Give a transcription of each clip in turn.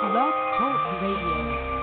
Blog Talk Radio.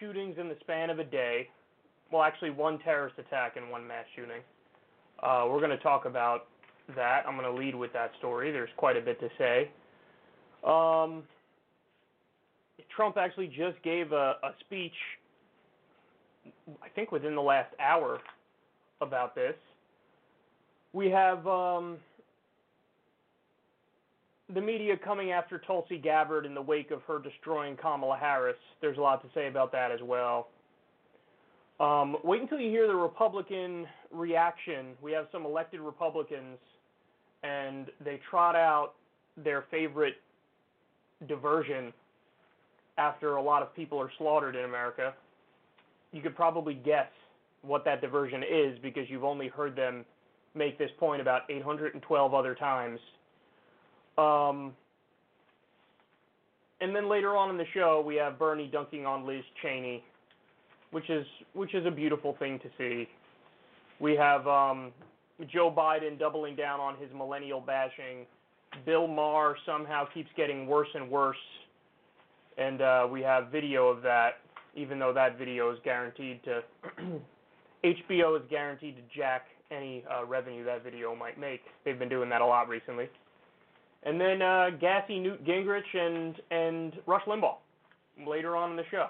Shootings in the span of a day. Well, actually, one terrorist attack and one mass shooting. Uh, we're going to talk about that. I'm going to lead with that story. There's quite a bit to say. Um, Trump actually just gave a, a speech, I think within the last hour, about this. We have um, the media coming after Tulsi Gabbard in the wake of her destroying Kamala Harris. There's a lot to say about that as well. Um, wait until you hear the Republican reaction. We have some elected Republicans, and they trot out their favorite diversion after a lot of people are slaughtered in America. You could probably guess what that diversion is because you've only heard them make this point about 812 other times. Um, and then later on in the show, we have Bernie dunking on Liz Cheney, which is which is a beautiful thing to see. We have um, Joe Biden doubling down on his millennial bashing. Bill Maher somehow keeps getting worse and worse and uh, we have video of that, even though that video is guaranteed to HBO is guaranteed to jack any uh, revenue that video might make. They've been doing that a lot recently. And then uh, gassy Newt Gingrich and and Rush Limbaugh later on in the show.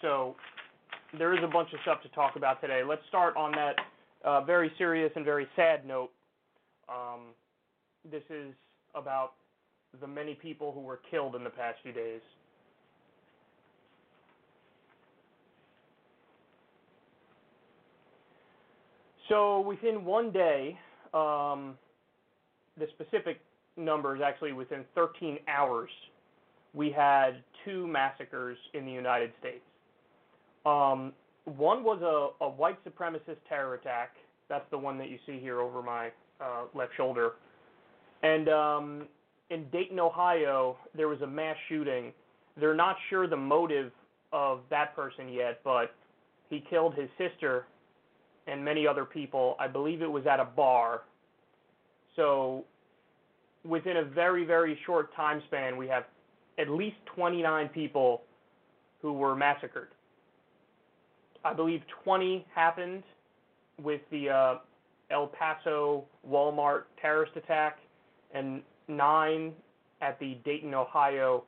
So there is a bunch of stuff to talk about today. Let's start on that uh, very serious and very sad note. Um, this is about the many people who were killed in the past few days. So within one day, um, the specific number is actually within 13 hours, we had two massacres in the United States. Um, one was a, a white supremacist terror attack. That's the one that you see here over my uh, left shoulder. And um, in Dayton, Ohio, there was a mass shooting. They're not sure the motive of that person yet, but he killed his sister and many other people. I believe it was at a bar. So within a very, very short time span, we have at least 29 people who were massacred. I believe 20 happened with the uh, El Paso Walmart terrorist attack, and nine at the Dayton, Ohio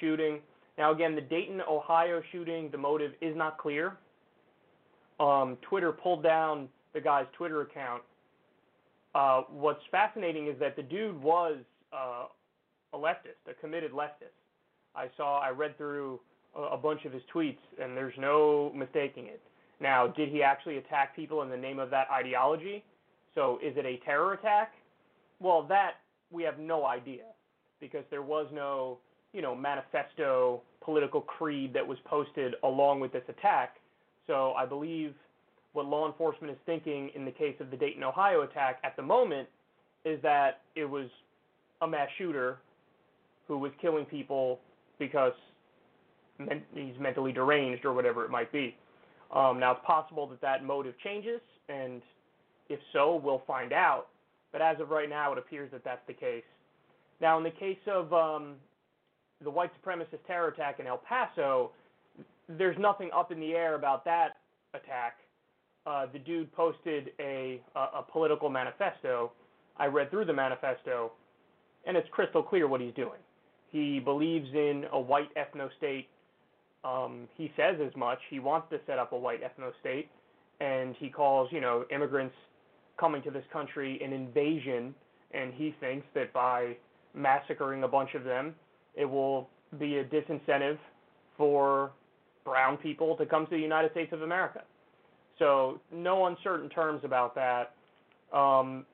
shooting. Now, again, the Dayton, Ohio shooting, the motive is not clear. Um, Twitter pulled down the guy's Twitter account. Uh, what's fascinating is that the dude was uh, a leftist, a committed leftist. I saw, I read through a, a bunch of his tweets, and there's no mistaking it. Now, did he actually attack people in the name of that ideology? So, is it a terror attack? Well, that we have no idea because there was no, you know, manifesto, political creed that was posted along with this attack. So, I believe what law enforcement is thinking in the case of the Dayton, Ohio attack at the moment is that it was a mass shooter who was killing people because men- he's mentally deranged or whatever it might be. Um, now, it's possible that that motive changes, and if so, we'll find out. But as of right now, it appears that that's the case. Now, in the case of um, the white supremacist terror attack in El Paso, there's nothing up in the air about that attack. Uh, the dude posted a, a, political manifesto. I read through the manifesto, and it's crystal clear what he's doing. He believes in a white ethno state. Um, he says as much. He wants to set up a white ethno state, and he calls you know immigrants coming to this country an invasion. And he thinks that by massacring a bunch of them, it will be a disincentive for brown people to come to the United States of America. So no uncertain terms about that. Um,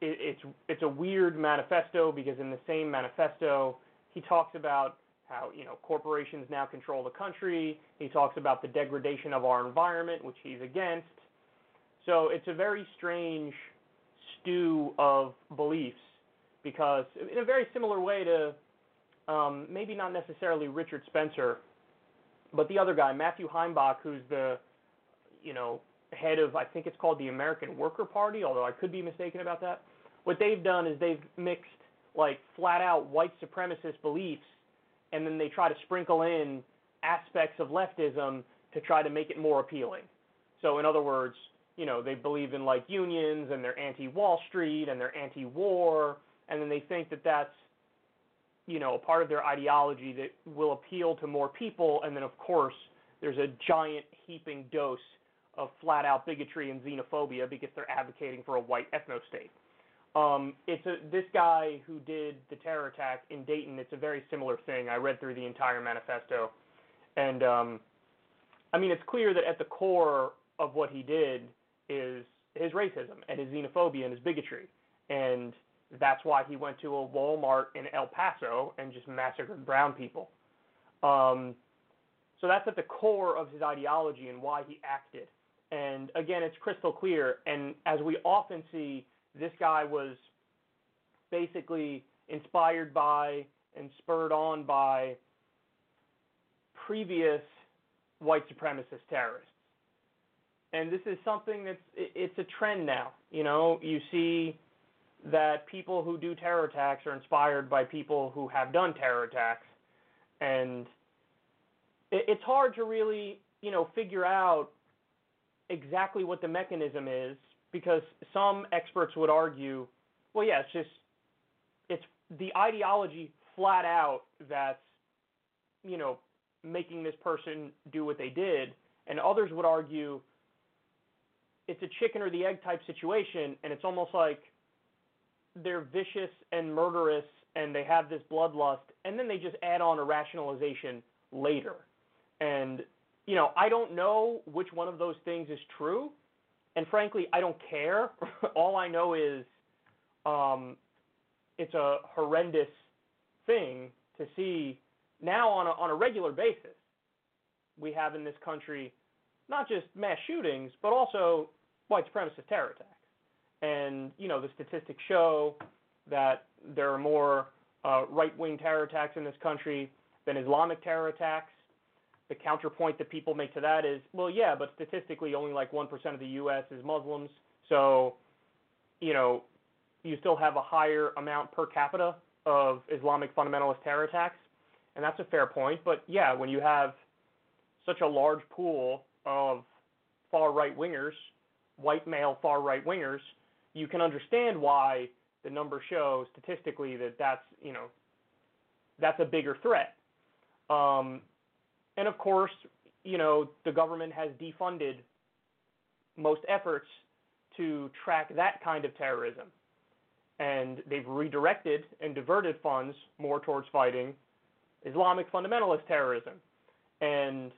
it, it's it's a weird manifesto because in the same manifesto he talks about how you know corporations now control the country. He talks about the degradation of our environment, which he's against. So it's a very strange stew of beliefs because in a very similar way to um, maybe not necessarily Richard Spencer, but the other guy, Matthew Heimbach, who's the you know head of I think it's called the American Worker Party, although I could be mistaken about that. What they've done is they've mixed like flat out white supremacist beliefs and then they try to sprinkle in aspects of leftism to try to make it more appealing. So in other words, you know, they believe in like unions and they're anti-Wall Street and they're anti-war and then they think that that's you know, a part of their ideology that will appeal to more people and then of course there's a giant heaping dose of flat out bigotry and xenophobia because they're advocating for a white ethno state. Um, it's a, this guy who did the terror attack in Dayton. It's a very similar thing. I read through the entire manifesto, and um, I mean it's clear that at the core of what he did is his racism and his xenophobia and his bigotry, and that's why he went to a Walmart in El Paso and just massacred brown people. Um, so that's at the core of his ideology and why he acted. And again, it's crystal clear. And as we often see this guy was basically inspired by and spurred on by previous white supremacist terrorists. And this is something that's it's a trend now. You know, you see that people who do terror attacks are inspired by people who have done terror attacks, and it's hard to really you know figure out exactly what the mechanism is because some experts would argue, well, yeah, it's just it's the ideology flat out that's you know making this person do what they did, and others would argue it's a chicken or the egg type situation, and it's almost like they're vicious and murderous and they have this bloodlust, and then they just add on a rationalization later. And you know, I don't know which one of those things is true, and frankly, I don't care. All I know is um, it's a horrendous thing to see now on a, on a regular basis. We have in this country not just mass shootings, but also white supremacist terror attacks. And you know the statistics show that there are more uh, right-wing terror attacks in this country than Islamic terror attacks the counterpoint that people make to that is, well, yeah, but statistically, only like 1% of the U.S. is Muslims. So, you know, you still have a higher amount per capita of Islamic fundamentalist terror attacks. And that's a fair point. But yeah, when you have such a large pool of far right wingers, white male far right wingers, you can understand why the numbers show statistically that that's, you know, that's a bigger threat. Um, and of course, you know, the government has defunded most efforts to track that kind of terrorism. And they've redirected and diverted funds more towards fighting Islamic fundamentalist terrorism. And,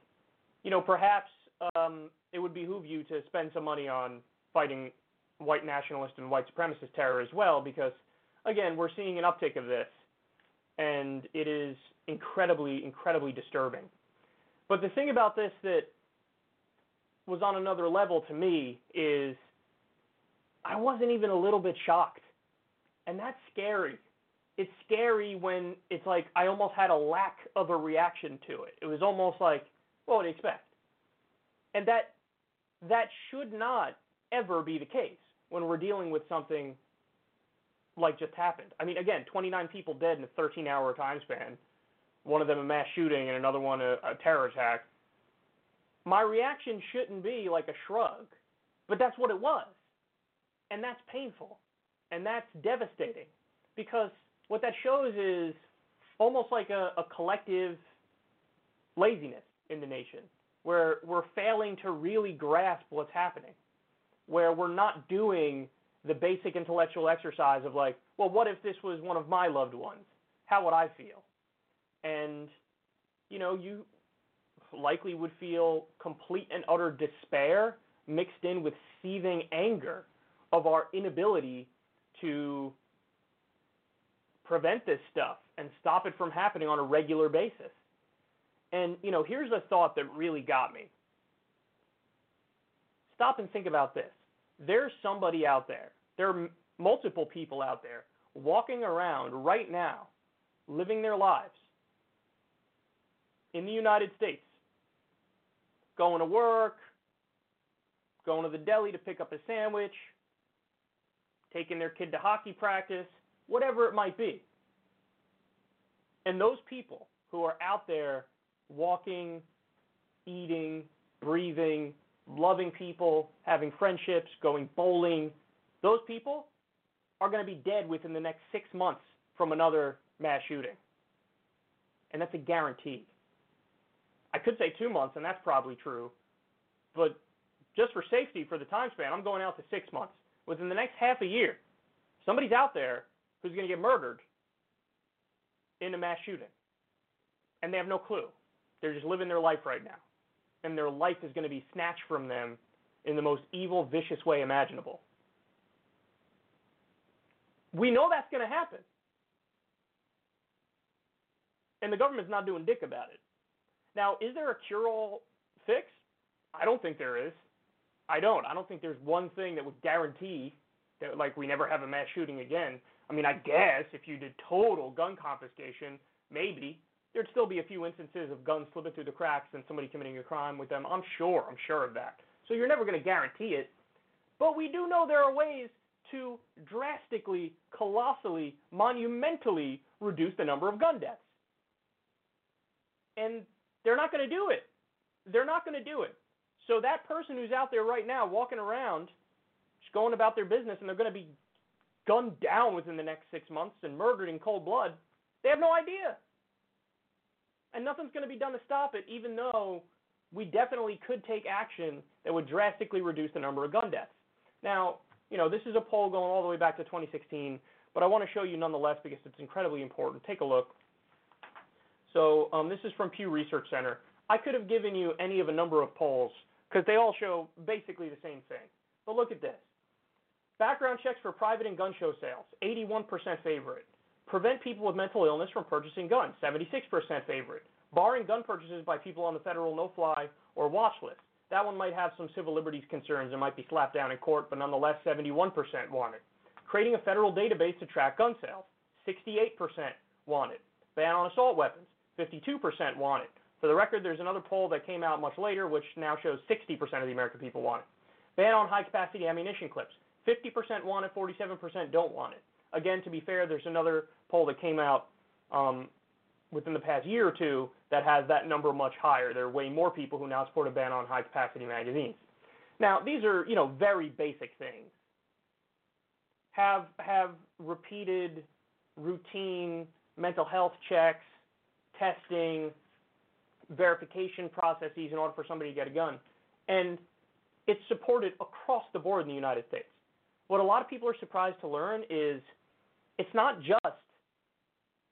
you know, perhaps um, it would behoove you to spend some money on fighting white nationalist and white supremacist terror as well, because, again, we're seeing an uptick of this, and it is incredibly, incredibly disturbing. But the thing about this that was on another level to me is I wasn't even a little bit shocked. And that's scary. It's scary when it's like I almost had a lack of a reaction to it. It was almost like, what would you expect? And that that should not ever be the case when we're dealing with something like just happened. I mean, again, 29 people dead in a 13-hour time span. One of them a mass shooting and another one a, a terror attack. My reaction shouldn't be like a shrug, but that's what it was. And that's painful. And that's devastating because what that shows is almost like a, a collective laziness in the nation where we're failing to really grasp what's happening, where we're not doing the basic intellectual exercise of like, well, what if this was one of my loved ones? How would I feel? And, you know, you likely would feel complete and utter despair mixed in with seething anger of our inability to prevent this stuff and stop it from happening on a regular basis. And, you know, here's a thought that really got me. Stop and think about this. There's somebody out there, there are multiple people out there walking around right now, living their lives in the United States, going to work, going to the deli to pick up a sandwich, taking their kid to hockey practice, whatever it might be. And those people who are out there walking, eating, breathing, loving people, having friendships, going bowling, those people are going to be dead within the next six months from another mass shooting. And that's a guarantee. I could say two months, and that's probably true. But just for safety, for the time span, I'm going out to six months. Within the next half a year, somebody's out there who's going to get murdered in a mass shooting. And they have no clue. They're just living their life right now. And their life is going to be snatched from them in the most evil, vicious way imaginable. We know that's going to happen. And the government's not doing dick about it. Now, is there a cure all fix? I don't think there is. I don't. I don't think there's one thing that would guarantee that, like, we never have a mass shooting again. I mean, I guess if you did total gun confiscation, maybe there'd still be a few instances of guns slipping through the cracks and somebody committing a crime with them. I'm sure. I'm sure of that. So you're never going to guarantee it. But we do know there are ways to drastically, colossally, monumentally reduce the number of gun deaths. And they're not going to do it. They're not going to do it. So that person who's out there right now walking around, just going about their business, and they're going to be gunned down within the next six months and murdered in cold blood, they have no idea. And nothing's going to be done to stop it, even though we definitely could take action that would drastically reduce the number of gun deaths. Now, you know, this is a poll going all the way back to 2016, but I want to show you nonetheless because it's incredibly important. Take a look. So um, this is from Pew Research Center. I could have given you any of a number of polls because they all show basically the same thing. But look at this. Background checks for private and gun show sales, 81% favorite. Prevent people with mental illness from purchasing guns, 76% favorite. Barring gun purchases by people on the federal no-fly or watch list. That one might have some civil liberties concerns and might be slapped down in court, but nonetheless 71% want it. Creating a federal database to track gun sales, 68% want it. Ban on assault weapons, 52% want it. For the record, there's another poll that came out much later, which now shows 60% of the American people want it. Ban on high capacity ammunition clips. 50% want it, 47% don't want it. Again, to be fair, there's another poll that came out um, within the past year or two that has that number much higher. There are way more people who now support a ban on high capacity magazines. Now, these are, you know, very basic things. Have have repeated routine mental health checks, testing, verification processes in order for somebody to get a gun. And it's supported across the board in the United States. What a lot of people are surprised to learn is it's not just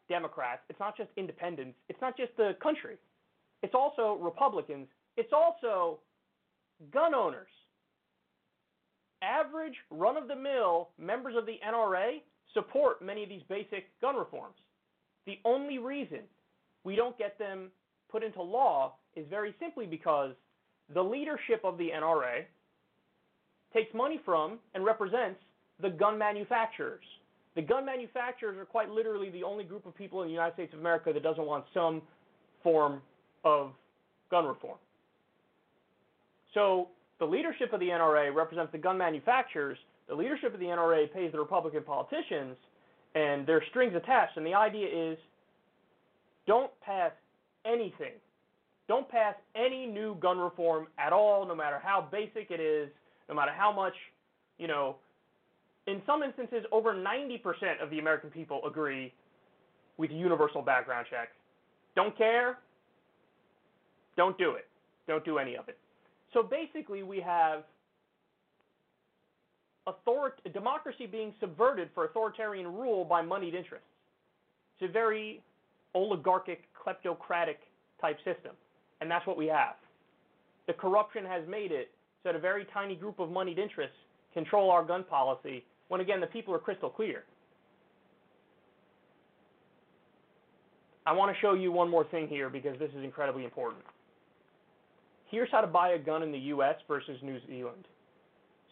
Democrats. It's not just independents. It's not just the country. It's also Republicans. It's also gun owners. Average run of the mill members of the NRA support many of these basic gun reforms. The only reason we don't get them put into law is very simply because the leadership of the NRA takes money from and represents the gun manufacturers. The gun manufacturers are quite literally the only group of people in the United States of America that doesn't want some form of gun reform. So the leadership of the NRA represents the gun manufacturers. The leadership of the NRA pays the Republican politicians, and there's strings attached. And the idea is don't pass anything. Don't pass any new gun reform at all, no matter how basic it is, no matter how much, you know, in some instances, over 90% of the American people agree with universal background checks. Don't care? Don't do it. Don't do any of it. So basically, we have author- democracy being subverted for authoritarian rule by moneyed interests. It's a very oligarchic, kleptocratic type system, and that's what we have. The corruption has made it so that a very tiny group of moneyed interests control our gun policy when again the people are crystal clear. I want to show you one more thing here because this is incredibly important. Here's how to buy a gun in the US versus New Zealand.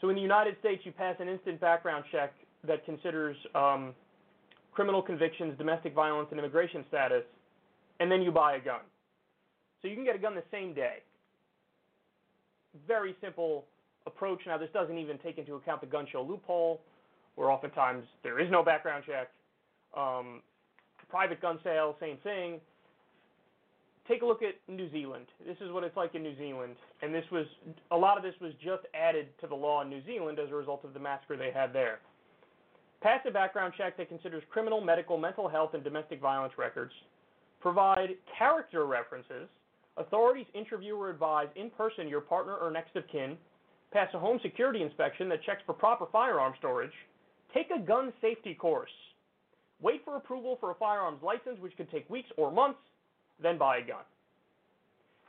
So in the United States, you pass an instant background check that considers um, criminal convictions, domestic violence, and immigration status, and then you buy a gun. So you can get a gun the same day. Very simple approach. Now, this doesn't even take into account the gun show loophole, where oftentimes there is no background check. Um, private gun sale, same thing. Take a look at New Zealand. This is what it's like in New Zealand, and this was a lot of this was just added to the law in New Zealand as a result of the massacre they had there. Pass a background check that considers criminal, medical, mental health, and domestic violence records. Provide character references. Authorities interview or advise in person your partner or next of kin. Pass a home security inspection that checks for proper firearm storage. Take a gun safety course. Wait for approval for a firearms license, which could take weeks or months, then buy a gun.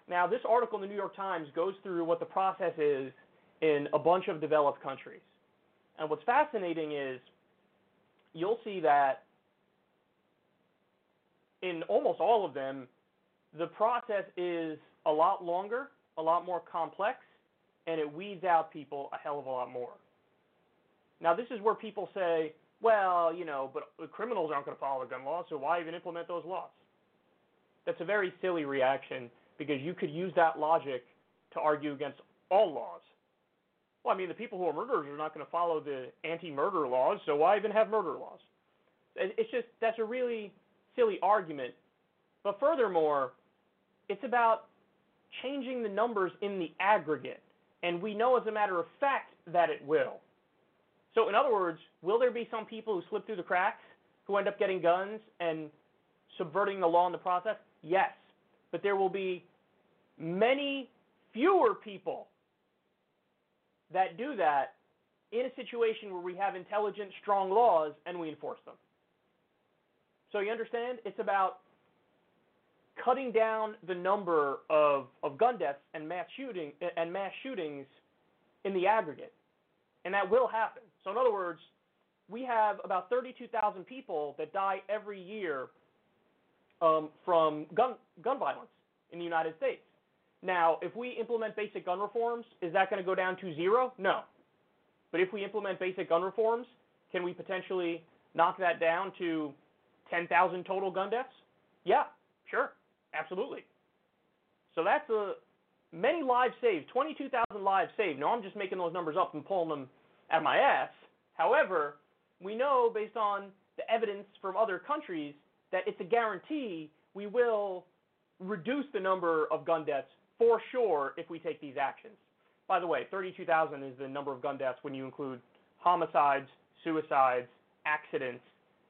Now, this article in the New York Times goes through what the process is in a bunch of developed countries. And what's fascinating is you'll see that in almost all of them, the process is a lot longer, a lot more complex, and it weeds out people a hell of a lot more. Now, this is where people say, well, you know, but criminals aren't going to follow the gun laws, so why even implement those laws? That's a very silly reaction because you could use that logic to argue against all laws. Well, I mean, the people who are murderers are not going to follow the anti-murder laws, so why even have murder laws? It's just that's a really silly argument. But furthermore, it's about changing the numbers in the aggregate, and we know as a matter of fact that it will. So, in other words, will there be some people who slip through the cracks who end up getting guns and subverting the law in the process? Yes. But there will be many fewer people that do that in a situation where we have intelligent, strong laws and we enforce them. So you understand? It's about cutting down the number of, of gun deaths and mass shooting and mass shootings in the aggregate. And that will happen. So in other words, we have about 32,000 people that die every year um, from gun gun violence in the United States. Now, if we implement basic gun reforms, is that going to go down to zero? No. But if we implement basic gun reforms, can we potentially knock that down to 10,000 total gun deaths? Yeah, sure, absolutely. So that's a many lives saved, 22,000 lives saved. Now I'm just making those numbers up and pulling them out of my ass. However, we know based on the evidence from other countries that it's a guarantee we will reduce the number of gun deaths for sure if we take these actions. By the way, 32,000 is the number of gun deaths when you include homicides, suicides, accidents,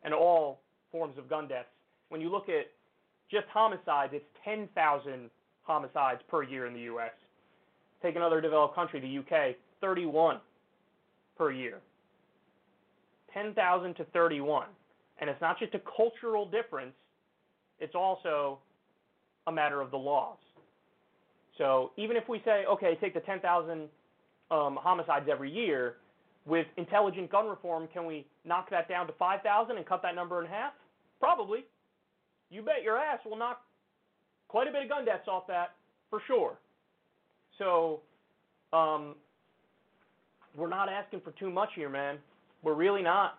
and all forms of gun deaths. When you look at just homicides, it's 10,000 homicides per year in the U.S. Take another developed country, the UK, 31 per year. 10,000 to 31. And it's not just a cultural difference, it's also a matter of the laws. So even if we say, okay, take the 10,000 um, homicides every year, with intelligent gun reform, can we knock that down to 5,000 and cut that number in half? Probably. You bet your ass we'll knock quite a bit of gun deaths off that for sure. So, um, we're not asking for too much here, man. We're really not.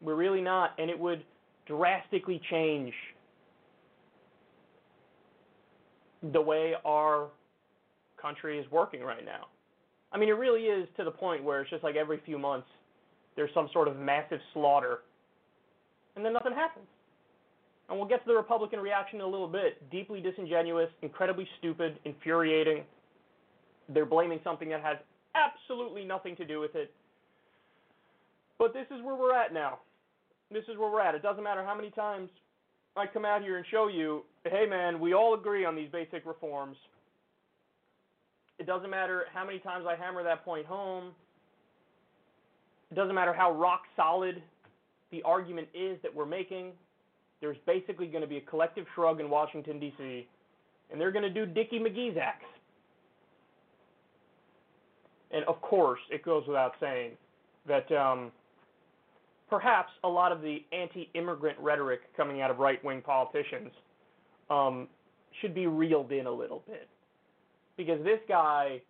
We're really not. And it would drastically change the way our country is working right now. I mean, it really is to the point where it's just like every few months there's some sort of massive slaughter, and then nothing happens. And we'll get to the Republican reaction in a little bit. Deeply disingenuous, incredibly stupid, infuriating. They're blaming something that has absolutely nothing to do with it. But this is where we're at now. This is where we're at. It doesn't matter how many times I come out here and show you, hey man, we all agree on these basic reforms. It doesn't matter how many times I hammer that point home. It doesn't matter how rock solid the argument is that we're making. There's basically going to be a collective shrug in Washington, D.C., and they're going to do Dickie McGee's acts. And of course, it goes without saying that um, perhaps a lot of the anti immigrant rhetoric coming out of right wing politicians um, should be reeled in a little bit because this guy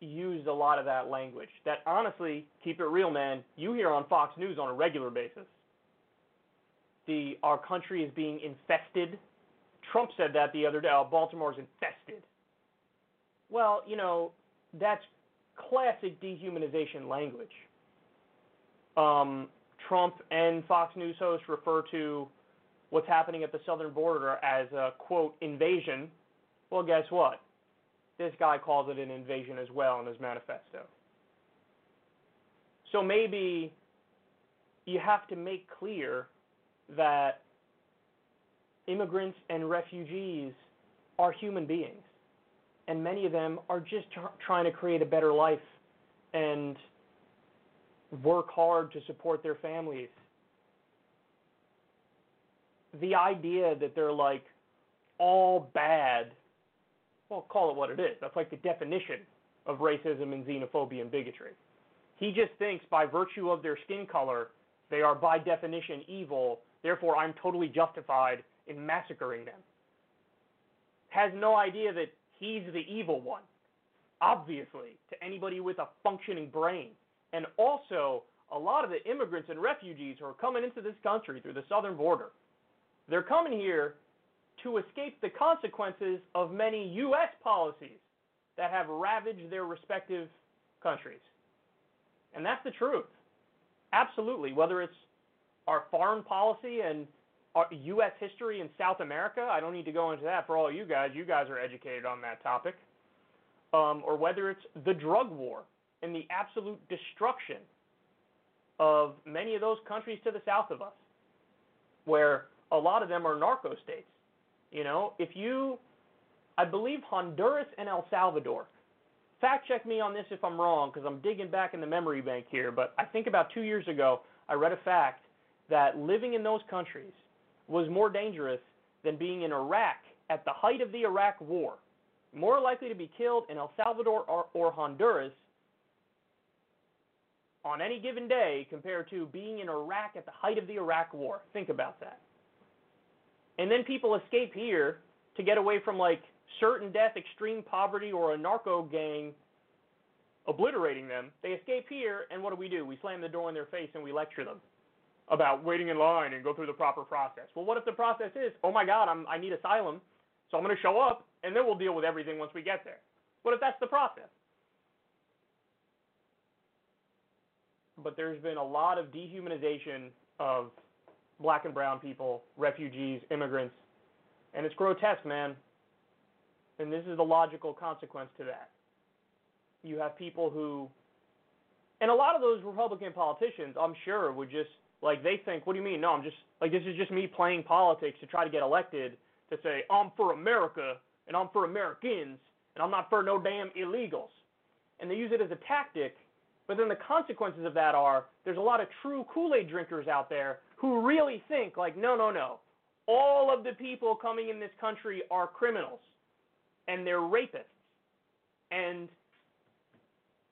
used a lot of that language that honestly, keep it real, man, you hear on Fox News on a regular basis. The our country is being infested. Trump said that the other day. Oh, Baltimore's infested. Well, you know, that's classic dehumanization language. Um, Trump and Fox News hosts refer to what's happening at the southern border as a quote invasion. Well, guess what? This guy calls it an invasion as well in his manifesto. So maybe you have to make clear that immigrants and refugees are human beings. And many of them are just tr- trying to create a better life and work hard to support their families. The idea that they're like all bad well, call it what it is. That's like the definition of racism and xenophobia and bigotry. He just thinks by virtue of their skin color, they are by definition evil, therefore I'm totally justified in massacring them. Has no idea that he's the evil one, obviously, to anybody with a functioning brain. And also, a lot of the immigrants and refugees who are coming into this country through the southern border, they're coming here to escape the consequences of many U.S. policies that have ravaged their respective countries. And that's the truth. Absolutely. Whether it's our foreign policy and our U.S. history in South America, I don't need to go into that for all you guys. You guys are educated on that topic. Um, or whether it's the drug war and the absolute destruction of many of those countries to the south of us, where a lot of them are narco states. You know, if you, I believe Honduras and El Salvador. Fact check me on this if I'm wrong, because I'm digging back in the memory bank here. But I think about two years ago, I read a fact that living in those countries was more dangerous than being in Iraq at the height of the Iraq War. More likely to be killed in El Salvador or, or Honduras on any given day compared to being in Iraq at the height of the Iraq War. Think about that. And then people escape here to get away from like certain death, extreme poverty, or a narco gang obliterating them. They escape here, and what do we do? We slam the door in their face and we lecture them about waiting in line and go through the proper process. Well, what if the process is, oh my God, I'm, I need asylum, so I'm going to show up, and then we'll deal with everything once we get there? What if that's the process? But there's been a lot of dehumanization of black and brown people, refugees, immigrants, and it's grotesque, man. And this is the logical consequence to that. You have people who, and a lot of those Republican politicians, I'm sure, would just like they think, what do you mean? No, I'm just like this is just me playing politics to try to get elected to say I'm for America and I'm for Americans and I'm not for no damn illegals. And they use it as a tactic, but then the consequences of that are there's a lot of true Kool-Aid drinkers out there who really think like, no, no, no, all of the people coming in this country are criminals and they're rapists. And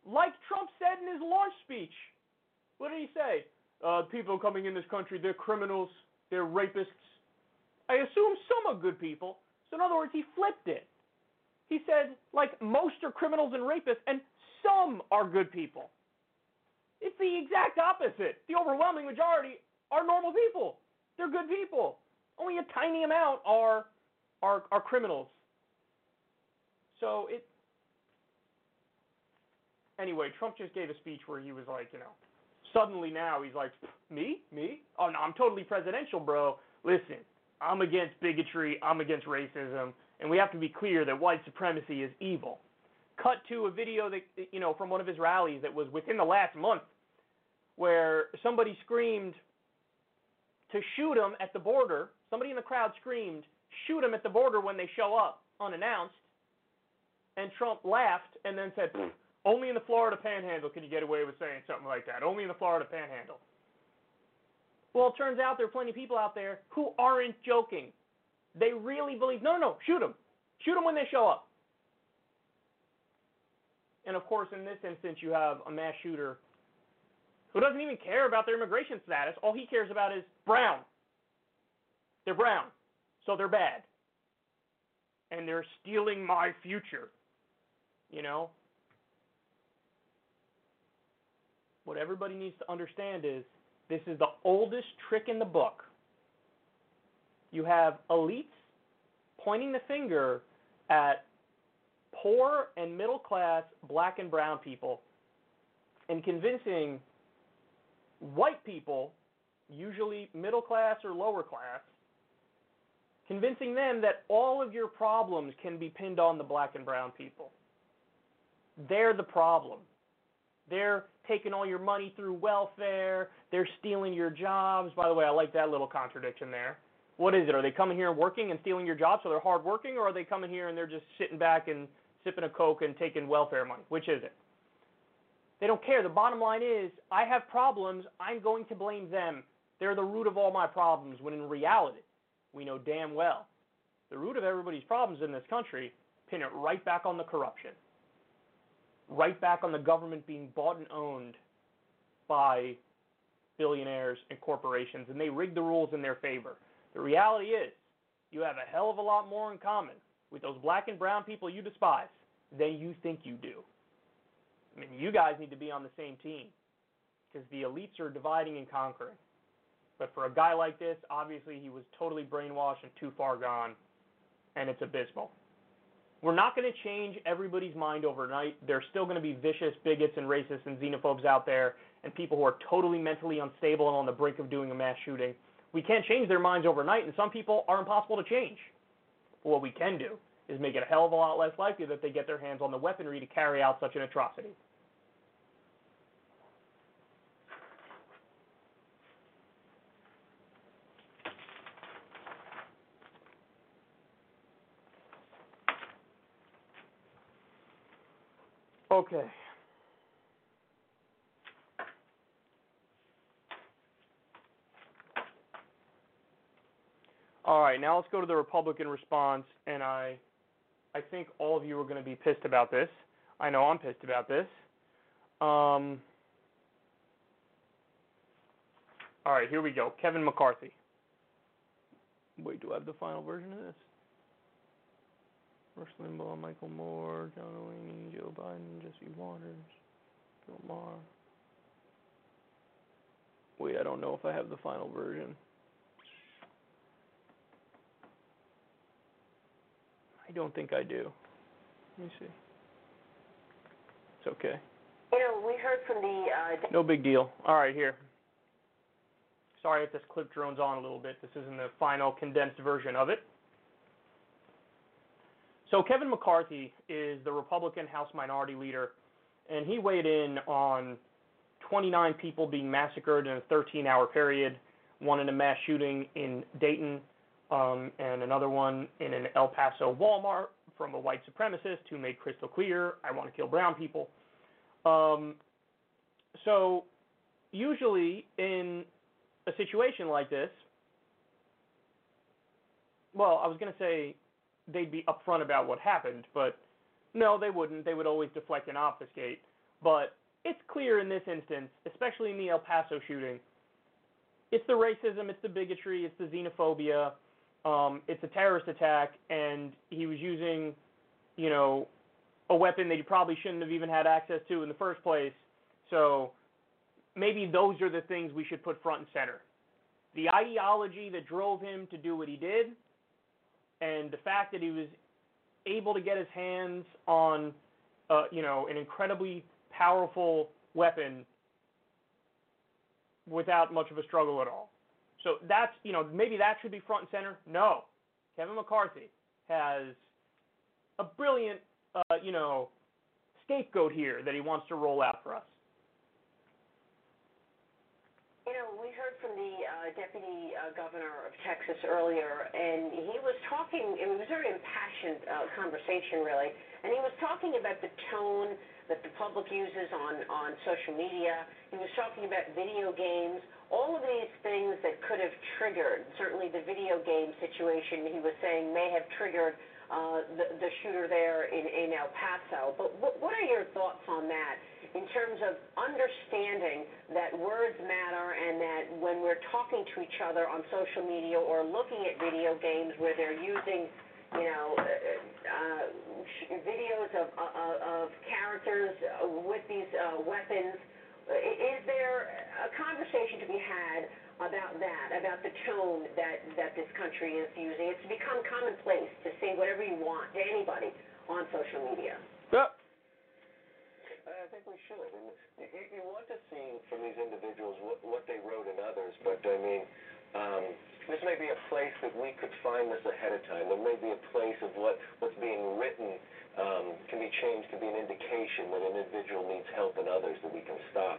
like Trump said in his launch speech, what did he say? Uh, people coming in this country, they're criminals, they're rapists. I assume some are good people. So, in other words, he flipped it. He said, like, most are criminals and rapists, and some are good people. It's the exact opposite. The overwhelming majority are normal people. They're good people. Only a tiny amount are are, are criminals. So it anyway, Trump just gave a speech where he was like, you know, suddenly now he's like, me, me? Oh no, I'm totally presidential, bro. Listen, I'm against bigotry. I'm against racism, and we have to be clear that white supremacy is evil. Cut to a video that you know from one of his rallies that was within the last month, where somebody screamed to shoot him at the border. Somebody in the crowd screamed, "Shoot him at the border when they show up," unannounced. And Trump laughed and then said, only in the Florida Panhandle can you get away with saying something like that. Only in the Florida Panhandle. Well, it turns out there are plenty of people out there who aren't joking. They really believe, no, no, no, shoot them. Shoot them when they show up. And of course, in this instance, you have a mass shooter who doesn't even care about their immigration status. All he cares about is brown. They're brown, so they're bad. And they're stealing my future. You know, what everybody needs to understand is this is the oldest trick in the book. You have elites pointing the finger at poor and middle class black and brown people and convincing white people, usually middle class or lower class, convincing them that all of your problems can be pinned on the black and brown people. They're the problem. They're taking all your money through welfare. They're stealing your jobs. By the way, I like that little contradiction there. What is it? Are they coming here and working and stealing your jobs so they're hardworking, or are they coming here and they're just sitting back and sipping a Coke and taking welfare money? Which is it? They don't care. The bottom line is, I have problems. I'm going to blame them. They're the root of all my problems, when in reality, we know damn well the root of everybody's problems in this country, pin it right back on the corruption right back on the government being bought and owned by billionaires and corporations, and they rig the rules in their favor. The reality is, you have a hell of a lot more in common with those black and brown people you despise than you think you do. I mean, you guys need to be on the same team because the elites are dividing and conquering. But for a guy like this, obviously he was totally brainwashed and too far gone, and it's abysmal. We're not going to change everybody's mind overnight. There's still going to be vicious bigots and racists and xenophobes out there and people who are totally mentally unstable and on the brink of doing a mass shooting. We can't change their minds overnight, and some people are impossible to change. But what we can do is make it a hell of a lot less likely that they get their hands on the weaponry to carry out such an atrocity. Okay. All right, now let's go to the Republican response, and I, I think all of you are going to be pissed about this. I know I'm pissed about this. Um, all right, here we go. Kevin McCarthy. Wait, do I have the final version of this? Rush Limbaugh, Michael Moore, John Delaney, Joe Biden, Jesse Watters, Bill Maher. Wait, I don't know if I have the final version. I don't think I do. Let me see. It's okay. You know, we heard from the. Uh, no big deal. All right, here. Sorry if this clip drones on a little bit. This isn't the final condensed version of it. So Kevin McCarthy is the Republican House Minority Leader, and he weighed in on 29 people being massacred in a 13-hour period, one in a mass shooting in Dayton, um, and another one in an El Paso Walmart from a white supremacist who made crystal clear, I want to kill brown people. Um, so usually in a situation like this, well, I was going to say they'd be upfront about what happened, but no, they wouldn't. They would always deflect and obfuscate. But it's clear in this instance, especially in the El Paso shooting, it's the racism, it's the bigotry, it's the xenophobia, um, it's a terrorist attack, and he was using, you know, a weapon that he probably shouldn't have even had access to in the first place. So maybe those are the things we should put front and center. The ideology that drove him to do what he did, and the fact that he was able to get his hands on, uh, you know, an incredibly powerful weapon without much of a struggle at all. So that's, you know, maybe that should be front and center. No. Kevin McCarthy has a brilliant, uh, you know, scapegoat here that he wants to roll out for us. You know, we heard from the uh, deputy uh, governor of Texas earlier, and he was talking. It was a very impassioned uh, conversation, really, and he was talking about the tone that the public uses on on social media. He was talking about video games, all of these things that could have triggered. Certainly, the video game situation he was saying may have triggered uh, the, the shooter there in, in El Paso. But what, what are your thoughts on that? in terms of understanding that words matter and that when we're talking to each other on social media or looking at video games where they're using, you know, uh, uh, videos of, uh, of characters with these uh, weapons, is there a conversation to be had about that, about the tone that, that this country is using? It's become commonplace to say whatever you want to anybody on social media. Yep. I think we should. And you, you want to see from these individuals what, what they wrote in others, but I mean, um, this may be a place that we could find this ahead of time. There may be a place of what, what's being written um, can be changed, can be an indication that an individual needs help in others that we can stop.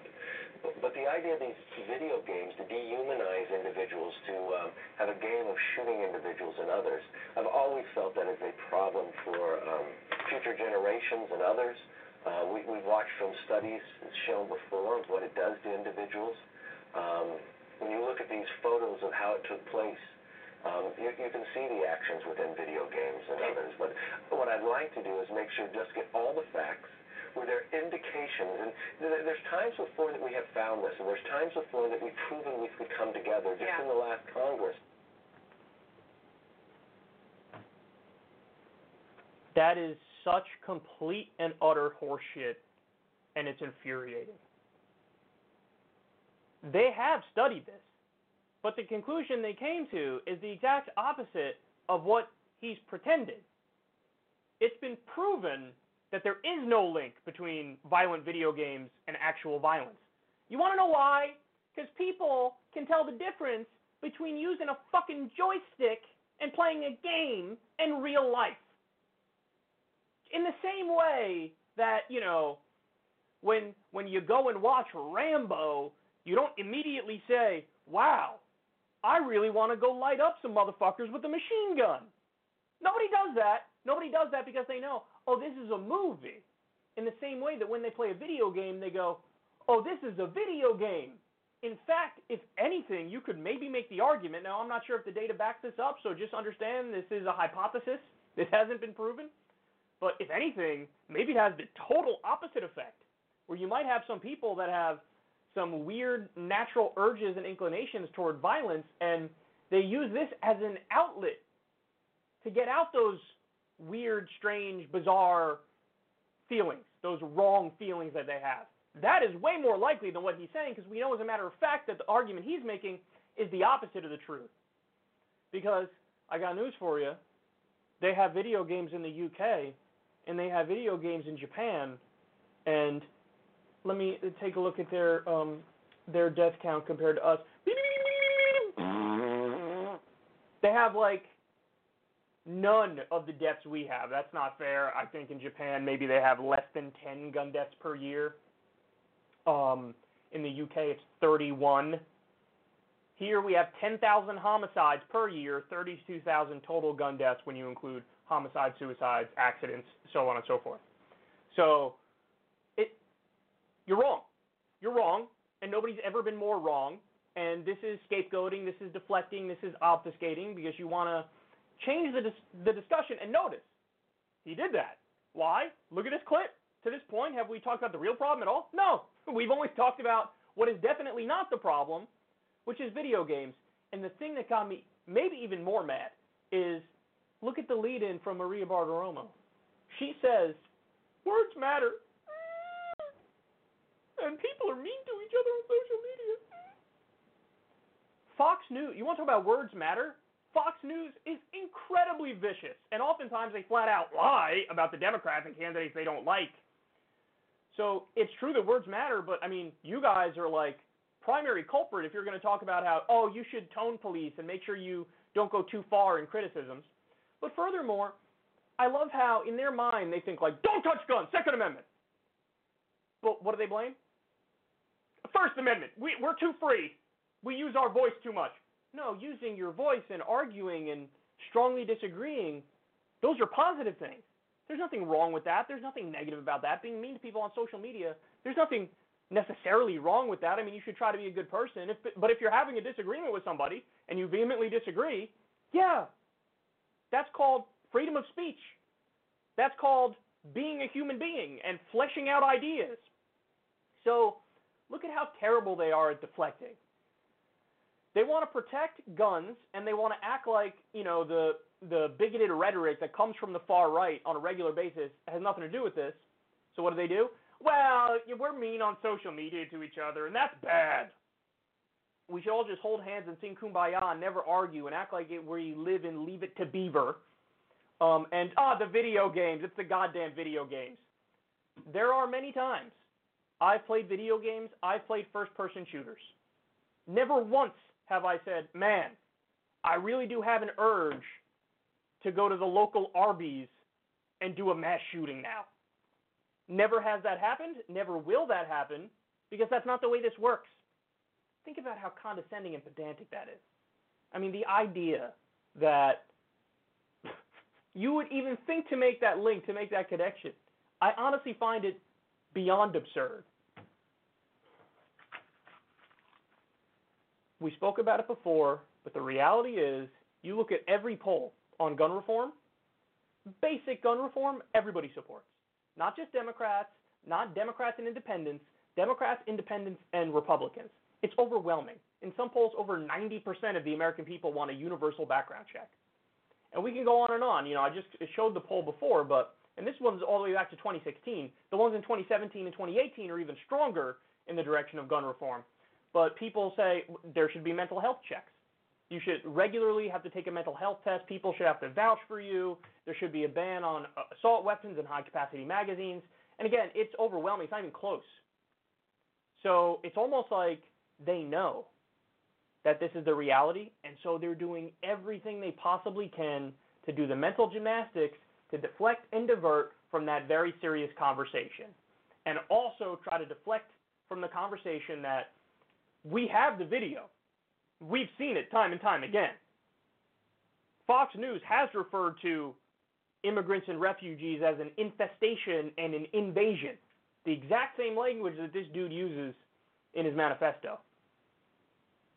But, but the idea of these video games to dehumanize individuals, to um, have a game of shooting individuals and others, I've always felt that is a problem for um, future generations and others. Uh, we, we've watched from studies shown before what it does to individuals. Um, when you look at these photos of how it took place, um, you, you can see the actions within video games and others. But what I'd like to do is make sure just get all the facts where there indications. And there's times before that we have found this, and there's times before that we've proven we could come together just yeah. in the last Congress. That is such complete and utter horseshit, and it's infuriating. They have studied this, but the conclusion they came to is the exact opposite of what he's pretended. It's been proven that there is no link between violent video games and actual violence. You want to know why? Because people can tell the difference between using a fucking joystick and playing a game in real life in the same way that you know when when you go and watch Rambo, you don't immediately say, "Wow, I really want to go light up some motherfuckers with a machine gun." Nobody does that. Nobody does that because they know, "Oh, this is a movie." In the same way that when they play a video game, they go, "Oh, this is a video game." In fact, if anything, you could maybe make the argument. Now, I'm not sure if the data backs this up, so just understand this is a hypothesis. This hasn't been proven. But if anything, maybe it has the total opposite effect, where you might have some people that have some weird natural urges and inclinations toward violence, and they use this as an outlet to get out those weird, strange, bizarre feelings, those wrong feelings that they have. That is way more likely than what he's saying, because we know, as a matter of fact, that the argument he's making is the opposite of the truth. Because I got news for you. They have video games in the UK and they have video games in Japan, and let me take a look at their um, their death count compared to us. They have like none of the deaths we have. That's not fair. I think in Japan maybe they have less than 10 gun deaths per year. Um, in the UK it's 31. Here we have 10,000 homicides per year, 32,000 total gun deaths when you include homicides, suicides, accidents, so on and so forth. So, you're wrong. You're wrong, and nobody's ever been more wrong. And this is scapegoating, this is deflecting, this is obfuscating because you want to change the dis- the discussion. And notice, he did that. Why? Look at this clip. To this point, have we talked about the real problem at all? No. We've only talked about what is definitely not the problem, which is video games. And the thing that got me maybe even more mad is look at the lead in from Maria Bartiromo. She says, Words matter. And people are mean to each other on social media. Fox News, you want to talk about words matter? Fox News is incredibly vicious, and oftentimes they flat out lie about the Democrats and candidates they don't like. So it's true that words matter, but I mean, you guys are like primary culprit if you're going to talk about how, oh, you should tone police and make sure you don't go too far in criticisms. But furthermore, I love how in their mind they think like, don't touch guns, Second Amendment. But what do they blame? First Amendment. We, we're too free. We use our voice too much. No, using your voice and arguing and strongly disagreeing, those are positive things. There's nothing wrong with that. There's nothing negative about that. Being mean to people on social media, there's nothing necessarily wrong with that. I mean, you should try to be a good person. If, but if you're having a disagreement with somebody and you vehemently disagree, yeah, that's called freedom of speech. That's called being a human being and fleshing out ideas. So look at how terrible they are at deflecting. They want to protect guns and they want to act like, you know, the the bigoted rhetoric that comes from the far right on a regular basis has nothing to do with this. So what do they do? Well, we're mean on social media to each other, and that's bad. We should all just hold hands and sing kumbaya and never argue and act like it where you live and leave it to beaver. Um, and ah, the video games. It's the goddamn video games. There are many times I've played video games. I've played first-person shooters. Never once have I said, "Man, I really do have an urge to go to the local Arby's and do a mass shooting now." Never has that happened. Never will that happen because that's not the way this works. Think about how condescending and pedantic that is. I mean, the idea that you would even think to make that link, to make that connection, I honestly find it beyond absurd. We spoke about it before, but the reality is you look at every poll on gun reform, basic gun reform, everybody supports. Not just Democrats, not Democrats and independents, Democrats, independents, and Republicans. It's overwhelming. In some polls, over 90% of the American people want a universal background check. And we can go on and on. You know, I just showed the poll before, but and this one's all the way back to 2016. The ones in 2017 and 2018 are even stronger in the direction of gun reform. But people say there should be mental health checks. You should regularly have to take a mental health test. People should have to vouch for you. There should be a ban on uh, assault weapons and high capacity magazines. And again, it's overwhelming. It's not even close. So it's almost like they know that this is the reality, and so they're doing everything they possibly can to do the mental gymnastics to deflect and divert from that very serious conversation. And also try to deflect from the conversation that we have the video. We've seen it time and time again. Fox News has referred to immigrants and refugees as an infestation and an invasion. The exact same language that this dude uses in his manifesto.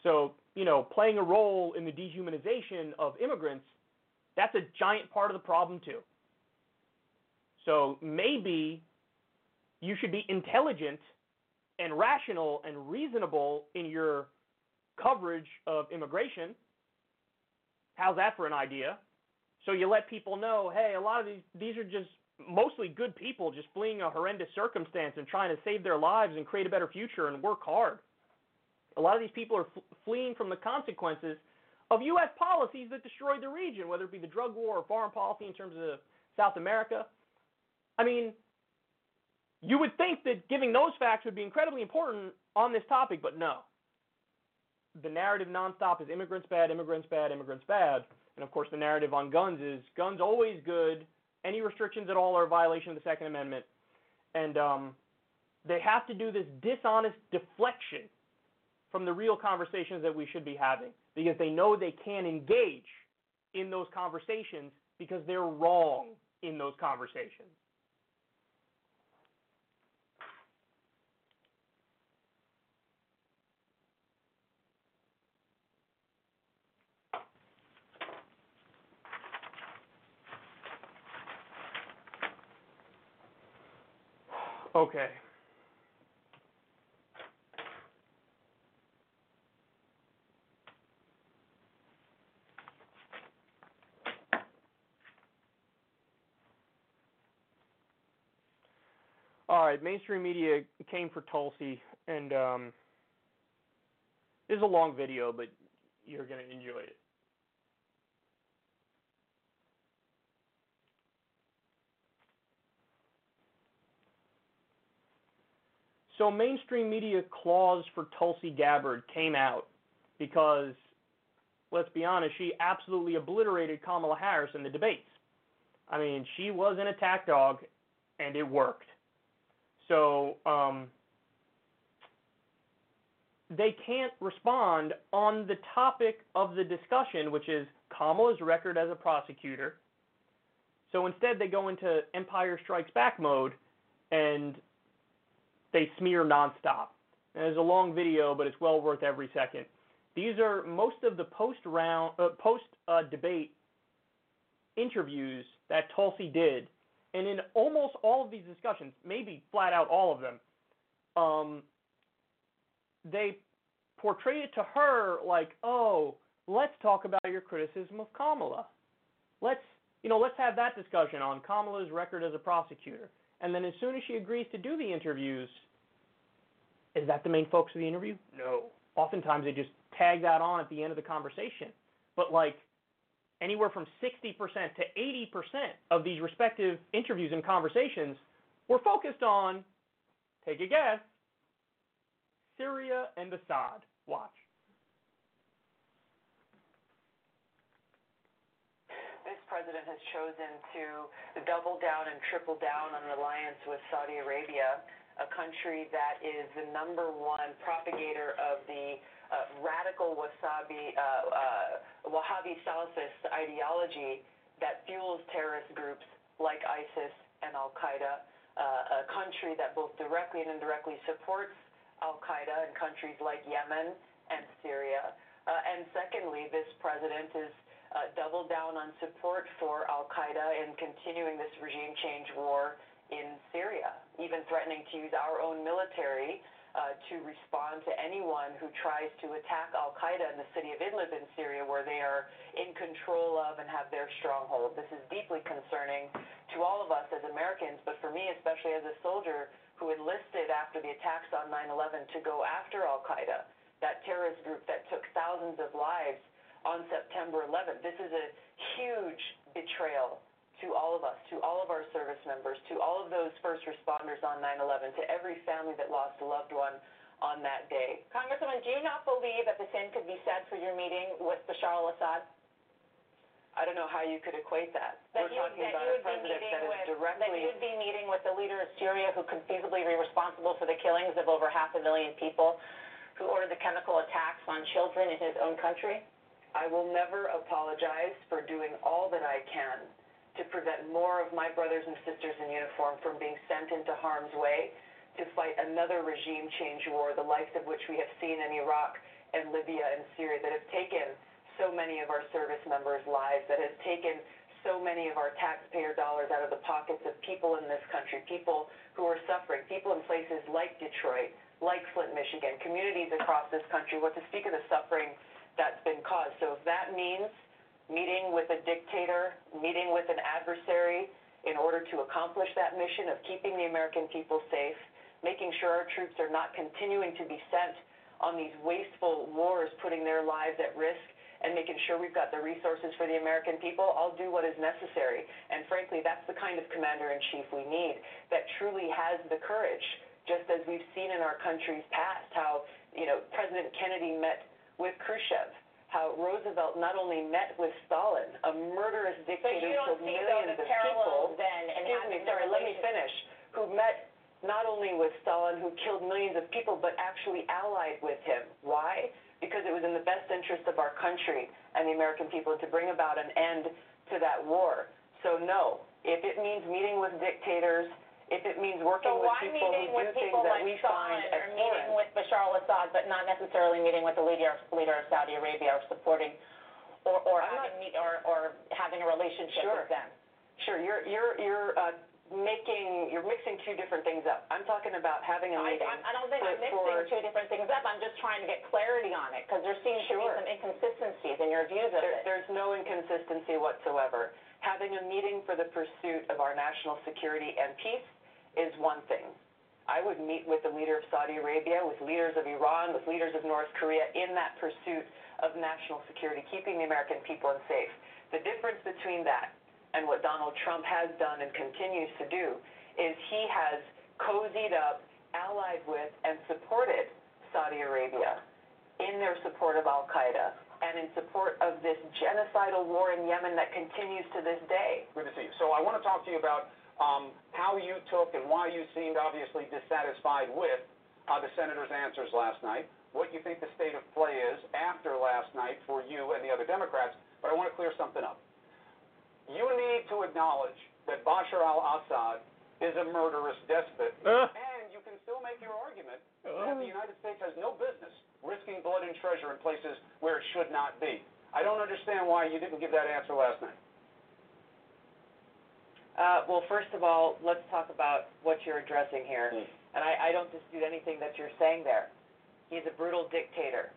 So, you know, playing a role in the dehumanization of immigrants, that's a giant part of the problem, too. So maybe you should be intelligent and rational and reasonable in your coverage of immigration. How's that for an idea? So you let people know, hey, a lot of these these are just mostly good people just fleeing a horrendous circumstance and trying to save their lives and create a better future and work hard. A lot of these people are fleeing from the consequences of U.S. policies that destroyed the region, whether it be the drug war or foreign policy in terms of South America. I mean, you would think that giving those facts would be incredibly important on this topic, but no. The narrative nonstop is immigrants bad, immigrants bad, immigrants bad. And of course, the narrative on guns is guns always good. Any restrictions at all are a violation of the Second Amendment. And um, they have to do this dishonest deflection from the real conversations that we should be having because they know they can't engage in those conversations because they're wrong in those conversations. Okay. All right, mainstream media came for Tulsi, and um, this is a long video, but you're going to enjoy it. So mainstream media claws for Tulsi Gabbard came out because, let's be honest, she absolutely obliterated Kamala Harris in the debates. I mean, she was an attack dog, and it worked. So um, they can't respond on the topic of the discussion, which is Kamala's record as a prosecutor. So instead, they go into Empire Strikes Back mode and they smear nonstop. And there's a long video, but it's well worth every second. These are most of the post round, uh, post uh, debate interviews that Tulsi did, and in almost all of these discussions, maybe flat out all of them, um, they portray it to her like, oh, let's talk about your criticism of Kamala. Let's, you know, let's have that discussion on Kamala's record as a prosecutor. And then as soon as she agrees to do the interviews, is that the main focus of the interview? No. Oftentimes they just tag that on at the end of the conversation. But like anywhere from 60% to 80% of these respective interviews and conversations were focused on, take a guess, Syria and Assad. Watch. This president has chosen to double down and triple down on an alliance with Saudi Arabia, a country that is the number one propagator of the uh, radical wasabi, uh, uh, Wahhabi Salafist ideology that fuels terrorist groups like ISIS and Al Qaeda, uh, a country that both directly and indirectly supports Al Qaeda in countries like Yemen and Syria. Uh, and secondly, this president is uh, doubled down on support for Al Qaeda in continuing this regime change war in Syria, even threatening to use our own military uh, to respond to anyone who tries to attack Al Qaeda in the city of Idlib in Syria, where they are in control of and have their stronghold. This is deeply concerning to all of us as Americans, but for me, especially as a soldier who enlisted after the attacks on 9 11 to go after Al Qaeda, that terrorist group that took thousands of lives on September 11th. This is a huge betrayal to all of us, to all of our service members, to all of those first responders on 9/11, to every family that lost a loved one on that day. Congresswoman, do you not believe that the same could be said for your meeting with Bashar al-Assad? I don't know how you could equate that. That We're you, talking that about a president that is with, that directly you would be meeting with the leader of Syria who could feasibly be responsible for the killings of over half a million people, who ordered the chemical attacks on children in his own country? I will never apologize for doing all that I can to prevent more of my brothers and sisters in uniform from being sent into harm's way to fight another regime change war, the likes of which we have seen in Iraq and Libya and Syria that have taken so many of our service members' lives, that has taken so many of our taxpayer dollars out of the pockets of people in this country, people who are suffering, people in places like Detroit, like Flint, Michigan, communities across this country, what to speak of the suffering that's been caused. So if that means meeting with a dictator, meeting with an adversary in order to accomplish that mission of keeping the American people safe, making sure our troops are not continuing to be sent on these wasteful wars, putting their lives at risk, and making sure we've got the resources for the American people, I'll do what is necessary. And frankly, that's the kind of commander in chief we need that truly has the courage, just as we've seen in our country's past, how, you know, President Kennedy met with Khrushchev, how Roosevelt not only met with Stalin, a murderous dictator you who killed millions of people. then Excuse me, sorry, let me finish. Who met not only with Stalin, who killed millions of people, but actually allied with him. Why? Because it was in the best interest of our country and the American people to bring about an end to that war. So no, if it means meeting with dictators, if it means working So with people who do things people that like we find or meeting with Bashar al-Assad, but not necessarily meeting with the leader leader of Saudi Arabia or supporting or or I'm having meet or or having a relationship Sure. with them? Sure, you're you're you're uh, making you're mixing two different things up. I'm talking about having a meeting. I I don't think I'm mixing for- two different things up. I'm just trying to get clarity on it because there seems to be some inconsistencies in your views of There, it. there's no inconsistency whatsoever. Having a meeting for the pursuit of our national security and peace is one thing. I would meet with the leader of Saudi Arabia, with leaders of Iran, with leaders of North Korea in that pursuit of national security, keeping the American people safe. The difference between that and what Donald Trump has done and continues to do is he has cozied up, allied with, and supported Saudi Arabia in their support of Al Qaeda and in support of this genocidal war in Yemen that continues to this day. Good to see you. So I want to talk to you about um, how you took and why you seemed obviously dissatisfied with uh, the senator's answers last night, what you think the state of play is after last night for you and the other Democrats. But I want to clear something up. You need to acknowledge that Bashar al-Assad is a murderous despot, Uh, and you can still make your argument that the United States has no business risking blood and treasure in places where it should not be. I don't understand why you didn't give that answer last night. Uh, well, first of all, let's talk about what you're addressing here. Hmm. And I, I don't dispute anything that you're saying there. He's a brutal dictator,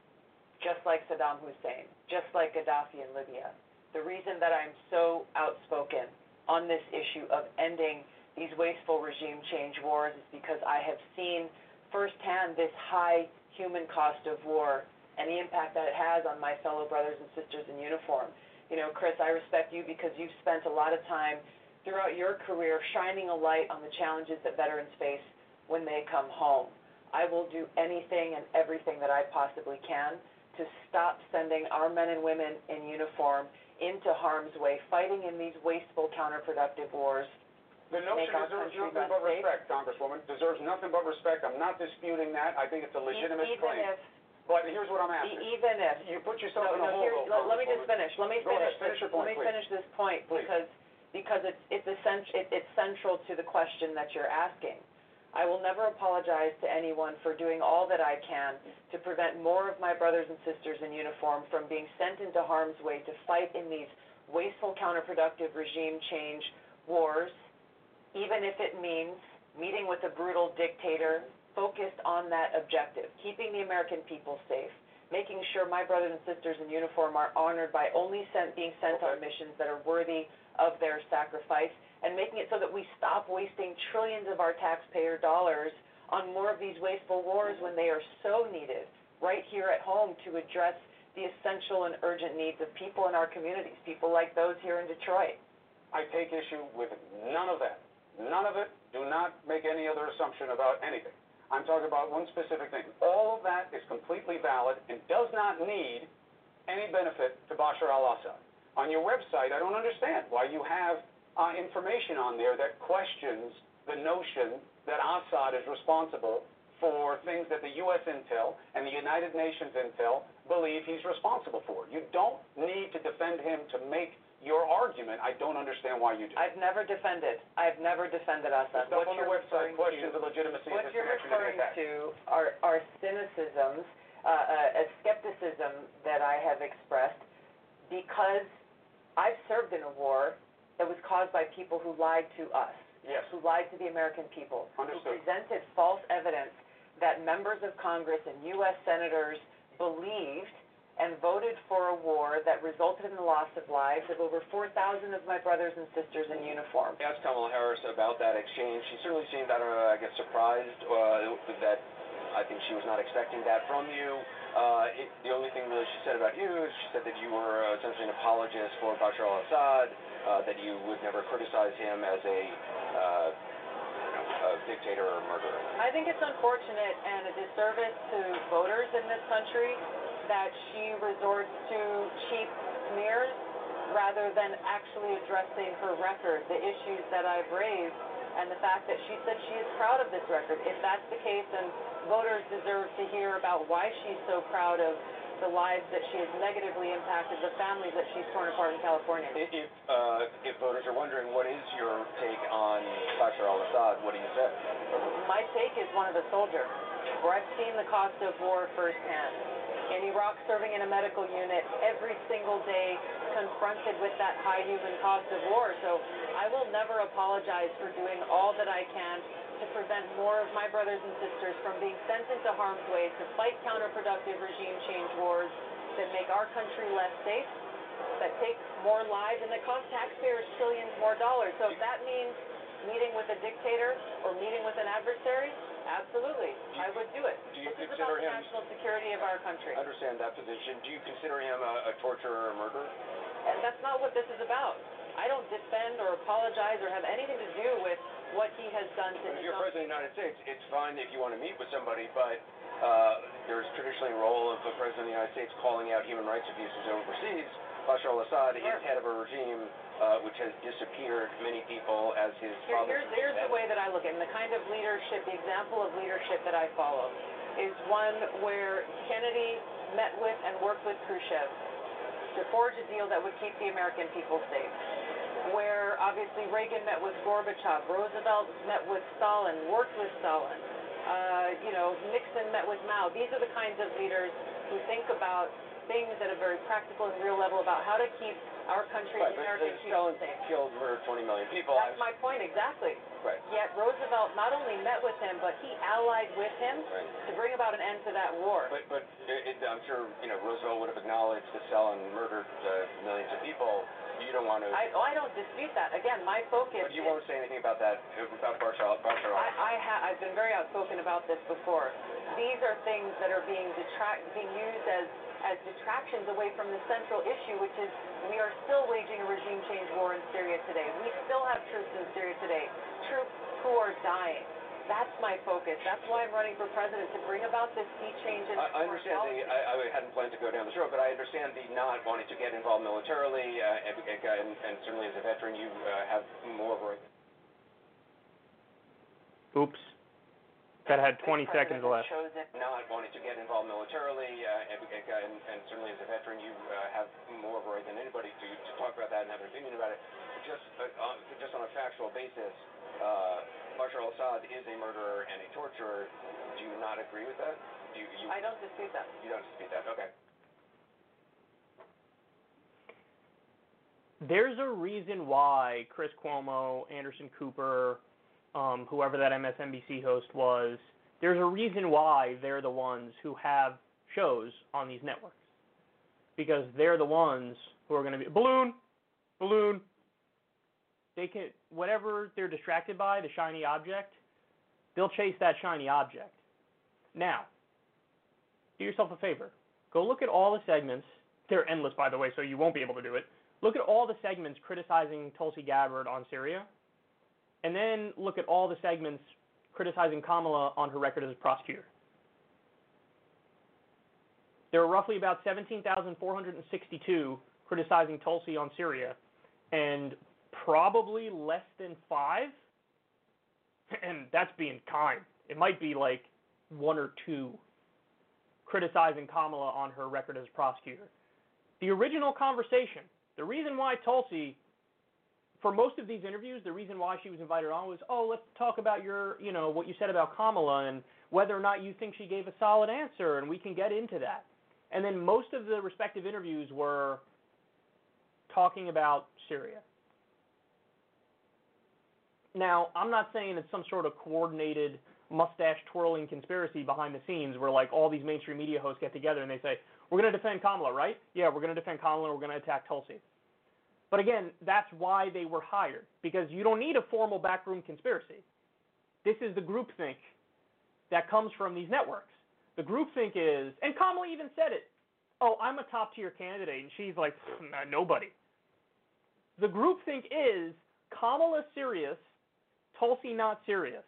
just like Saddam Hussein, just like Gaddafi in Libya. The reason that I'm so outspoken on this issue of ending these wasteful regime change wars is because I have seen firsthand this high human cost of war and the impact that it has on my fellow brothers and sisters in uniform. You know, Chris, I respect you because you've spent a lot of time throughout your career shining a light on the challenges that veterans face when they come home. I will do anything and everything that I possibly can to stop sending our men and women in uniform into harm's way, fighting in these wasteful, counterproductive wars. The notion deserves nothing but safe. respect, Congresswoman. Deserves nothing but respect. I'm not disputing that. I think it's a legitimate even claim. if, But here's what I'm asking. even if, You put yourself no, in a hole, let, let me just finish, let me Go ahead, finish, finish this- your point, let me please. finish this point, Please. because, because it's, it's essential, it, it's central to the question that you're asking. I will never apologize to anyone for doing all that I can to prevent more of my brothers and sisters in uniform from being sent into harm's way to fight in these wasteful, counterproductive regime change wars, even if it means meeting with a brutal dictator focused on that objective, keeping the American people safe, making sure my brothers and sisters in uniform are honored by only sent, being sent on missions that are worthy of their sacrifice, and making it so that we stop wasting trillions of our taxpayer dollars on more of these wasteful wars when they are so needed right here at home to address the essential and urgent needs of people in our communities, people like those here in Detroit. I take issue with none of that. None of it. Do not make any other assumption about anything. I'm talking about one specific thing. All of that is completely valid and does not need any benefit to Bashar al-Assad. On your website, I don't understand why you have uh, information on there that questions the notion that Assad is responsible for things that the U.S. intel and the United Nations intel believe he's responsible for. You don't need to defend him to make your argument. I don't understand why you do. I've never defended, I've never defended Assad. Stuff What on the website questions to- the legitimacy of What his you're connection to the referring to are, are cynicisms, uh, uh, a skepticism that I have expressed because I've served in a war that was caused by people who lied to us, Yes. who lied to the American people, Understood. who presented false evidence that members of Congress and U.S. senators believed and voted for a war that resulted in the loss of lives of over 4,000 of my brothers and sisters in uniform. Asked Kamala Harris about that exchange. She certainly seemed, I don't know, I guess surprised uh, that I think she was not expecting that from you. Uh, it, the only thing really she said about you is she said that you were uh, essentially an apologist for Bashar al-Assad, uh, that you would never criticize him as a, uh, a dictator or murderer. I think it's unfortunate and a disservice to voters in this country that she resorts to cheap smears rather than actually addressing her record, the issues that I've raised, and the fact that she said she is proud of this record. If that's the case, then voters deserve to hear about why she's so proud of the lives that she has negatively impacted, the families that she's torn apart in California. If, if, uh, if voters are wondering what is your take on Bashar al-Assad, what do you say? My take is one of a soldier, where I've seen the cost of war firsthand. In Iraq serving in a medical unit every single day, confronted with that high human cost of war. So I will never apologize for doing all that I can to prevent more of my brothers and sisters from being sent into harm's way to fight counterproductive regime change wars that make our country less safe, that take more lives, and that cost taxpayers trillions more dollars. So if that means meeting with a dictator or meeting with an adversary, absolutely, you- I would do it. do you this is about the him- national security of our country. I understand that position. Do you consider him a, a torturer or a murderer? And that's not what this is about. I don't defend or apologize or have anything to do with what he has done to If his you're own president of the United States, it's fine if you want to meet with somebody, but uh, there's traditionally a role of the president of the United States calling out human rights abuses overseas. Bashar al-Assad is head of a regime uh, which has disappeared many people as his Here, father. here's, here's the way that I look at it. And the kind of leadership, the example of leadership that I follow is one where Kennedy met with and worked with Khrushchev to forge a deal that would keep the American people safe. Where obviously Reagan met with Gorbachev, Roosevelt met with Stalin, worked with Stalin. Uh, you know, Nixon met with Mao. These are the kinds of leaders who think about things at a very practical and real level about how to keep our country Right, and the American people safe. killed, murdered 20 million people. That's my point, exactly. Right. Yet Roosevelt not only met with him, but he allied with him Right. to bring about an end to that war. But, but it, it, I'm sure you know Roosevelt would have acknowledged that Stalin murdered uh, millions of people. You don't want to. I, oh, I don't dispute that. Again, my focus but you is, won't say anything about that about Bashar. Bashar. I, I ha- I've been very outspoken about this before. These are things that are being detract, being used as as distractions away from the central issue, which is we are still waging a regime change war in Syria today. We still have troops in Syria today, troops who are dying. That's my focus. That's why I'm running for president to bring about this sea change in I, I understand the. I, I hadn't planned to go down this road, but I understand the not wanting to get involved militarily, uh, and, and, and certainly as a veteran, you uh, have more of a. Oops. That had 20 This seconds president left. has chosen Not wanting to get involved militarily, uh, and, and, and certainly as a veteran, you uh, have more of a right than anybody to, to talk about that and have an opinion about it. Just, uh, on, just on a factual basis, uh, Bashar al-Assad is a murderer and a torturer. Do you not agree with that? Do you, you, I don't dispute that. you don't dispute that? Okay. There's a reason why Chris Cuomo, Anderson Cooper, um, whoever that MSNBC host was, there's a reason why they're the ones who have shows on these networks. Because they're the ones who are going to be balloon, balloon. They can whatever they're distracted by, the shiny object, they'll chase that shiny object. Now, do yourself a favor. Go look at all the segments. They're endless, by the way, so you won't be able to do it. Look at all the segments criticizing Tulsi Gabbard on Syria, and then look at all the segments criticizing Kamala on her record as a prosecutor. There are roughly about 17,462 criticizing Tulsi on Syria, and probably less than five, and that's being kind. It might be like one or two criticizing Kamala on her record as a prosecutor. The original conversation, the reason why Tulsi, for most of these interviews, the reason why she was invited on was, oh, let's talk about your, you know, what you said about Kamala and whether or not you think she gave a solid answer, and we can get into that. And then most of the respective interviews were talking about Syria. Now, I'm not saying it's some sort of coordinated mustache twirling conspiracy behind the scenes where like all these mainstream media hosts get together and they say, We're gonna defend Kamala, right? Yeah, we're gonna defend Kamala we're gonna attack Tulsi. But again, that's why they were hired. Because you don't need a formal backroom conspiracy. This is the groupthink that comes from these networks. The groupthink is and Kamala even said it. Oh, I'm a top tier candidate and she's like, nobody. The groupthink is Kamala serious, Tulsi not serious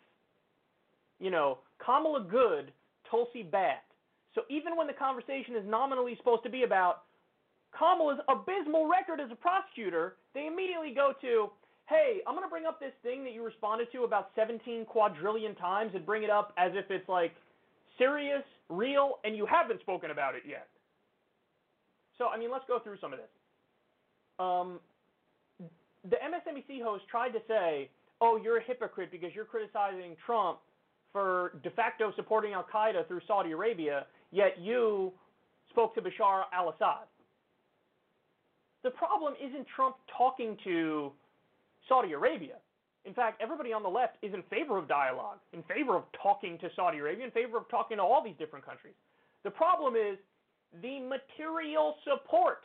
you know, Kamala good, Tulsi bad. So even when the conversation is nominally supposed to be about Kamala's abysmal record as a prosecutor, they immediately go to, hey, I'm going to bring up this thing that you responded to about 17 quadrillion times and bring it up as if it's like serious, real, and you haven't spoken about it yet. So, I mean, let's go through some of this. Um, the MSNBC host tried to say, oh, you're a hypocrite because you're criticizing Trump for de facto supporting Al Qaeda through Saudi Arabia, yet you spoke to Bashar al Assad. The problem isn't Trump talking to Saudi Arabia. In fact, everybody on the left is in favor of dialogue, in favor of talking to Saudi Arabia, in favor of talking to all these different countries. The problem is the material support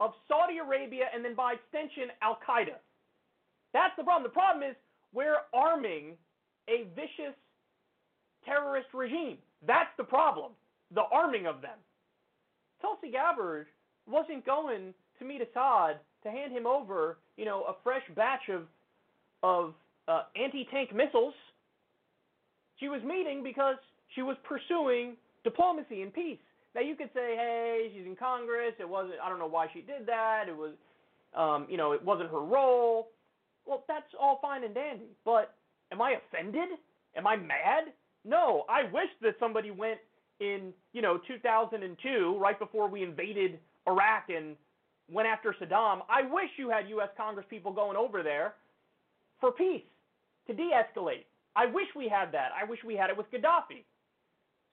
of Saudi Arabia and then by extension Al Qaeda. That's the problem. The problem is we're arming a vicious terrorist regime. That's the problem. The arming of them. Tulsi Gabbard wasn't going to meet Assad to hand him over, you know, a fresh batch of of uh, anti-tank missiles. She was meeting because she was pursuing diplomacy and peace. Now you could say, hey, she's in Congress. It wasn't. I don't know why she did that. It was, um, you know, it wasn't her role. Well, that's all fine and dandy. But am I offended? Am I mad? No. I wish that somebody went in, you know, 2002, right before we invaded Iraq and went after Saddam. I wish you had U.S. Congress people going over there for peace, to de escalate. I wish we had that. I wish we had it with Gaddafi.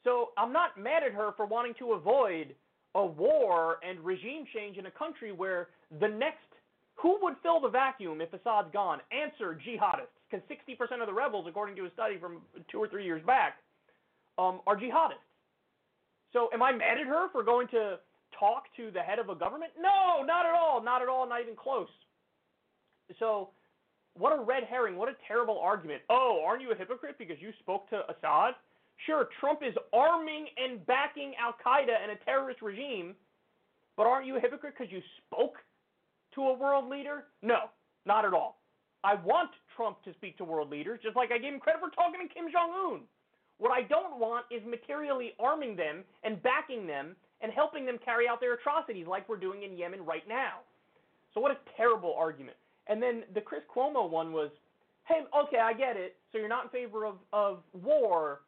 So I'm not mad at her for wanting to avoid a war and regime change in a country where the next who would fill the vacuum if Assad's gone? Answer jihadists, because 60% of the rebels, according to a study from two or three years back, um, are jihadists. So am I mad at her for going to talk to the head of a government? No, not at all, not at all, not even close. So what a red herring, what a terrible argument. Oh, aren't you a hypocrite because you spoke to Assad? Sure, Trump is arming and backing Al Qaeda and a terrorist regime, but aren't you a hypocrite because you spoke to a world leader? No, not at all. I want Trump to speak to world leaders, just like I gave him credit for talking to Kim Jong un. What I don't want is materially arming them and backing them and helping them carry out their atrocities like we're doing in Yemen right now. So, what a terrible argument. And then the Chris Cuomo one was, hey, okay, I get it. So you're not in favor of, of war.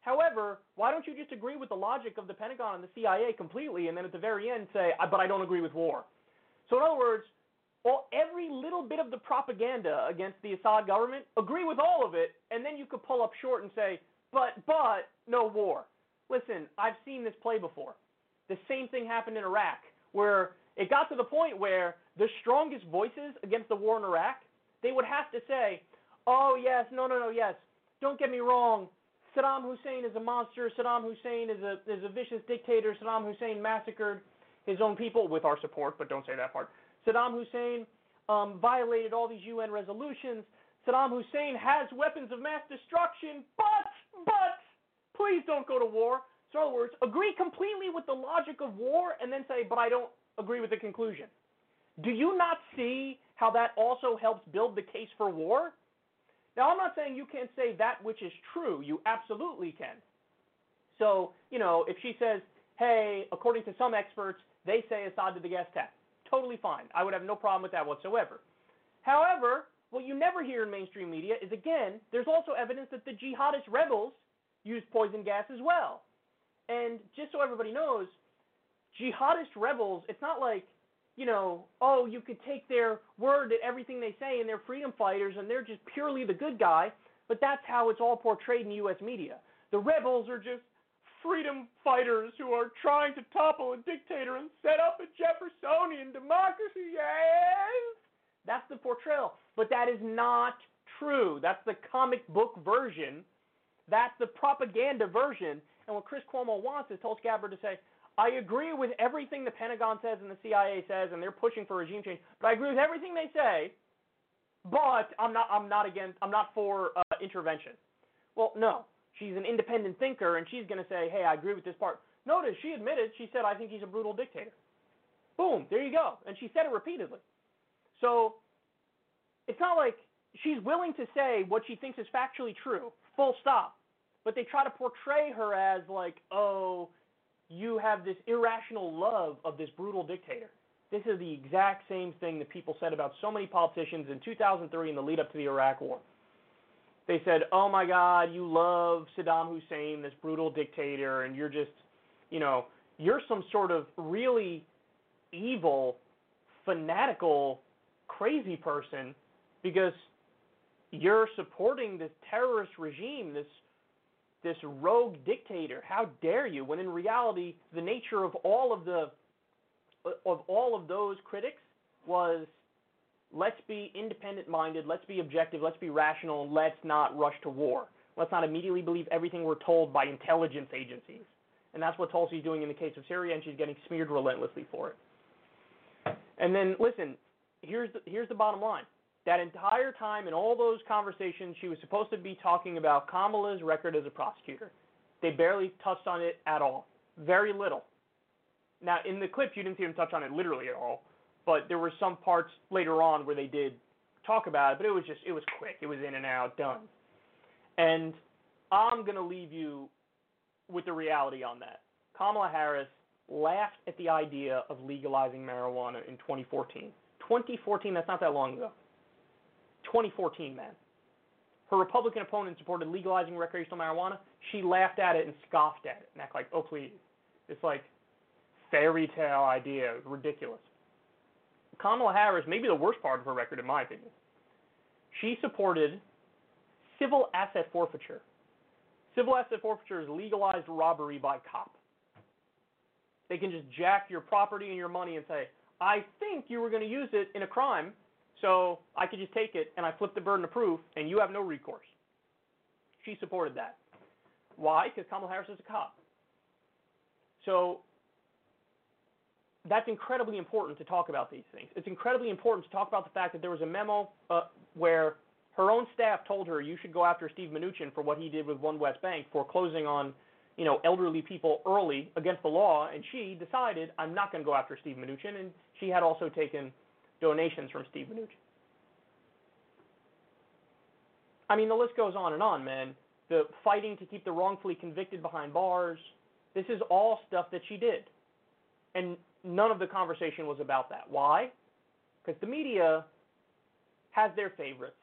However, why don't you just agree with the logic of the Pentagon and the CIA completely, and then at the very end say, but I don't agree with war? So in other words, well, every little bit of the propaganda against the Assad government, agree with all of it, and then you could pull up short and say, but but no war. Listen, I've seen this play before. The same thing happened in Iraq, where it got to the point where the strongest voices against the war in Iraq, they would have to say, oh, yes, no, no, no, yes, don't get me wrong. Saddam Hussein is a monster. Saddam Hussein is a, is a vicious dictator. Saddam Hussein massacred his own people with our support, but don't say that part. Saddam Hussein um, violated all these UN resolutions. Saddam Hussein has weapons of mass destruction, but, but, please don't go to war. So, in other words, agree completely with the logic of war and then say, but I don't agree with the conclusion. Do you not see how that also helps build the case for war? Now, I'm not saying you can't say that which is true. You absolutely can. So, you know, if she says, hey, according to some experts, they say Assad did the gas tap, totally fine. I would have no problem with that whatsoever. However, what you never hear in mainstream media is, again, there's also evidence that the jihadist rebels used poison gas as well. And just so everybody knows, jihadist rebels, it's not like, you know, oh, you could take their word at everything they say and they're freedom fighters and they're just purely the good guy, but that's how it's all portrayed in U.S. media. The rebels are just freedom fighters who are trying to topple a dictator and set up a Jeffersonian democracy. Yes! That's the portrayal. But that is not true. That's the comic book version. That's the propaganda version. And what Chris Cuomo wants is Tulsi Gabbard to say, I agree with everything the Pentagon says and the CIA says, and they're pushing for regime change. But I agree with everything they say. But I'm not. I'm not against. I'm not for uh, intervention. Well, no. She's an independent thinker, and she's going to say, "Hey, I agree with this part." Notice she admitted. She said, "I think he's a brutal dictator." Boom. There you go. And she said it repeatedly. So it's not like she's willing to say what she thinks is factually true. Full stop. But they try to portray her as like, oh, you have this irrational love of this brutal dictator. This is the exact same thing that people said about so many politicians in 2003 in the lead up to the Iraq War. They said, "Oh my God, you love Saddam Hussein, this brutal dictator, and you're just, you know, you're some sort of really evil, fanatical, crazy person because you're supporting this terrorist regime, this this rogue dictator. How dare you? When in reality, the nature of all of the of all of those critics was let's be independent minded, let's be objective, let's be rational, let's not rush to war. Let's not immediately believe everything we're told by intelligence agencies. And that's what Tulsi's doing in the case of Syria, and she's getting smeared relentlessly for it. And then, listen, here's the, here's the bottom line. That entire time in all those conversations, she was supposed to be talking about Kamala's record as a prosecutor. They barely touched on it at all. Very little. Now, in the clip, you didn't see them touch on it literally at all, but there were some parts later on where they did talk about it, but it was just, it was quick. It was in and out, done. And I'm going to leave you with the reality on that. Kamala Harris laughed at the idea of legalizing marijuana in 2014. 2014, that's not that long ago. 2014, man. Her Republican opponent supported legalizing recreational marijuana. She laughed at it and scoffed at it and acted like, oh, please. It's like fairy tale idea. Ridiculous. Kamala Harris, maybe the worst part of her record, in my opinion. She supported civil asset forfeiture. Civil asset forfeiture is legalized robbery by cop. They can just jack your property and your money and say, I think you were going to use it in a crime, so I could just take it and I flip the burden of proof and you have no recourse. She supported that. Why? Because Kamala Harris is a cop. So that's incredibly important to talk about these things. It's incredibly important to talk about the fact that there was a memo uh, where her own staff told her you should go after Steve Mnuchin for what he did with OneWest Bank, foreclosing on you know elderly people early against the law, and she decided I'm not going to go after Steve Mnuchin, and she had also taken donations from Steve Mnuchin. I mean, the list goes on and on, man. The fighting to keep the wrongfully convicted behind bars. This is all stuff that she did. And none of the conversation was about that. Why? Because the media has their favorites.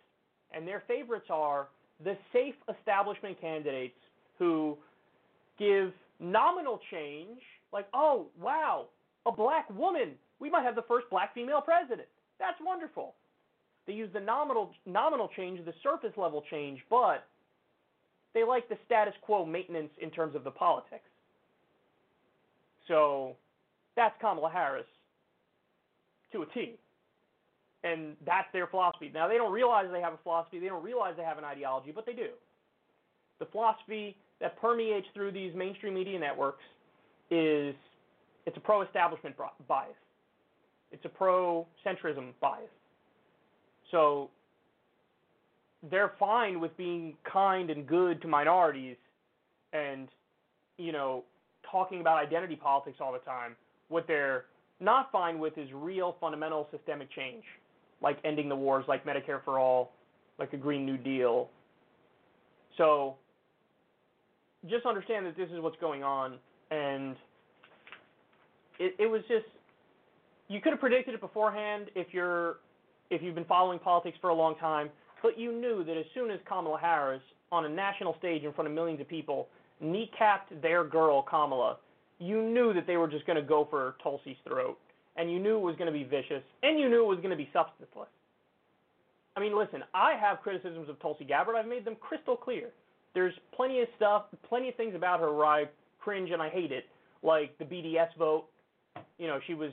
And their favorites are the safe establishment candidates who give nominal change, like, oh, wow, a black woman we might have the first black female president. That's wonderful. They use the nominal nominal change, the surface level change, but they like the status quo maintenance in terms of the politics. So that's Kamala Harris to a T. And that's their philosophy. Now they don't realize they have a philosophy, they don't realize they have an ideology, but they do. The philosophy that permeates through these mainstream media networks is it's a pro-establishment bias. It's a pro-centrism bias. So they're fine with being kind and good to minorities and, you know, talking about identity politics all the time. What they're not fine with is real fundamental systemic change, like ending the wars, like Medicare for all, like a Green New Deal. So just understand that this is what's going on, and it, it was just you could have predicted it beforehand if you're if you've been following politics for a long time, but you knew that as soon as Kamala Harris on a national stage in front of millions of people kneecapped their girl Kamala, you knew that they were just going to go for Tulsi's throat, and you knew it was going to be vicious, and you knew it was going to be substanceless. I mean, listen, I have criticisms of Tulsi Gabbard. I've made them crystal clear. There's plenty of stuff, plenty of things about her where I cringe and I hate it, like the BDS vote. You know, she was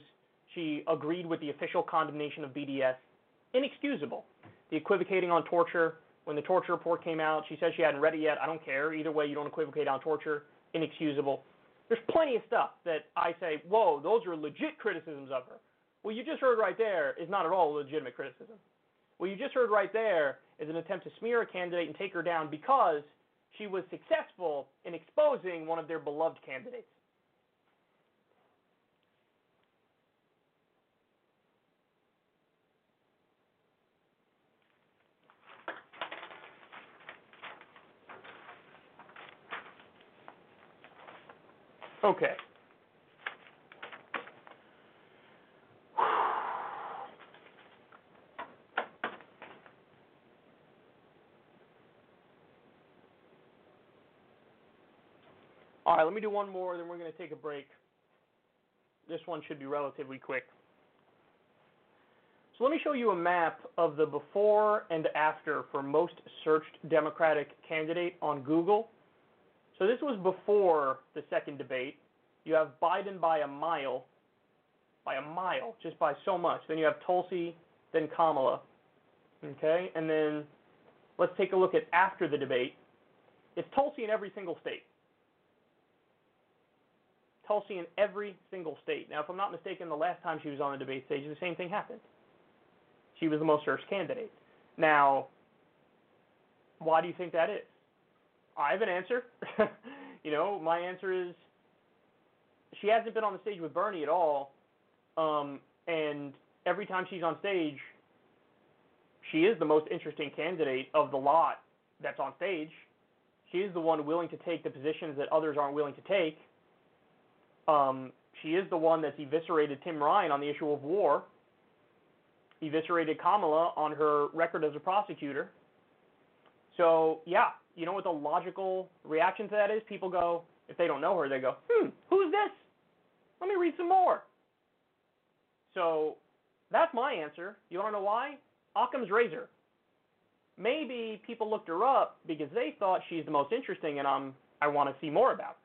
she agreed with the official condemnation of BDS. Inexcusable. The equivocating on torture. When the torture report came out, she says she hadn't read it yet. I don't care. Either way, you don't equivocate on torture. Inexcusable. There's plenty of stuff that I say, whoa, those are legit criticisms of her. What you just heard right there is not at all legitimate criticism. What you just heard right there is an attempt to smear a candidate and take her down because she was successful in exposing one of their beloved candidates. Okay. All right, let me do one more, then we're going to take a break. This one should be relatively quick. So let me show you a map of the before and after for most searched Democratic candidate on Google So this was before the second debate. You have Biden by a mile, by a mile, just by so much. Then you have Tulsi, then Kamala. Okay, and then let's take a look at after the debate. It's Tulsi in every single state. Tulsi in every single state. Now, if I'm not mistaken, the last time she was on the debate stage, the same thing happened. She was the most searched candidate. Now, why do you think that is? I have an answer. you know, my answer is she hasn't been on the stage with Bernie at all, um, and every time she's on stage, she is the most interesting candidate of the lot that's on stage. She is the one willing to take the positions that others aren't willing to take. Um, she is the one that's eviscerated Tim Ryan on the issue of war, eviscerated Kamala on her record as a prosecutor. So, yeah, you know what the logical reaction to that is? People go, if they don't know her, they go, hmm, who's this? Let me read some more. So, that's my answer. You want to know why? Occam's razor. Maybe people looked her up because they thought she's the most interesting and I'm, I want to see more about her.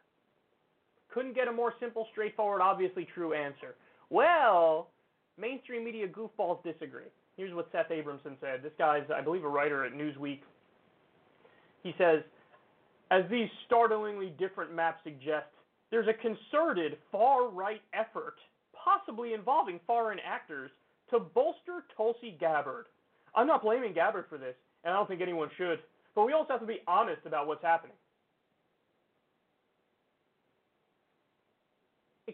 Couldn't get a more simple, straightforward, obviously true answer. Well, mainstream media goofballs disagree. Here's what Seth Abramson said. This guy's, I believe, a writer at Newsweek. He says, as these startlingly different maps suggest, there's a concerted far right effort, possibly involving foreign actors, to bolster Tulsi Gabbard. I'm not blaming Gabbard for this, and I don't think anyone should, but we also have to be honest about what's happening.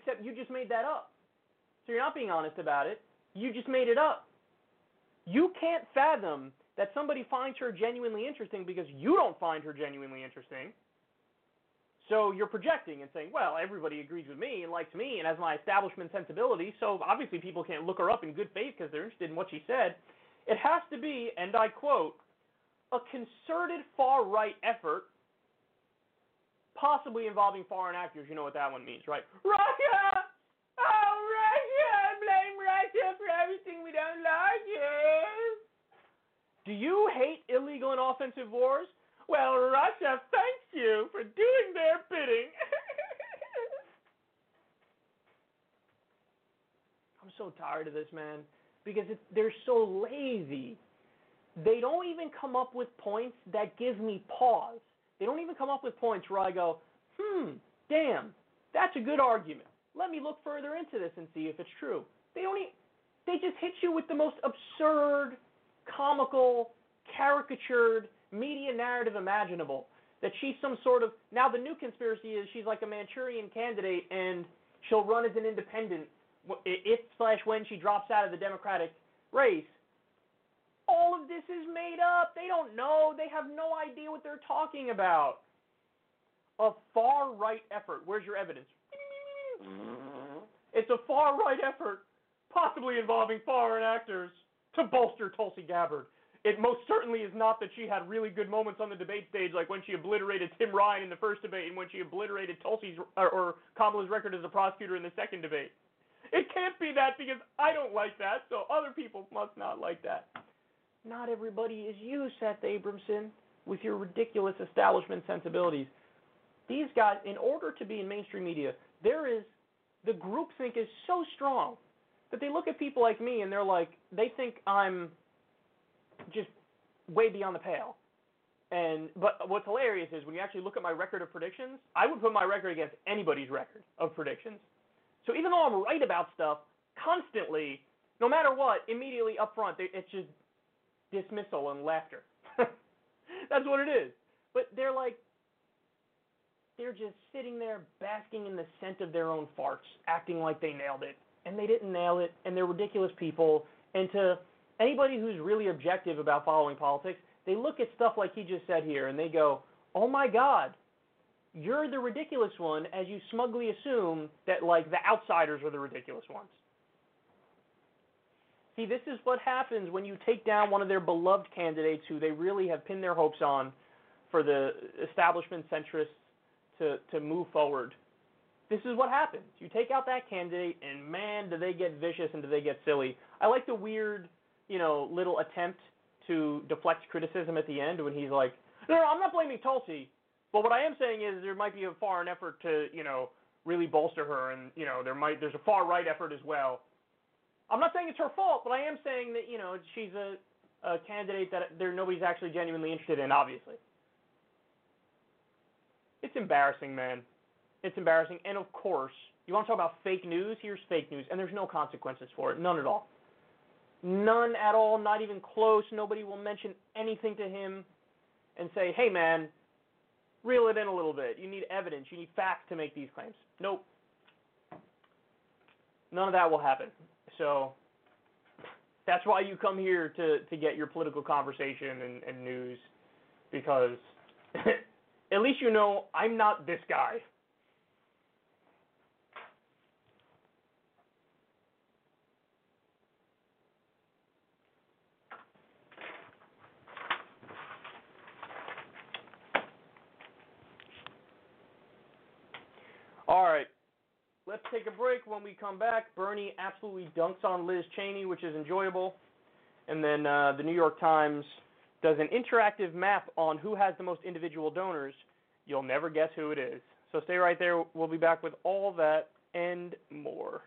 Except you just made that up. So you're not being honest about it. You just made it up. You can't fathom that somebody finds her genuinely interesting because you don't find her genuinely interesting. So you're projecting and saying, well, everybody agrees with me and likes me and has my establishment sensibility, so obviously people can't look her up in good faith because they're interested in what she said. It has to be, and I quote, a concerted far right effort, possibly involving foreign actors. You know what that one means, right? Russia! Oh, Russia! Blame Russia for everything we don't like. Yes. Do you hate illegal and offensive wars? Well, Russia thanks you for doing their bidding. I'm so tired of this, man, because it, they're so lazy. They don't even come up with points that give me pause. They don't even come up with points where I go, hmm, damn, that's a good argument. Let me look further into this and see if it's true. They only, they just hit you with the most absurd, comical, caricatured media narrative imaginable. That she's some sort of now the new conspiracy is she's like a Manchurian candidate and she'll run as an independent if slash when she drops out of the Democratic race. All of this is made up. They don't know. They have no idea what they're talking about. A far right effort. Where's your evidence? It's a far right effort, possibly involving foreign actors, to bolster Tulsi Gabbard. It most certainly is not that she had really good moments on the debate stage, like when she obliterated Tim Ryan in the first debate and when she obliterated Tulsi's or, or Kamala's record as a prosecutor in the second debate. It can't be that because I don't like that, so other people must not like that. Not everybody is you, Seth Abramson, with your ridiculous establishment sensibilities. These guys, in order to be in mainstream media, there is the groupthink is so strong that they look at people like me and they're like, they think I'm just way beyond the pale. And but what's hilarious is when you actually look at my record of predictions, I would put my record against anybody's record of predictions. So even though I'm right about stuff constantly, no matter what, immediately up front, it's just dismissal and laughter. That's what it is. But they're like, they're just sitting there basking in the scent of their own farts, acting like they nailed it. And they didn't nail it, and they're ridiculous people. And to anybody who's really objective about following politics, they look at stuff like he just said here and they go, "Oh my God, you're the ridiculous one," as you smugly assume that like the outsiders are the ridiculous ones. See, this is what happens when you take down one of their beloved candidates who they really have pinned their hopes on for the establishment centrists to, to move forward. This is what happens. You take out that candidate, and man, do they get vicious and do they get silly. I like the weird you know, little attempt to deflect criticism at the end when he's like, no, no, I'm not blaming Tulsi. But what I am saying is there might be a foreign effort to, you know, really bolster her, and you know, there might there's a far right effort as well. I'm not saying it's her fault, but I am saying that you know she's a, a candidate that there nobody's actually genuinely interested in. Obviously, it's embarrassing, man. It's embarrassing, and of course, you want to talk about fake news? Here's fake news, and there's no consequences for it, none at all. None at all, not even close. Nobody will mention anything to him and say, hey man, reel it in a little bit. You need evidence, you need facts to make these claims. Nope. None of that will happen. So that's why you come here to, to get your political conversation and, and news because at least you know I'm not this guy. All right. Take a break. When we come back, Bernie absolutely dunks on Liz Cheney, which is enjoyable. And then uh, the New York Times does an interactive map on who has the most individual donors. You'll never guess who it is. So stay right there. We'll be back with all that and more.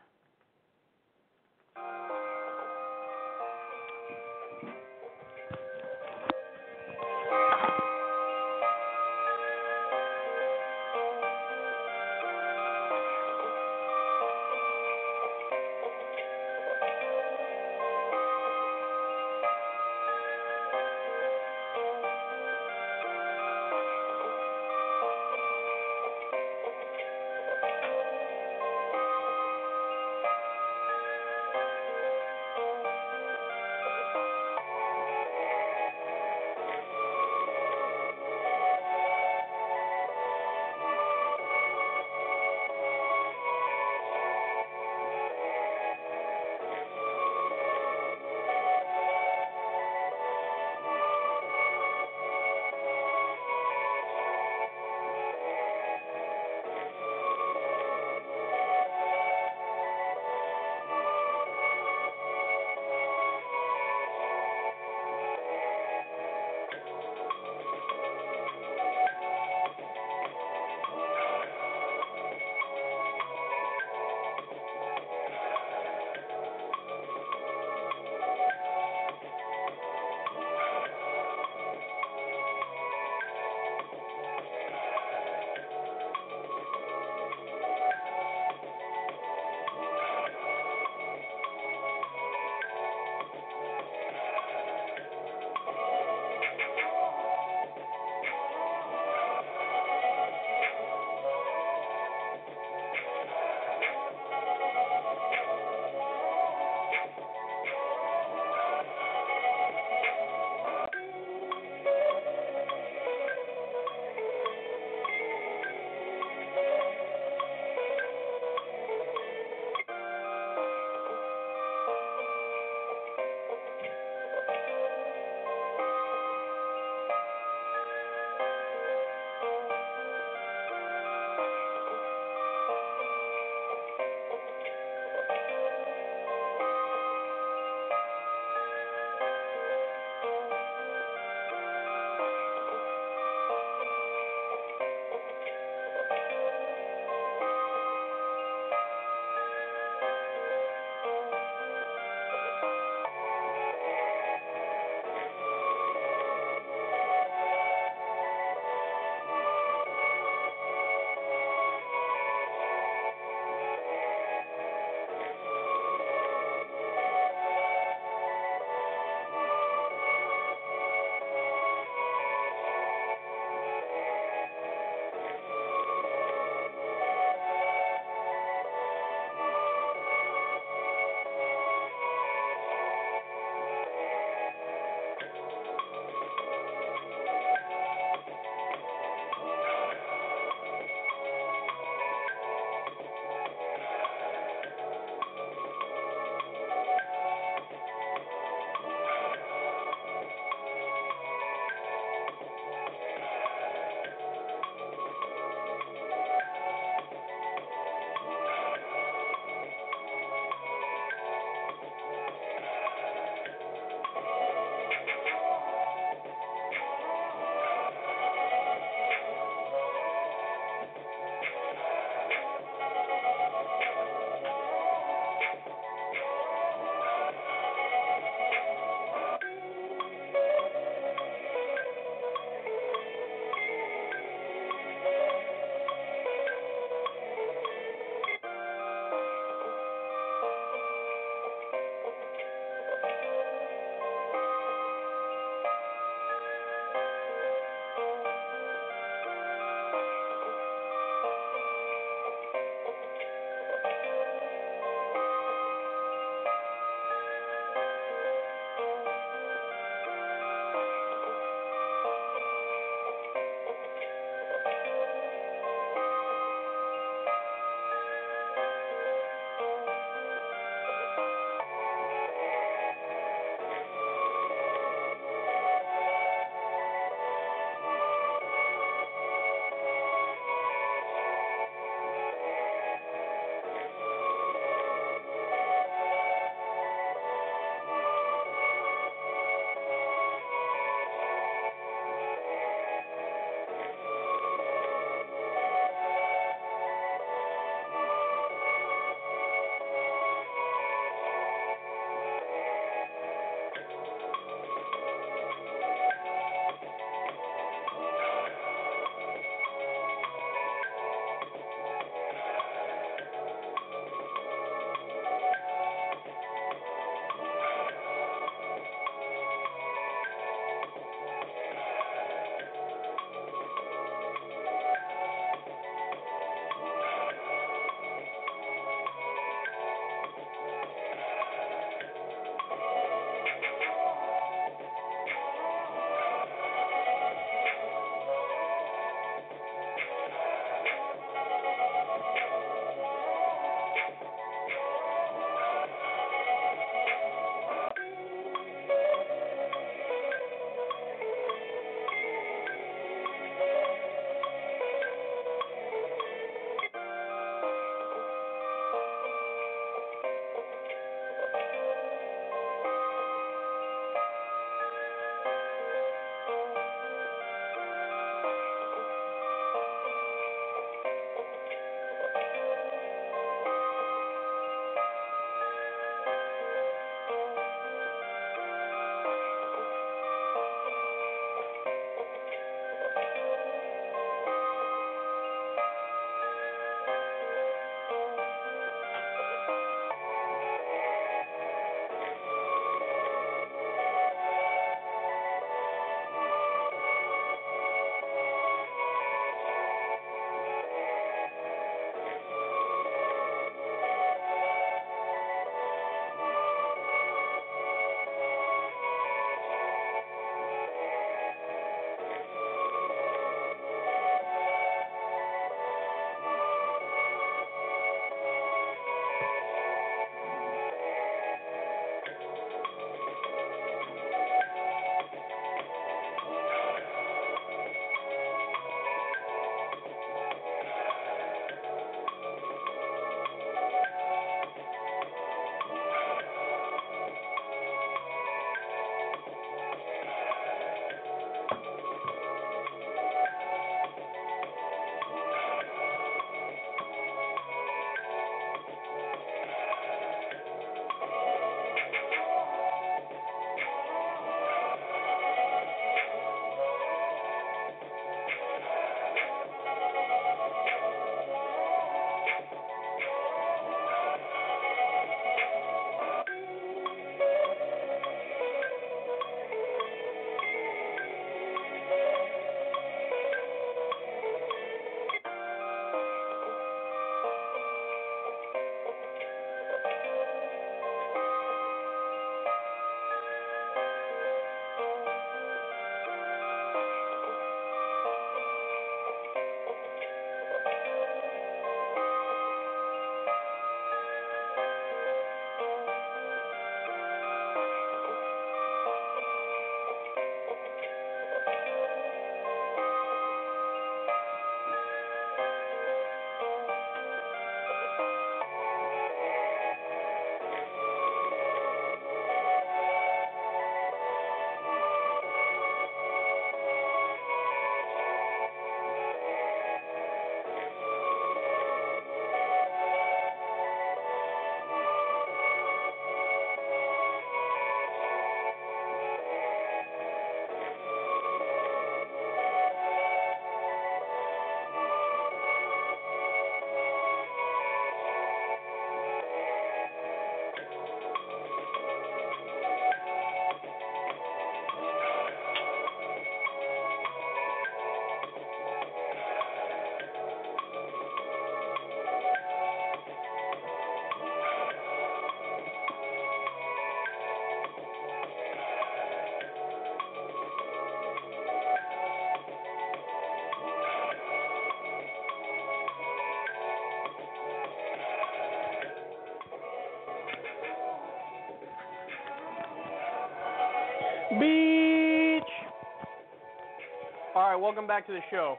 All right, welcome back to the show.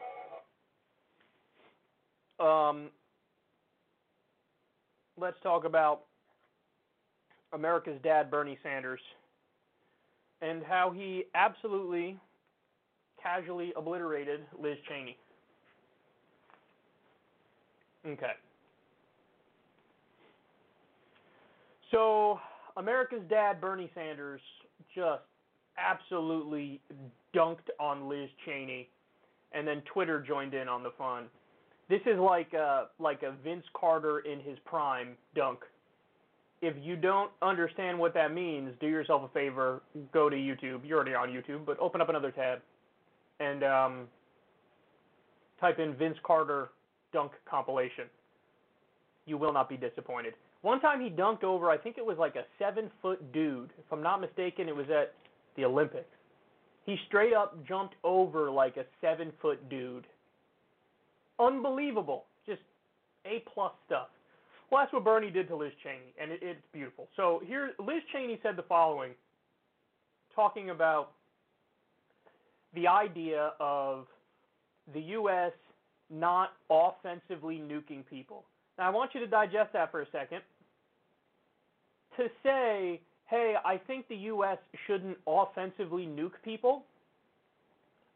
Um, let's talk about America's dad, Bernie Sanders, and how he absolutely casually obliterated Liz Cheney. Okay. So, America's dad, Bernie Sanders, just absolutely dunked on Liz Cheney, and then Twitter joined in on the fun. This is like a like a Vince Carter in his prime dunk. If you don't understand what that means, do yourself a favor, go to YouTube. You're already on YouTube, but open up another tab and um, type in Vince Carter dunk compilation. You will not be disappointed. One time he dunked over, I think it was like a seven foot dude. If I'm not mistaken, it was at the Olympics. He straight up jumped over like a seven foot dude. Unbelievable. Just A plus stuff. Well, that's what Bernie did to Liz Cheney, and it, it's beautiful. So here, Liz Cheney said the following, talking about the idea of the U.S. not offensively nuking people. Now, I want you to digest that for a second. To say, hey, I think the U.S. shouldn't offensively nuke people,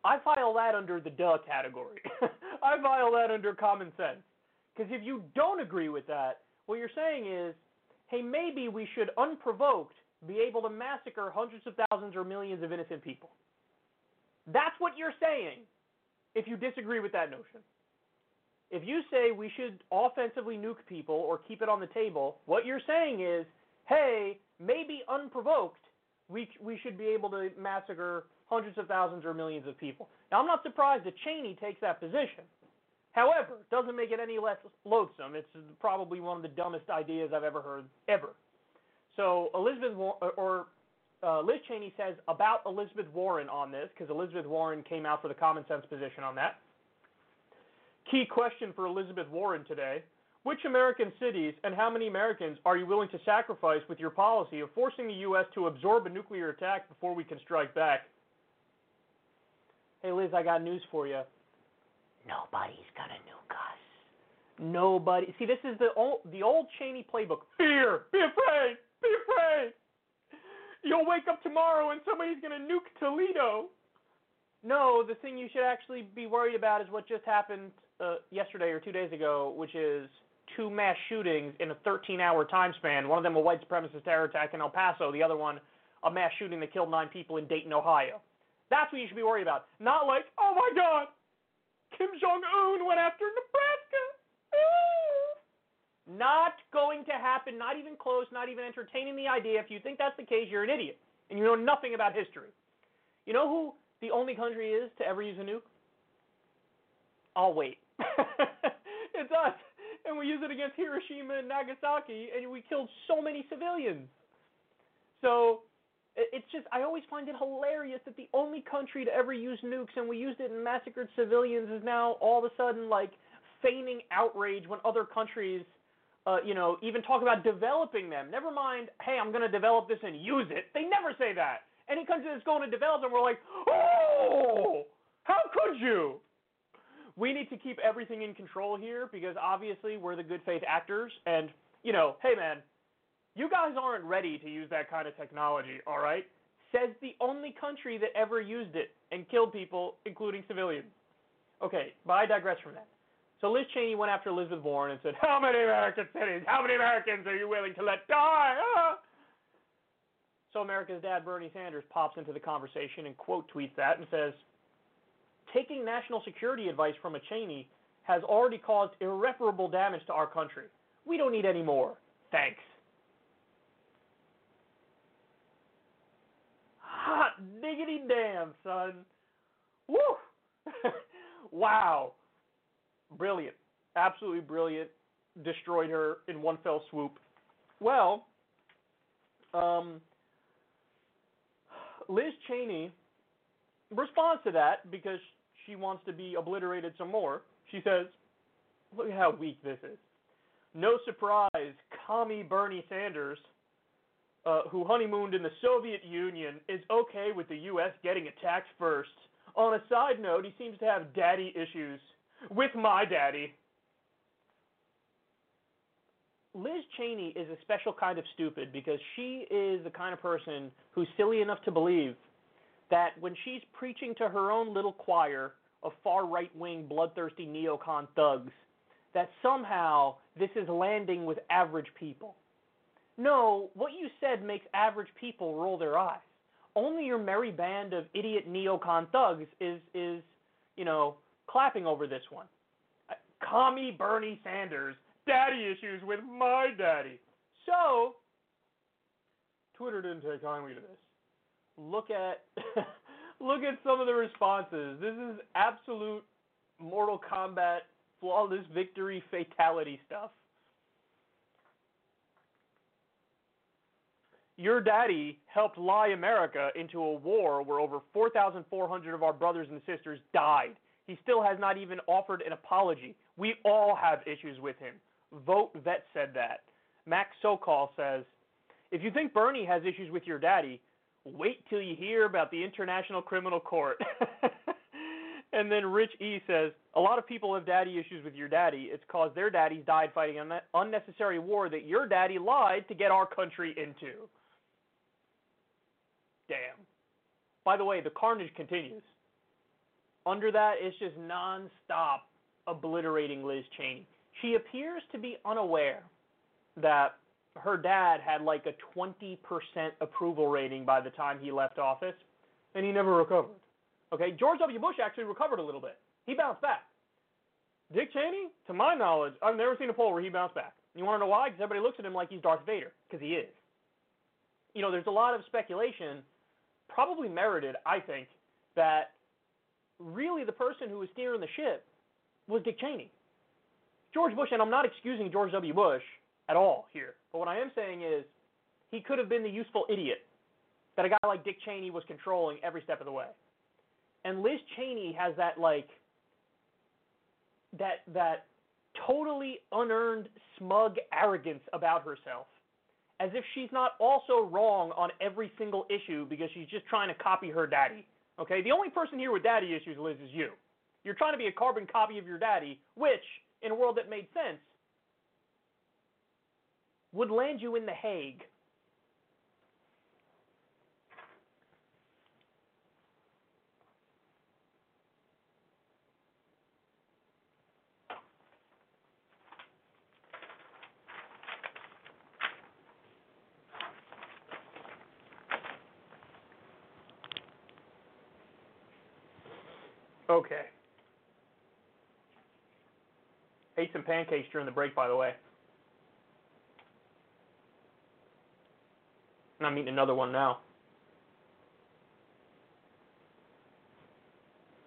I file that under the duh category. I file that under common sense. Because if you don't agree with that, what you're saying is, hey, maybe we should unprovoked be able to massacre hundreds of thousands or millions of innocent people. That's what you're saying if you disagree with that notion. If you say we should offensively nuke people or keep it on the table, what you're saying is, hey, maybe unprovoked, we, we should be able to massacre hundreds of thousands or millions of people. Now, I'm not surprised that Cheney takes that position. However, it doesn't make it any less loathsome. It's probably one of the dumbest ideas I've ever heard, ever. So Elizabeth or uh, Liz Cheney says about Elizabeth Warren on this, because Elizabeth Warren came out for the common sense position on that. Key question for Elizabeth Warren today Which American cities and how many Americans are you willing to sacrifice with your policy of forcing the U.S. to absorb a nuclear attack before we can strike back? Hey, Liz, I got news for you. Nobody's gonna nuke us. Nobody. See, this is the old, the old Cheney playbook. Fear. Be afraid. Be afraid. You'll wake up tomorrow and somebody's gonna nuke Toledo. No, the thing you should actually be worried about is what just happened uh, yesterday or two days ago, which is two mass shootings in a 13-hour time span. One of them a white supremacist terror attack in El Paso. The other one a mass shooting that killed nine people in Dayton, Ohio. That's what you should be worried about. Not like, oh my God, Kim Jong Un went after Nebraska. Not going to happen. Not even close. Not even entertaining the idea. If you think that's the case, you're an idiot and you know nothing about history. You know who the only country is to ever use a nuke? I'll wait. it's us. And we use it against Hiroshima and Nagasaki, and we killed so many civilians. So it's just, I always find it hilarious that the only country to ever use nukes, and we used it and massacred civilians, is now all of a sudden like feigning outrage when other countries, uh, you know, even talk about developing them. Never mind, hey, I'm going to develop this and use it. They never say that. Any country that's going to develop them, we're like, oh, how could you? We need to keep everything in control here because obviously we're the good faith actors. And, you know, hey, man, you guys aren't ready to use that kind of technology, all right? Says the only country that ever used it and killed people, including civilians. Okay, but I digress from that. So Liz Cheney went after Elizabeth Warren and said, How many American cities, how many Americans are you willing to let die? Ah! So America's dad, Bernie Sanders, pops into the conversation and quote tweets that and says, Taking national security advice from a Cheney has already caused irreparable damage to our country. We don't need any more. Thanks. Hot diggity damn, son. Woo! wow. Brilliant. Absolutely brilliant. Destroyed her in one fell swoop. Well, um, Liz Cheney responds to that because she wants to be obliterated some more. She says, Look how weak this is. No surprise, commie Bernie Sanders uh, who honeymooned in the Soviet Union, is okay with the U.S. getting attacked first. On a side note, he seems to have daddy issues with my daddy. Liz Cheney is a special kind of stupid because she is the kind of person who's silly enough to believe that when she's preaching to her own little choir of far right wing bloodthirsty neocon thugs, that somehow this is landing with average people. No, what you said makes average people roll their eyes. Only your merry band of idiot neocon thugs is is, you know, clapping over this one. Uh, Commie Bernie Sanders, daddy issues with my daddy. So, Twitter didn't take kindly to this. Look at look at some of the responses. This is absolute Mortal Kombat flawless victory fatality stuff. Your daddy helped lie America into a war where over 4,400 of our brothers and sisters died. He still has not even offered an apology. We all have issues with him. Vote Vet said that. Max Sokol says, if you think Bernie has issues with your daddy, wait till you hear about the International Criminal Court. and then Rich E says, a lot of people have daddy issues with your daddy. It's cause their daddies died fighting an unnecessary war that your daddy lied to get our country into. Damn. By the way, the carnage continues. Under that, it's just nonstop obliterating Liz Cheney. She appears to be unaware that her dad had like a 20% approval rating by the time he left office, and he never recovered. Okay, George W. Bush actually recovered a little bit. He bounced back. Dick Cheney, to my knowledge, I've never seen a poll where he bounced back. You want to know why? Because everybody looks at him like he's Darth Vader, because he is. You know, there's a lot of speculation, probably merited, I think, that really the person who was steering the ship was Dick Cheney. George Bush, and I'm not excusing George W. Bush at all here, but what I am saying is he could have been the useful idiot that a guy like Dick Cheney was controlling every step of the way. And Liz Cheney has that like that that totally unearned smug arrogance about herself as if she's not also wrong on every single issue because she's just trying to copy her daddy. Okay? The only person here with daddy issues, Liz, is you. You're trying to be a carbon copy of your daddy, which, in a world that made sense, would land you in The Hague. Okay. Ate some pancakes during the break, by the way. And I'm eating another one now.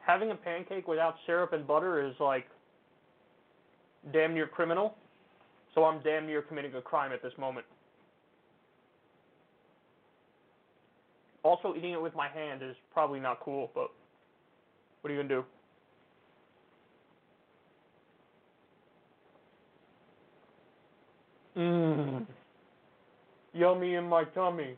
Having a pancake without syrup and butter is like damn near criminal. So I'm damn near committing a crime at this moment. Also, eating it with my hand is probably not cool, but what are you going to do? Mmm. Yummy in my tummy.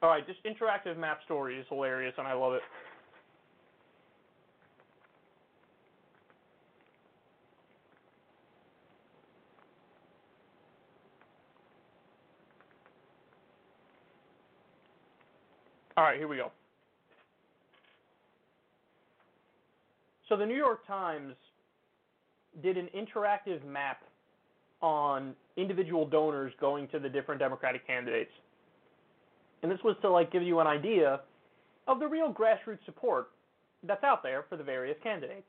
All right, this interactive map story is hilarious, and I love it. All right, here we go. So the New York Times did an interactive map on individual donors going to the different Democratic candidates. And this was to like give you an idea of the real grassroots support that's out there for the various candidates.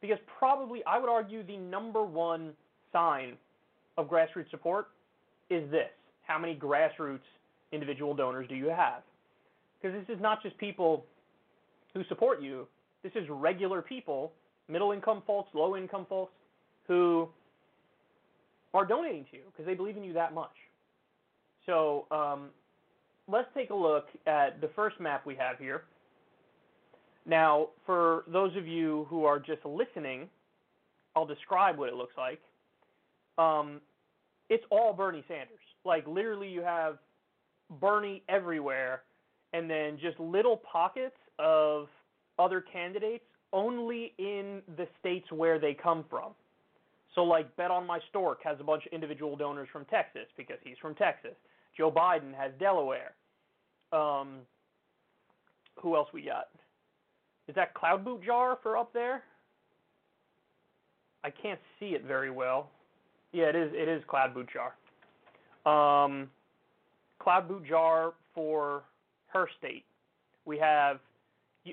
Because probably I would argue the number one sign of grassroots support is this. How many grassroots individual donors do you have? Because this is not just people who support you, this is regular people, middle income folks, low income folks, who are donating to you because they believe in you that much. So um, let's take a look at the first map we have here. Now, for those of you who are just listening, I'll describe what it looks like. Um, it's all Bernie Sanders. Like literally, you have Bernie everywhere, and then just little pockets of other candidates only in the states where they come from. So, like, Bet on My Stork has a bunch of individual donors from Texas because he's from Texas. Joe Biden has Delaware. Um, who else we got? Is that Klobuchar for up there? I can't see it very well. Yeah, it is. It is Klobuchar. Um, Klobuchar for her state. We have.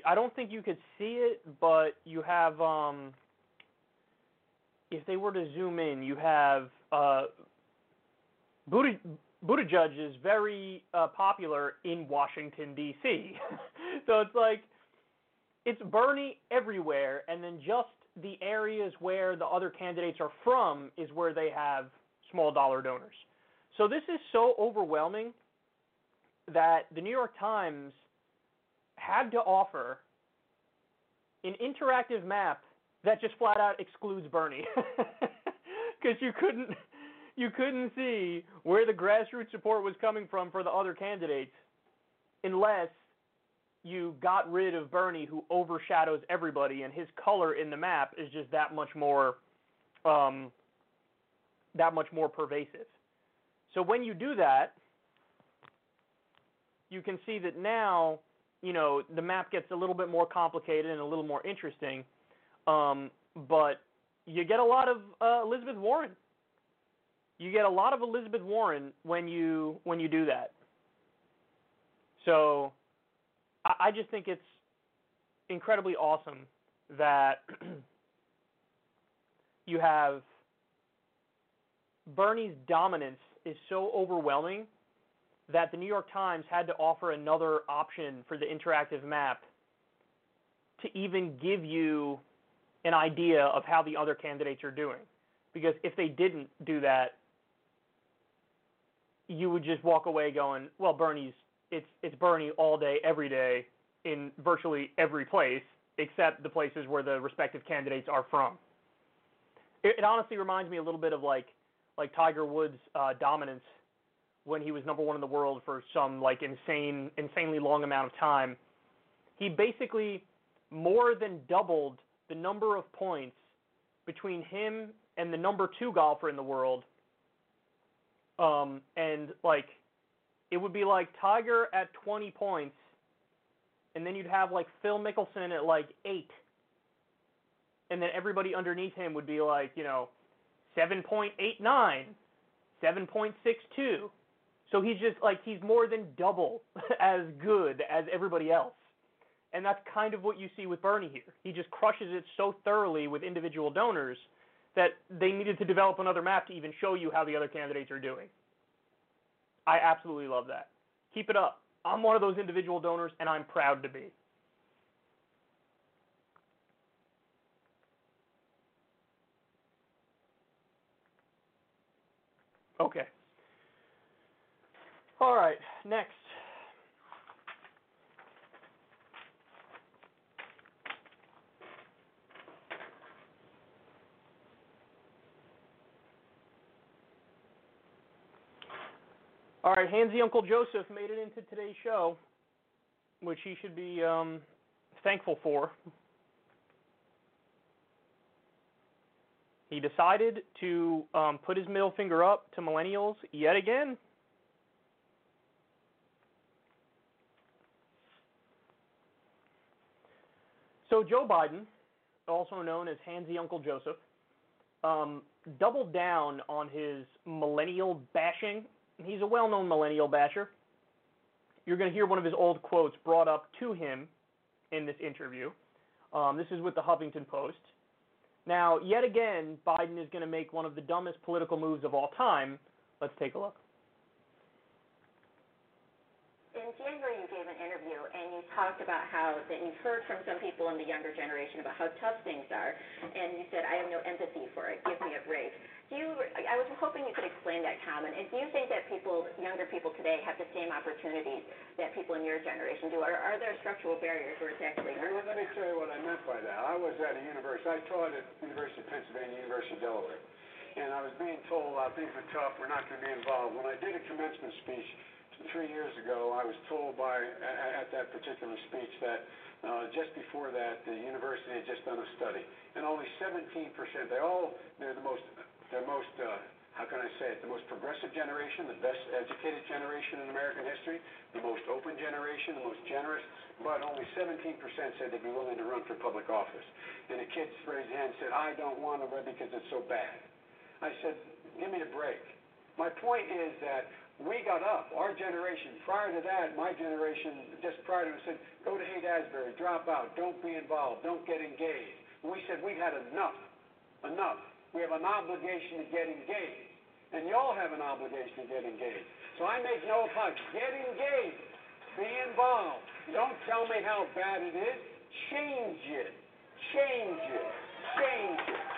I don't think you could see it, but you have. Um, if they were to zoom in, you have uh, Buttigieg is very uh, popular in Washington D.C. so it's like it's Bernie everywhere, and then just the areas where the other candidates are from is where they have small dollar donors. So this is so overwhelming that the New York Times had to offer an interactive map that just flat out excludes Bernie because you couldn't you couldn't see where the grassroots support was coming from for the other candidates unless you got rid of Bernie who overshadows everybody and his color in the map is just that much more um, that much more pervasive. So when you do that, you can see that now, you know, the map gets a little bit more complicated and a little more interesting. Um, but you get a lot of uh, Elizabeth Warren. You get a lot of Elizabeth Warren when you when you do that. So I, I just think it's incredibly awesome that you have Bernie's dominance is so overwhelming that the New York Times had to offer another option for the interactive map to even give you an idea of how the other candidates are doing. Because if they didn't do that, you would just walk away going, well, Bernie's it's it's Bernie all day, every day, in virtually every place, except the places where the respective candidates are from. It, it honestly reminds me a little bit of like like Tiger Woods' uh, dominance when he was number one in the world for some like insane, insanely long amount of time. He basically more than doubled the number of points between him and the number two golfer in the world. Um, and like, it would be like Tiger at 20 points, and then you'd have like Phil Mickelson at like eight, and then everybody underneath him would be like, you know, 7.89, 7.62. So he's just like he's more than double as good as everybody else. And that's kind of what you see with Bernie here. He just crushes it so thoroughly with individual donors that they needed to develop another map to even show you how the other candidates are doing. I absolutely love that. Keep it up. I'm one of those individual donors, and I'm proud to be. Okay. All right, next. All right, Handsy Uncle Joseph made it into today's show, which he should be um, thankful for. He decided to um, put his middle finger up to millennials yet again. So Joe Biden, also known as Handsy Uncle Joseph, um, doubled down on his millennial bashing. He's a well-known millennial basher. You're going to hear one of his old quotes brought up to him in this interview. Um, this is with the Huffington Post. Now, yet again, Biden is going to make one of the dumbest political moves of all time. Let's take a look. In January, you gave an interview and you talked about how that you've heard from some people in the younger generation about how tough things are, and you said, "I have no empathy for it. Give me a break." Do you? I was hoping you could explain that comment. And do you think that people, younger people today, have the same opportunities that people in your generation do, or are there structural barriers where it's actually Well, let me tell you what I meant by that. I was at a university. I taught at University of Pennsylvania, University of Delaware, and I was being told, uh, "Things are tough. We're not going to be involved." When I did a commencement speech three years ago, I was told by at, at that particular speech that uh, just before that, the university had just done a study, and only 17 percent. They all they're the most they're most uh, how can I say it? The most progressive generation, the best educated generation in American history, the most open generation, the most generous, but only 17% said they'd be willing to run for public office. And a kid raised his hand and said, I don't want to run because it's so bad. I said, give me a break. My point is that we got up. Our generation, prior to that, my generation, just prior to it, said, go to Haight-Ashbury, drop out, don't be involved, don't get engaged. And we said, we've had enough, enough. We have an obligation to get engaged. And y'all have an obligation to get engaged. So I make no apology. Get engaged. Be involved. Don't tell me how bad it is. Change it. Change it. Change it.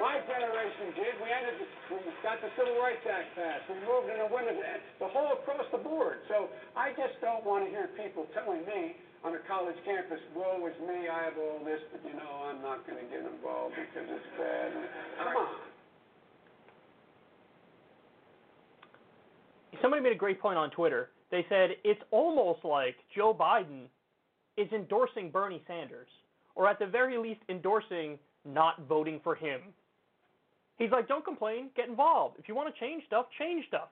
My generation did. We ended. We got the Civil Rights Act passed. We moved into women's. The whole across the board. So I just don't want to hear people telling me on a college campus, woe is me. I have all this, but you know I'm not going to get involved because it's bad. Come on. Somebody made a great point on Twitter. They said it's almost like Joe Biden is endorsing Bernie Sanders, or at the very least endorsing not voting for him. He's like, don't complain, get involved. If you want to change stuff, change stuff.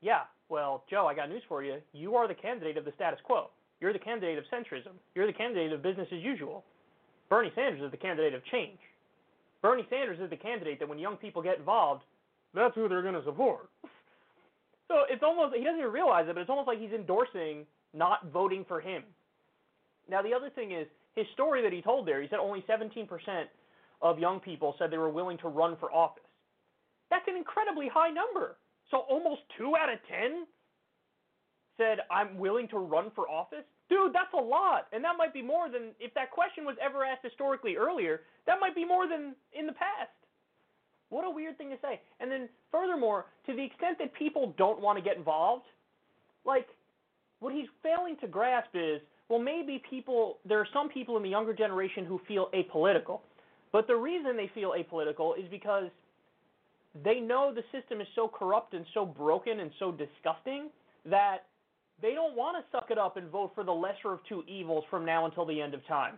Yeah, well, Joe, I got news for you. You are the candidate of the status quo. You're the candidate of centrism. You're the candidate of business as usual. Bernie Sanders is the candidate of change. Bernie Sanders is the candidate that when young people get involved, that's who they're going to support. So it's almost, he doesn't even realize it, but it's almost like he's endorsing not voting for him. Now, the other thing is, his story that he told there, he said only 17% of young people said they were willing to run for office. That's an incredibly high number. So almost 2 out of 10 said, I'm willing to run for office? Dude, that's a lot. And that might be more than, if that question was ever asked historically earlier, that might be more than in the past. What a weird thing to say. And then, furthermore, to the extent that people don't want to get involved, like, what he's failing to grasp is well, maybe people, there are some people in the younger generation who feel apolitical. But the reason they feel apolitical is because they know the system is so corrupt and so broken and so disgusting that they don't want to suck it up and vote for the lesser of two evils from now until the end of time.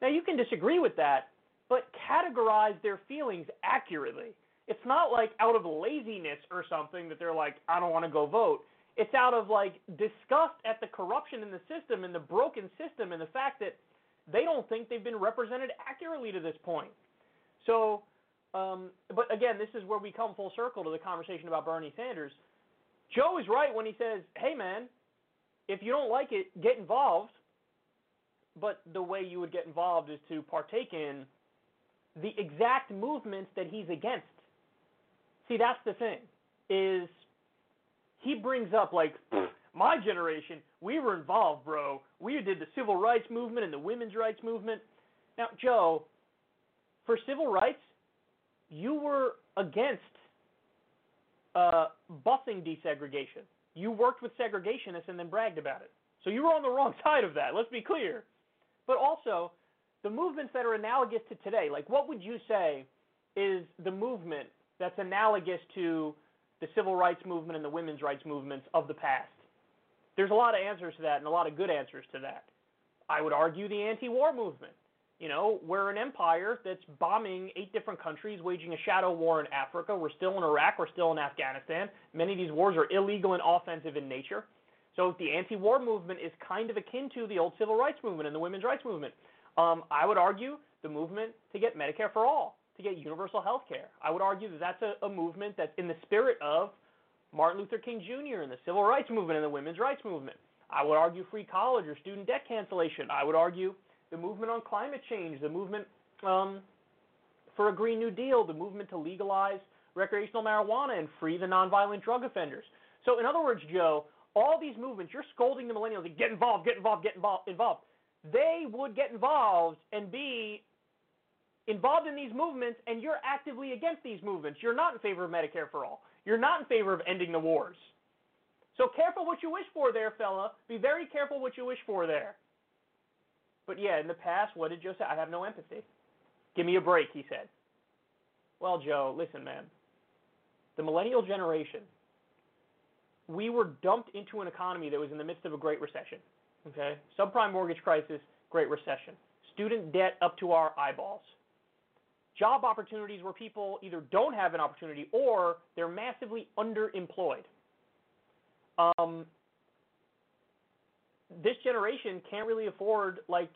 Now, you can disagree with that, but categorize their feelings accurately. It's not like out of laziness or something that they're like, I don't want to go vote. It's out of like disgust at the corruption in the system and the broken system and the fact that they don't think they've been represented accurately to this point. So, um, but again, this is where we come full circle to the conversation about Bernie Sanders. Joe is right when he says, hey man, if you don't like it, get involved. But the way you would get involved is to partake in the exact movements that he's against. See, that's the thing. Is he brings up like my generation, we were involved, bro. We did the civil rights movement and the women's rights movement. Now, Joe, for civil rights, you were against uh, busing desegregation. You worked with segregationists and then bragged about it. So you were on the wrong side of that. Let's be clear. But also, the movements that are analogous to today, like what would you say is the movement that's analogous to the civil rights movement and the women's rights movements of the past? There's a lot of answers to that and a lot of good answers to that. I would argue the anti war movement. You know, we're an empire that's bombing eight different countries, waging a shadow war in Africa. We're still in Iraq. We're still in Afghanistan. Many of these wars are illegal and offensive in nature. So the anti war movement is kind of akin to the old civil rights movement and the women's rights movement. Um, I would argue the movement to get Medicare for all, to get universal health care. I would argue that that's a, a movement that's in the spirit of Martin Luther King Jr. and the civil rights movement and the women's rights movement. I would argue free college or student debt cancellation. I would argue the movement on climate change, the movement um, for a Green New Deal, the movement to legalize recreational marijuana and free the nonviolent drug offenders. So, in other words, Joe, all these movements, you're scolding the millennials, like, get involved, get involved, get involved, involved. They would get involved and be involved in these movements, and you're actively against these movements. You're not in favor of Medicare for all. You're not in favor of ending the wars. So careful what you wish for there, fella. Be very careful what you wish for there. But yeah, in the past, what did Joe say? I have no empathy. Give me a break, he said. Well, Joe, listen, man. The millennial generation, we were dumped into an economy that was in the midst of a great recession. Okay? Subprime mortgage crisis, great recession. Student debt up to our eyeballs. Job opportunities where people either don't have an opportunity or they're massively underemployed. Um, this generation can't really afford like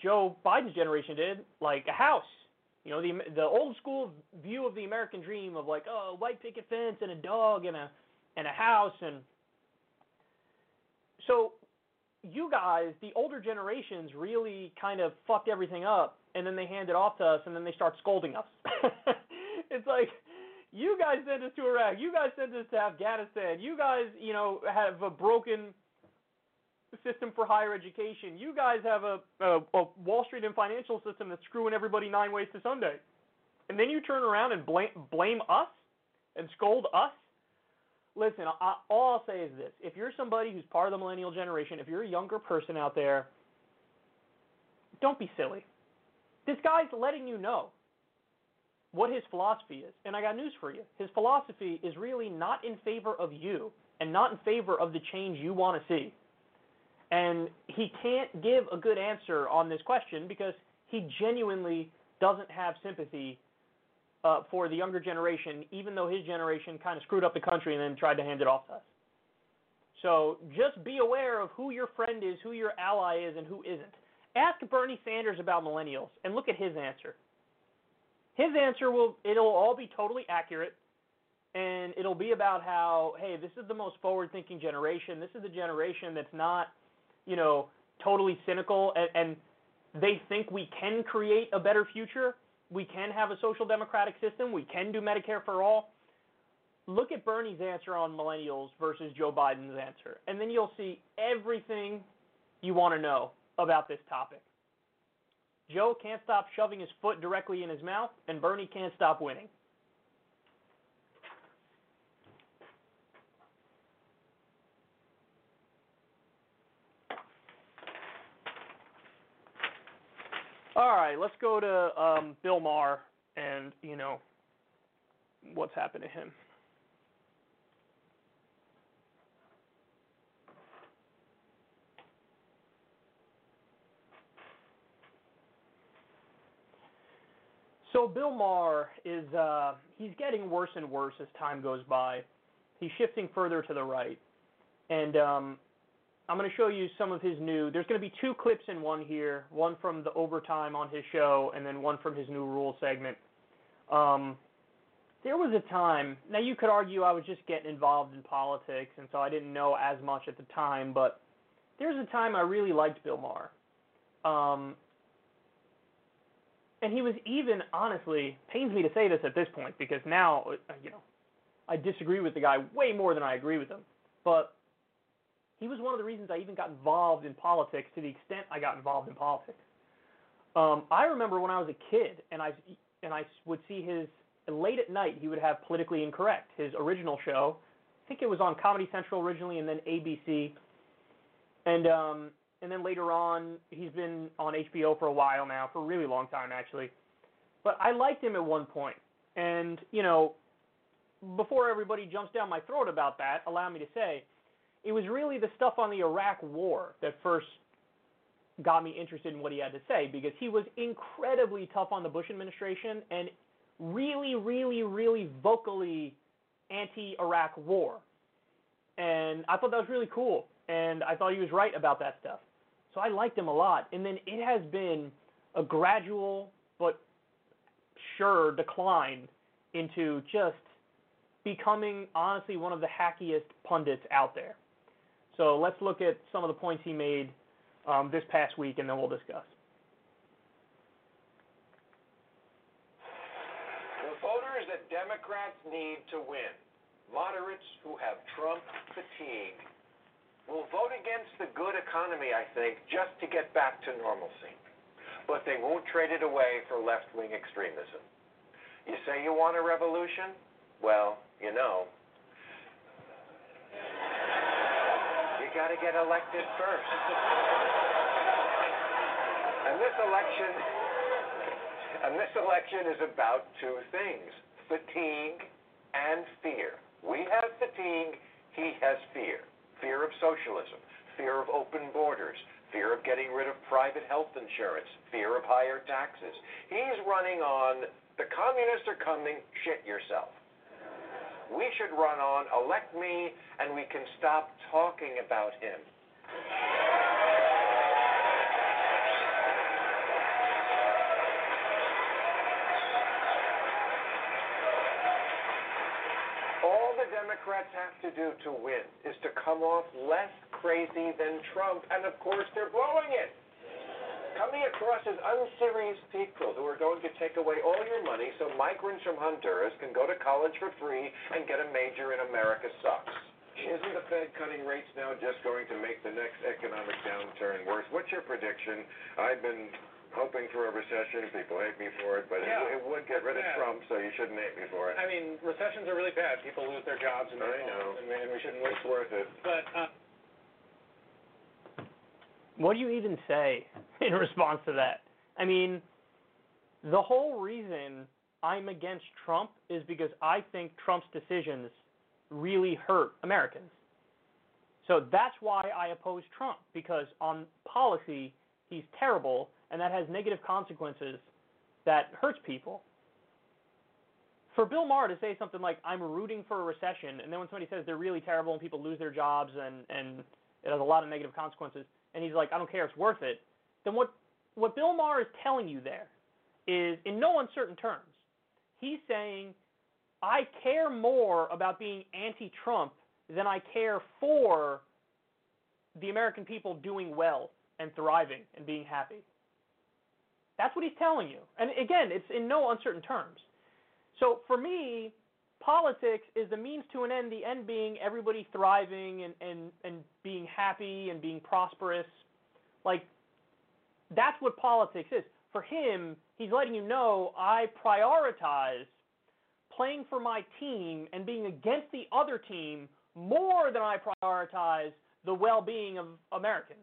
Joe Biden's generation did, like a house. You know, the the old school view of the American dream of like, oh, white picket fence and a dog and a and a house and so you guys, the older generations really kind of fucked everything up and then they hand it off to us and then they start scolding us. it's like you guys sent us to Iraq, you guys sent us to Afghanistan, you guys, you know, have a broken system for higher education. You guys have a, a, a Wall Street and financial system that's screwing everybody nine ways to Sunday. And then you turn around and blame blame us and scold us. Listen, I, all I'll say is this: if you're somebody who's part of the millennial generation, if you're a younger person out there, don't be silly. This guy's letting you know what his philosophy is. And I got news for you. His philosophy is really not in favor of you and not in favor of the change you want to see. And he can't give a good answer on this question because he genuinely doesn't have sympathy uh, for the younger generation, even though his generation kind of screwed up the country and then tried to hand it off to us. So just be aware of who your friend is, who your ally is, and who isn't. Ask Bernie Sanders about millennials and look at his answer. His answer will it'll all be totally accurate and it'll be about how, hey, this is the most forward-thinking generation. This is a generation that's not you know, totally cynical and, and they think we can create a better future, we can have a social democratic system, we can do Medicare for all. Look at Bernie's answer on millennials versus Joe Biden's answer, and then you'll see everything you want to know about this topic. Joe can't stop shoving his foot directly in his mouth, and Bernie can't stop winning. All right, let's go to um, Bill Maher and you know what's happened to him. So Bill Maher is uh, he's getting worse and worse as time goes by. He's shifting further to the right, and um, I'm going to show you some of his new. There's going to be two clips in one here, one from the overtime on his show, and then one from his new rule segment. Um, there was a time. Now you could argue I was just getting involved in politics, and so I didn't know as much at the time. But there's a time I really liked Bill Maher, um, and he was even honestly pains me to say this at this point because now uh, you know I disagree with the guy way more than I agree with him, but he was one of the reasons I even got involved in politics to the extent I got involved in politics. Um, I remember when I was a kid and I and I would see his late at night he would have politically incorrect his original show. I think it was on Comedy Central originally and then ABC. And um and then later on he's been on HBO for a while now, for a really long time actually. But I liked him at one. And, you know, before everybody jumps down my throat about that, allow me to say it was really the stuff on the Iraq War that first got me interested in what he had to say because he was incredibly tough on the Bush administration and really, really, really vocally anti-Iraq war. And I thought that was really cool, and I thought he was right about that stuff. So I liked him a lot. And then it has been a gradual but sure decline into just becoming honestly one of the hackiest pundits out there. So let's look at some of the points he made um, this past week, and then we'll discuss. The voters that Democrats need to win, moderates who have Trump fatigue, will vote against the good economy, I think, just to get back to normalcy. But they won't trade it away for left wing extremism. You say you want a revolution? Well, you know, you got to get elected first. And this election and this election is about two things, fatigue and fear. We have fatigue, he has fear. Fear of socialism, fear of open borders, fear of getting rid of private health insurance, fear of higher taxes. He's running on the communists are coming, shit yourself. We should run on, elect me, and we can stop talking about him. All the Democrats have to do to win is to come off less crazy than Trump, and of course they're blowing it. Coming across as unserious people who are going to take away all your money so migrants from Honduras can go to college for free and get a major in America sucks. Isn't the Fed cutting rates now just going to make the next economic downturn worse? What's your prediction? I've been hoping for a recession. People hate me for it, but Yeah, it, it would get rid of yeah. Trump, so you shouldn't hate me for it. I mean, recessions are really bad. People lose their jobs and their I know. and we, and we shouldn't wish It's worth it. But uh, What do you even say in response to that? I mean, the whole reason I'm against Trump is because I think Trump's decisions really hurt Americans. So that's why I oppose Trump because on policy he's terrible and that has negative consequences that hurts people. For Bill Maher to say something like I'm rooting for a recession and then when somebody says they're really terrible and people lose their jobs and and it has a lot of negative consequences and he's like I don't care if it's worth it, then what what Bill Maher is telling you there is in no uncertain terms. He's saying I care more about being anti-Trump than I care for the American people doing well and thriving and being happy. That's what he's telling you. And again, it's in no uncertain terms. So for me, politics is the means to an end, the end being everybody thriving and, and, and being happy and being prosperous. Like, that's what politics is. For him, he's letting you know I prioritize playing for my team and being against the other team more than I prioritize the well-being of Americans.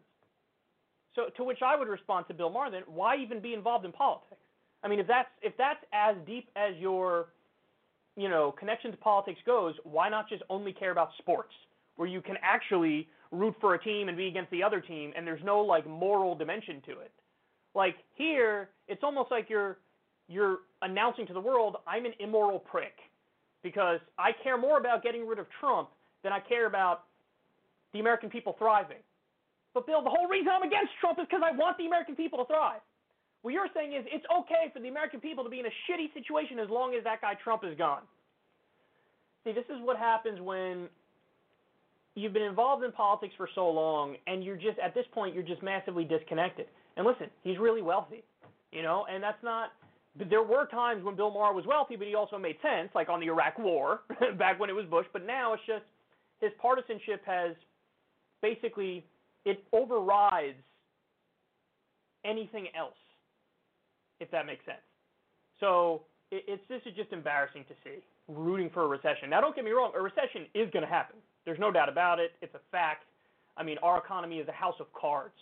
So to which I would respond to Bill Maher then, why even be involved in politics? I mean, if that's if that's as deep as your you know connection to politics goes, why not just only care about sports, where you can actually root for a team and be against the other team, and there's no like moral dimension to it. Like here, it's almost like you're you're announcing to the world, I'm an immoral prick because I care more about getting rid of Trump than I care about the American people thriving. But Bill, the whole reason I'm against Trump is because I want the American people to thrive. What you're saying is it's okay for the American people to be in a shitty situation as long as that guy Trump is gone. See, this is what happens when you've been involved in politics for so long and you're just at this point you're just massively disconnected. And listen, he's really wealthy. You know, and that's not there were times when Bill Maher was wealthy, but he also made sense, like on the Iraq War, back when it was Bush. But now it's just his partisanship has basically it overrides anything else, if that makes sense. So it, it's this is just embarrassing to see rooting for a recession. Now, don't get me wrong, a recession is going to happen. There's no doubt about it. It's a fact. I mean, our economy is a house of cards.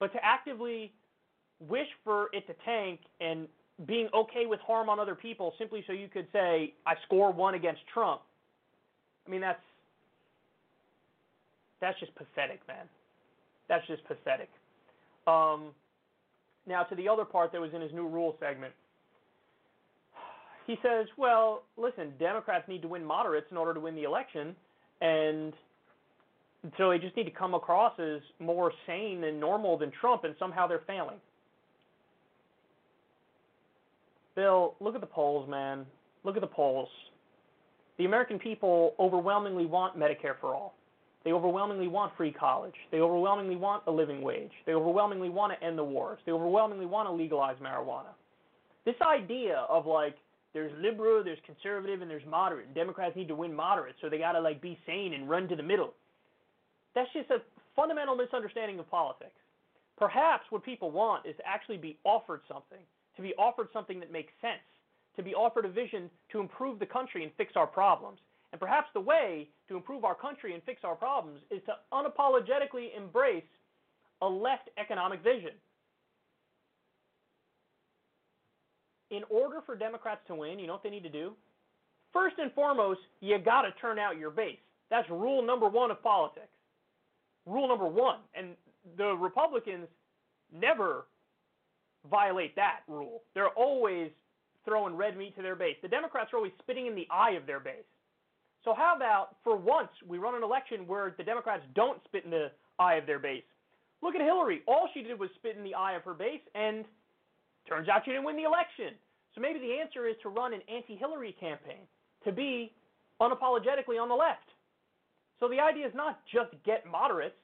But to actively wish for it to tank and being okay with harm on other people simply so you could say I score one against Trump. I mean that's that's just pathetic, man. That's just pathetic. Um, now to the other part that was in his new rule segment. He says, "Well, listen, Democrats need to win moderates in order to win the election, and so they just need to come across as more sane and normal than Trump, and somehow they're failing." Bill, look at the polls, man. Look at the polls. The American people overwhelmingly want Medicare for all. They overwhelmingly want free college. They overwhelmingly want a living wage. They overwhelmingly want to end the wars. They overwhelmingly want to legalize marijuana. This idea of like there's liberal, there's conservative, and there's moderate. Democrats need to win moderate, so they got to like be sane and run to the middle. That's just a fundamental misunderstanding of politics. Perhaps what people want is to actually be offered something, to be offered something that makes sense, to be offered a vision to improve the country and fix our problems. And perhaps the way to improve our country and fix our problems is to unapologetically embrace a left economic vision. In order for Democrats to win, you know what they need to do? First and foremost, you got to turn out your base. That's rule number one of politics. Rule number one. And the Republicans never violate that rule. They're always throwing red meat to their base. The Democrats are always spitting in the eye of their base. So how about for once we run an election where the Democrats don't spit in the eye of their base? Look at Hillary. All she did was spit in the eye of her base, and turns out she didn't win the election. So maybe the answer is to run an anti-Hillary campaign, to be unapologetically on the left. So the idea is not just get moderates.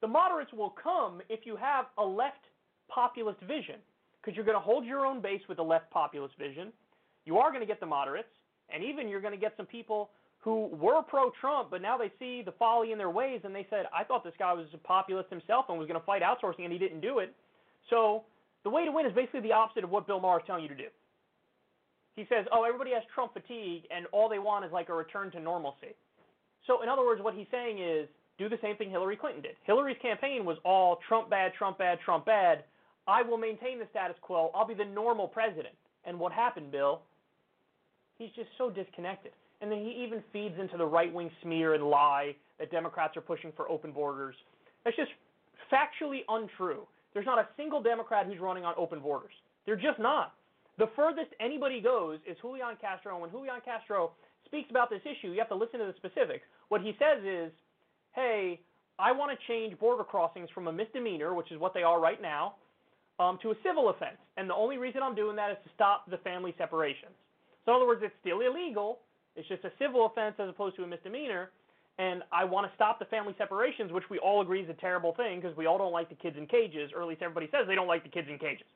The moderates will come if you have a left populist vision, because you're going to hold your own base with a left populist vision. You are going to get the moderates, and even you're going to get some people who were pro-Trump, but now they see the folly in their ways, and they said, "I thought this guy was a populist himself and was going to fight outsourcing, and he didn't do it." So the way to win is basically the opposite of what Bill Maher is telling you to do. He says, "Oh, everybody has Trump fatigue, and all they want is like a return to normalcy." So in other words, what he's saying is, do the same thing Hillary Clinton did. Hillary's campaign was all Trump bad, Trump bad, Trump bad. I will maintain the status quo. I'll be the normal president. And what happened, Bill? He's just so disconnected. And then he even feeds into the right wing smear and lie that Democrats are pushing for open borders. That's just factually untrue. There's not a single Democrat who's running on open borders. They're just not. The furthest anybody goes is Julian Castro. And when Julian Castro speaks about this issue, you have to listen to the specifics. What he says is, hey, I want to change border crossings from a misdemeanor, which is what they are right now, um, to a civil offense. And the only reason I'm doing that is to stop the family separations. So, in other words, it's still illegal, it's just a civil offense as opposed to a misdemeanor. And I want to stop the family separations, which we all agree is a terrible thing because we all don't like the kids in cages, or at least everybody says they don't like the kids in cages.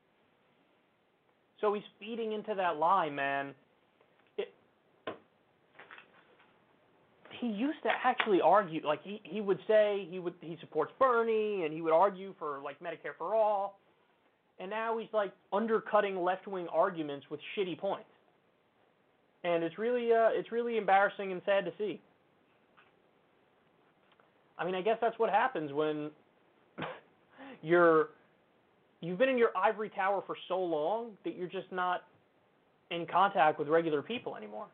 So he's feeding into that lie, man. It, he used to actually argue, like he, he would say he would he supports Bernie, and he would argue for like Medicare for all, and now he's like undercutting left wing arguments with shitty points and it's really uh, it's really embarrassing and sad to see. I mean, I guess that's what happens when you're you've been in your ivory tower for so long that you're just not in contact with regular people anymore.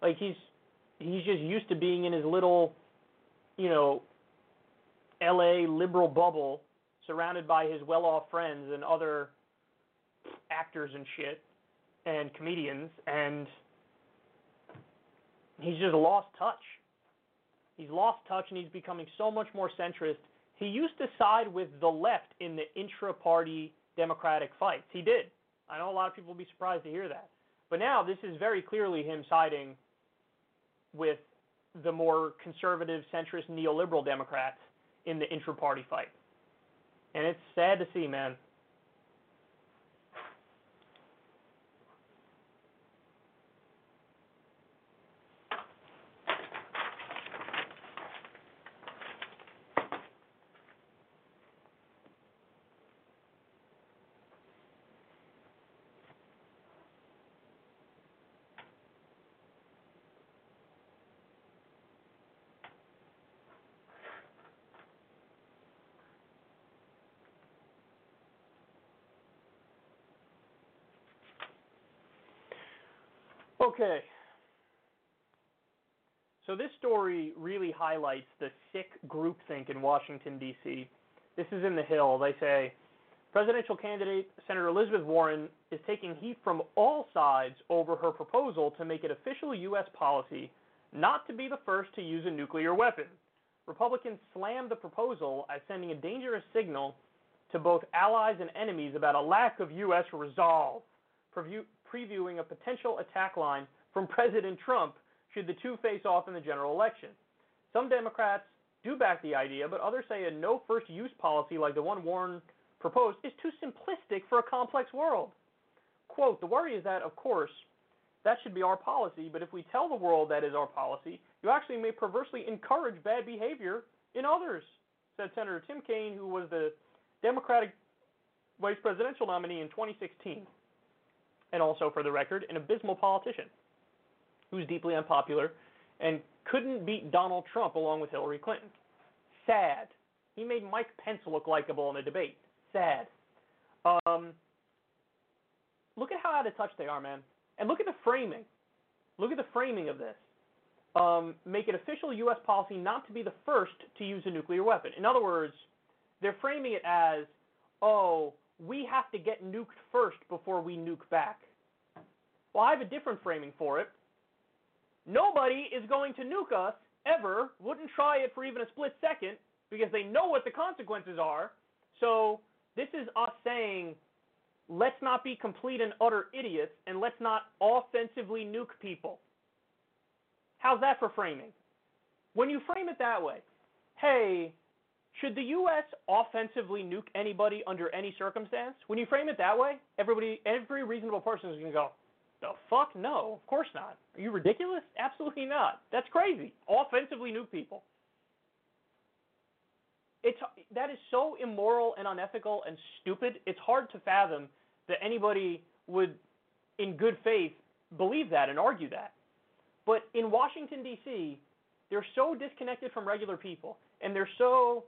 Like he's he's just used to being in his little, you know, LA liberal bubble surrounded by his well-off friends and other actors and shit and comedians, and he's just lost touch. He's lost touch, and he's becoming so much more centrist. He used to side with the left in the intra-party Democratic fights. He did. I know a lot of people will be surprised to hear that. But now this is very clearly him siding with the more conservative, centrist, neoliberal Democrats in the intra-party fight. And it's sad to see, man. Okay. So this story really highlights the sick groupthink in Washington, D.C. This is in The Hill. They say presidential candidate Senator Elizabeth Warren is taking heat from all sides over her proposal to make it official U.S. policy not to be the first to use a nuclear weapon. Republicans slammed the proposal as sending a dangerous signal to both allies and enemies about a lack of U.S. resolve, previewing a potential attack line from President Trump should the two face off in the general election. Some Democrats do back the idea, but others say a no first use policy like the one Warren proposed is too simplistic for a complex world. Quote, the worry is that, of course, that should be our policy, but if we tell the world that is our policy, you actually may perversely encourage bad behavior in others, said Senator Tim Kaine, who was the Democratic vice presidential nominee in 2016, and also, for the record, an abysmal politician who's deeply unpopular and couldn't beat Donald Trump along with Hillary Clinton. Sad. He made Mike Pence look likable in a debate. Sad. Um, look at how out of touch they are, man. And look at the framing. Look at the framing of this. Um, make it official U.S. policy not to be the first to use a nuclear weapon. In other words, they're framing it as, oh, we have to get nuked first before we nuke back. Well, I have a different framing for it. Nobody is going to nuke us ever, wouldn't try it for even a split second because they know what the consequences are. So this is us saying, let's not be complete and utter idiots and let's not offensively nuke people. How's that for framing? When you frame it that way, hey, should the U.S. offensively nuke anybody under any circumstance? When you frame it that way, everybody, every reasonable person is going to go, the fuck? No, of course not. Are you ridiculous? Absolutely not. That's crazy. Offensively nuke people. It's that is so immoral and unethical and stupid. It's hard to fathom that anybody would, in good faith, believe that and argue that. But in Washington D.C., they're so disconnected from regular people, and they're so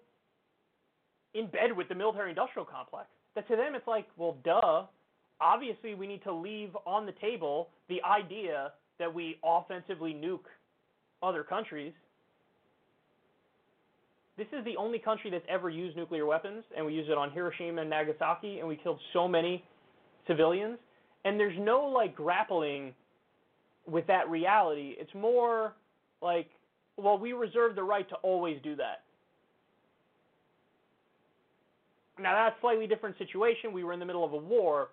in bed with the military-industrial complex that to them it's like, well, duh obviously we need to leave on the table the idea that we offensively nuke other countries. This is the only country that's ever used nuclear weapons, and we used it on Hiroshima and Nagasaki, and we killed so many civilians. And there's no like grappling with that reality. It's more like, well, we reserve the right to always do that. Now that's a slightly different situation. We were in the middle of a war,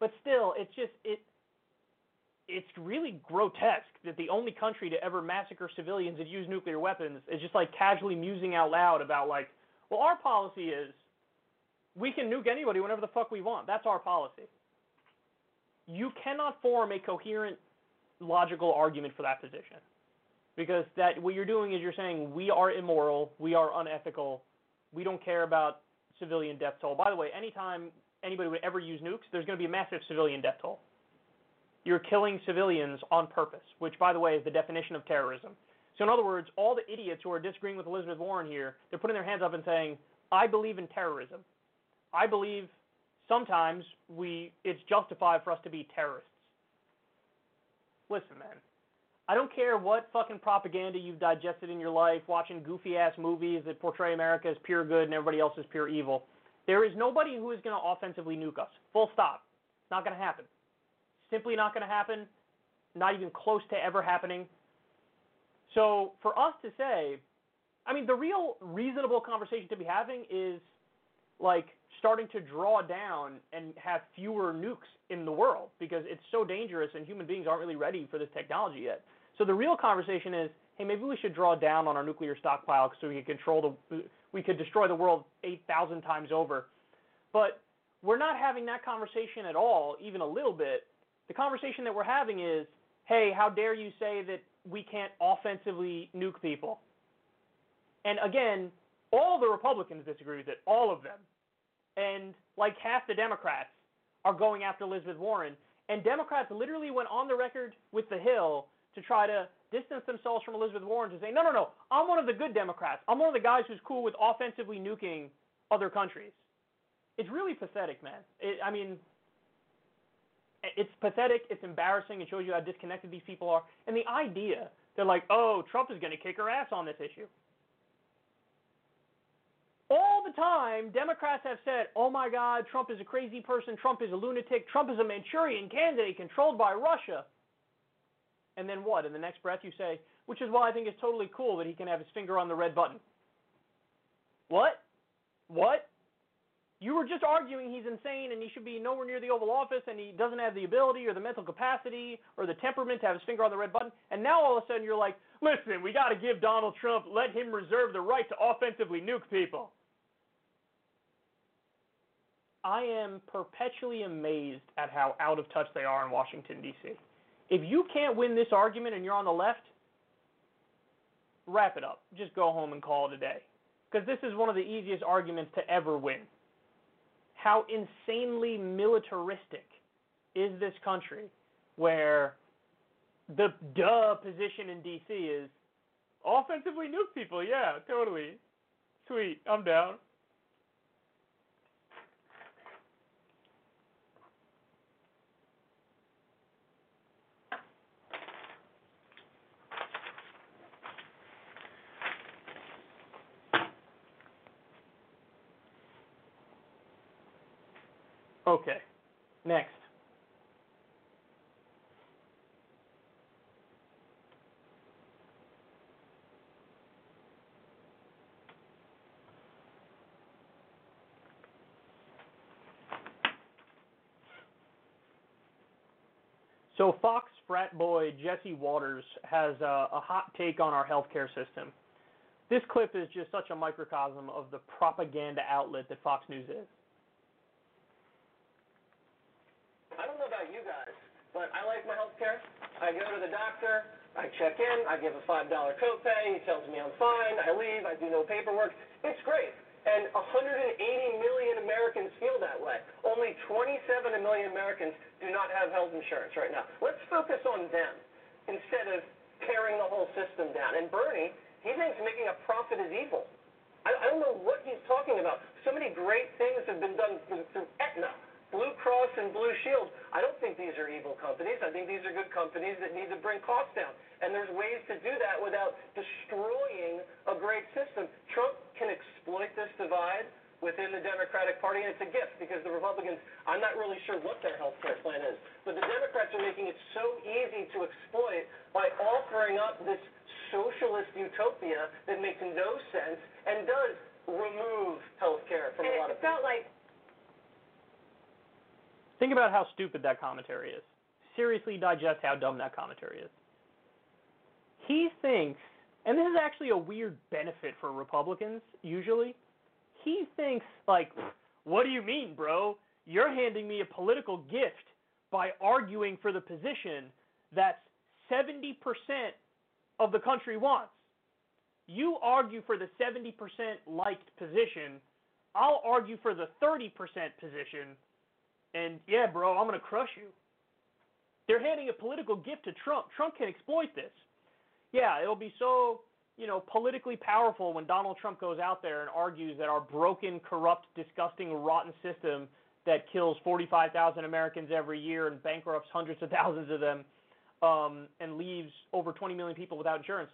but still, it's just it. It's really grotesque that the only country to ever massacre civilians and use nuclear weapons is just like casually musing out loud about like, well, our policy is we can nuke anybody whenever the fuck we want. That's our policy. You cannot form a coherent, logical argument for that position. Because that what you're doing is you're saying we are immoral, we are unethical, we don't care about civilian death toll. By the way, anytime anybody would ever use nukes, there's going to be a massive civilian death toll. You're killing civilians on purpose, which, by the way, is the definition of terrorism. So, in other words, all the idiots who are disagreeing with Elizabeth Warren here, they're putting their hands up and saying, I believe in terrorism. I believe sometimes we it's justified for us to be terrorists. Listen, man. I don't care what fucking propaganda you've digested in your life, watching goofy ass movies that portray America as pure good and everybody else as pure evil. There is nobody who is going to offensively nuke us. Full stop. It's not going to happen. Simply not going to happen. Not even close to ever happening. So for us to say, I mean, the real reasonable conversation to be having is like starting to draw down and have fewer nukes in the world because it's so dangerous and human beings aren't really ready for this technology yet. So the real conversation is, hey, maybe we should draw down on our nuclear stockpile so we can control the we could destroy the world 8,000 times over. But we're not having that conversation at all, even a little bit. The conversation that we're having is, hey, how dare you say that we can't offensively nuke people? And again, all the Republicans disagree with it, all of them. And like half the Democrats are going after Elizabeth Warren. And Democrats literally went on the record with the Hill to try to distance themselves from Elizabeth Warren to say, no, no, no, I'm one of the good Democrats. I'm one of the guys who's cool with offensively nuking other countries. It's really pathetic, man. It, I mean, it's pathetic. It's embarrassing. It shows you how disconnected these people are. And the idea, they're like, oh, Trump is going to kick her ass on this issue. All the time, Democrats have said, oh my God, Trump is a crazy person. Trump is a lunatic. Trump is a Manchurian candidate controlled by Russia. And then what? In the next breath, you say, which is why I think it's totally cool that he can have his finger on the red button. What? What? You were just arguing he's insane and he should be nowhere near the Oval Office and he doesn't have the ability or the mental capacity or the temperament to have his finger on the red button. And now all of a sudden you're like, listen, we got to give Donald Trump, let him reserve the right to offensively nuke people. I am perpetually amazed at how out of touch they are in Washington, D.C. If you can't win this argument and you're on the left, wrap it up. Just go home and call it a day. because this is one of the easiest arguments to ever win. How insanely militaristic is this country where the duh position in DC is offensively nuke people? Yeah, totally. Sweet, I'm down. Okay, next. So Fox frat boy Jesse Watters has a, a hot take on our healthcare system. This clip is just such a microcosm of the propaganda outlet that Fox News is. I don't know about you guys, but I like my health care. I go to the doctor, I check in, I give a $5 copay, he tells me I'm fine, I leave, I do no paperwork. It's great. And 180 million Americans feel that way. Only 27 million Americans do not have health insurance right now. Let's focus on them instead of tearing the whole system down. And Bernie, he thinks making a profit is evil. I, I don't know what he's talking about. So many great things have been done through, through Aetna, Blue Cross and Blue Shield. I don't think these are evil companies. I think these are good companies that need to bring costs down. And there's ways to do that without destroying a great system. Trump can exploit this divide within the Democratic Party, and it's a gift because the Republicans, I'm not really sure what their health care plan is, but the Democrats are making it so easy to exploit by offering up this socialist utopia that makes no sense and does remove health care from and a lot of people. felt like Think about how stupid that commentary is. Seriously digest how dumb that commentary is. He thinks, and this is actually a weird benefit for Republicans, usually. He thinks, like, what do you mean, bro? You're handing me a political gift by arguing for the position that 70% of the country wants. You argue for the 70% liked position, I'll argue for the 30% position and yeah, bro, I'm to crush you. They're handing a political gift to Trump. Trump can exploit this. Yeah, it'll be so, you know, politically powerful when Donald Trump goes out there and argues that our broken, corrupt, disgusting, rotten system that kills 45,000 Americans every year and bankrupts hundreds of thousands of them um, and leaves over 20 million people without insurance,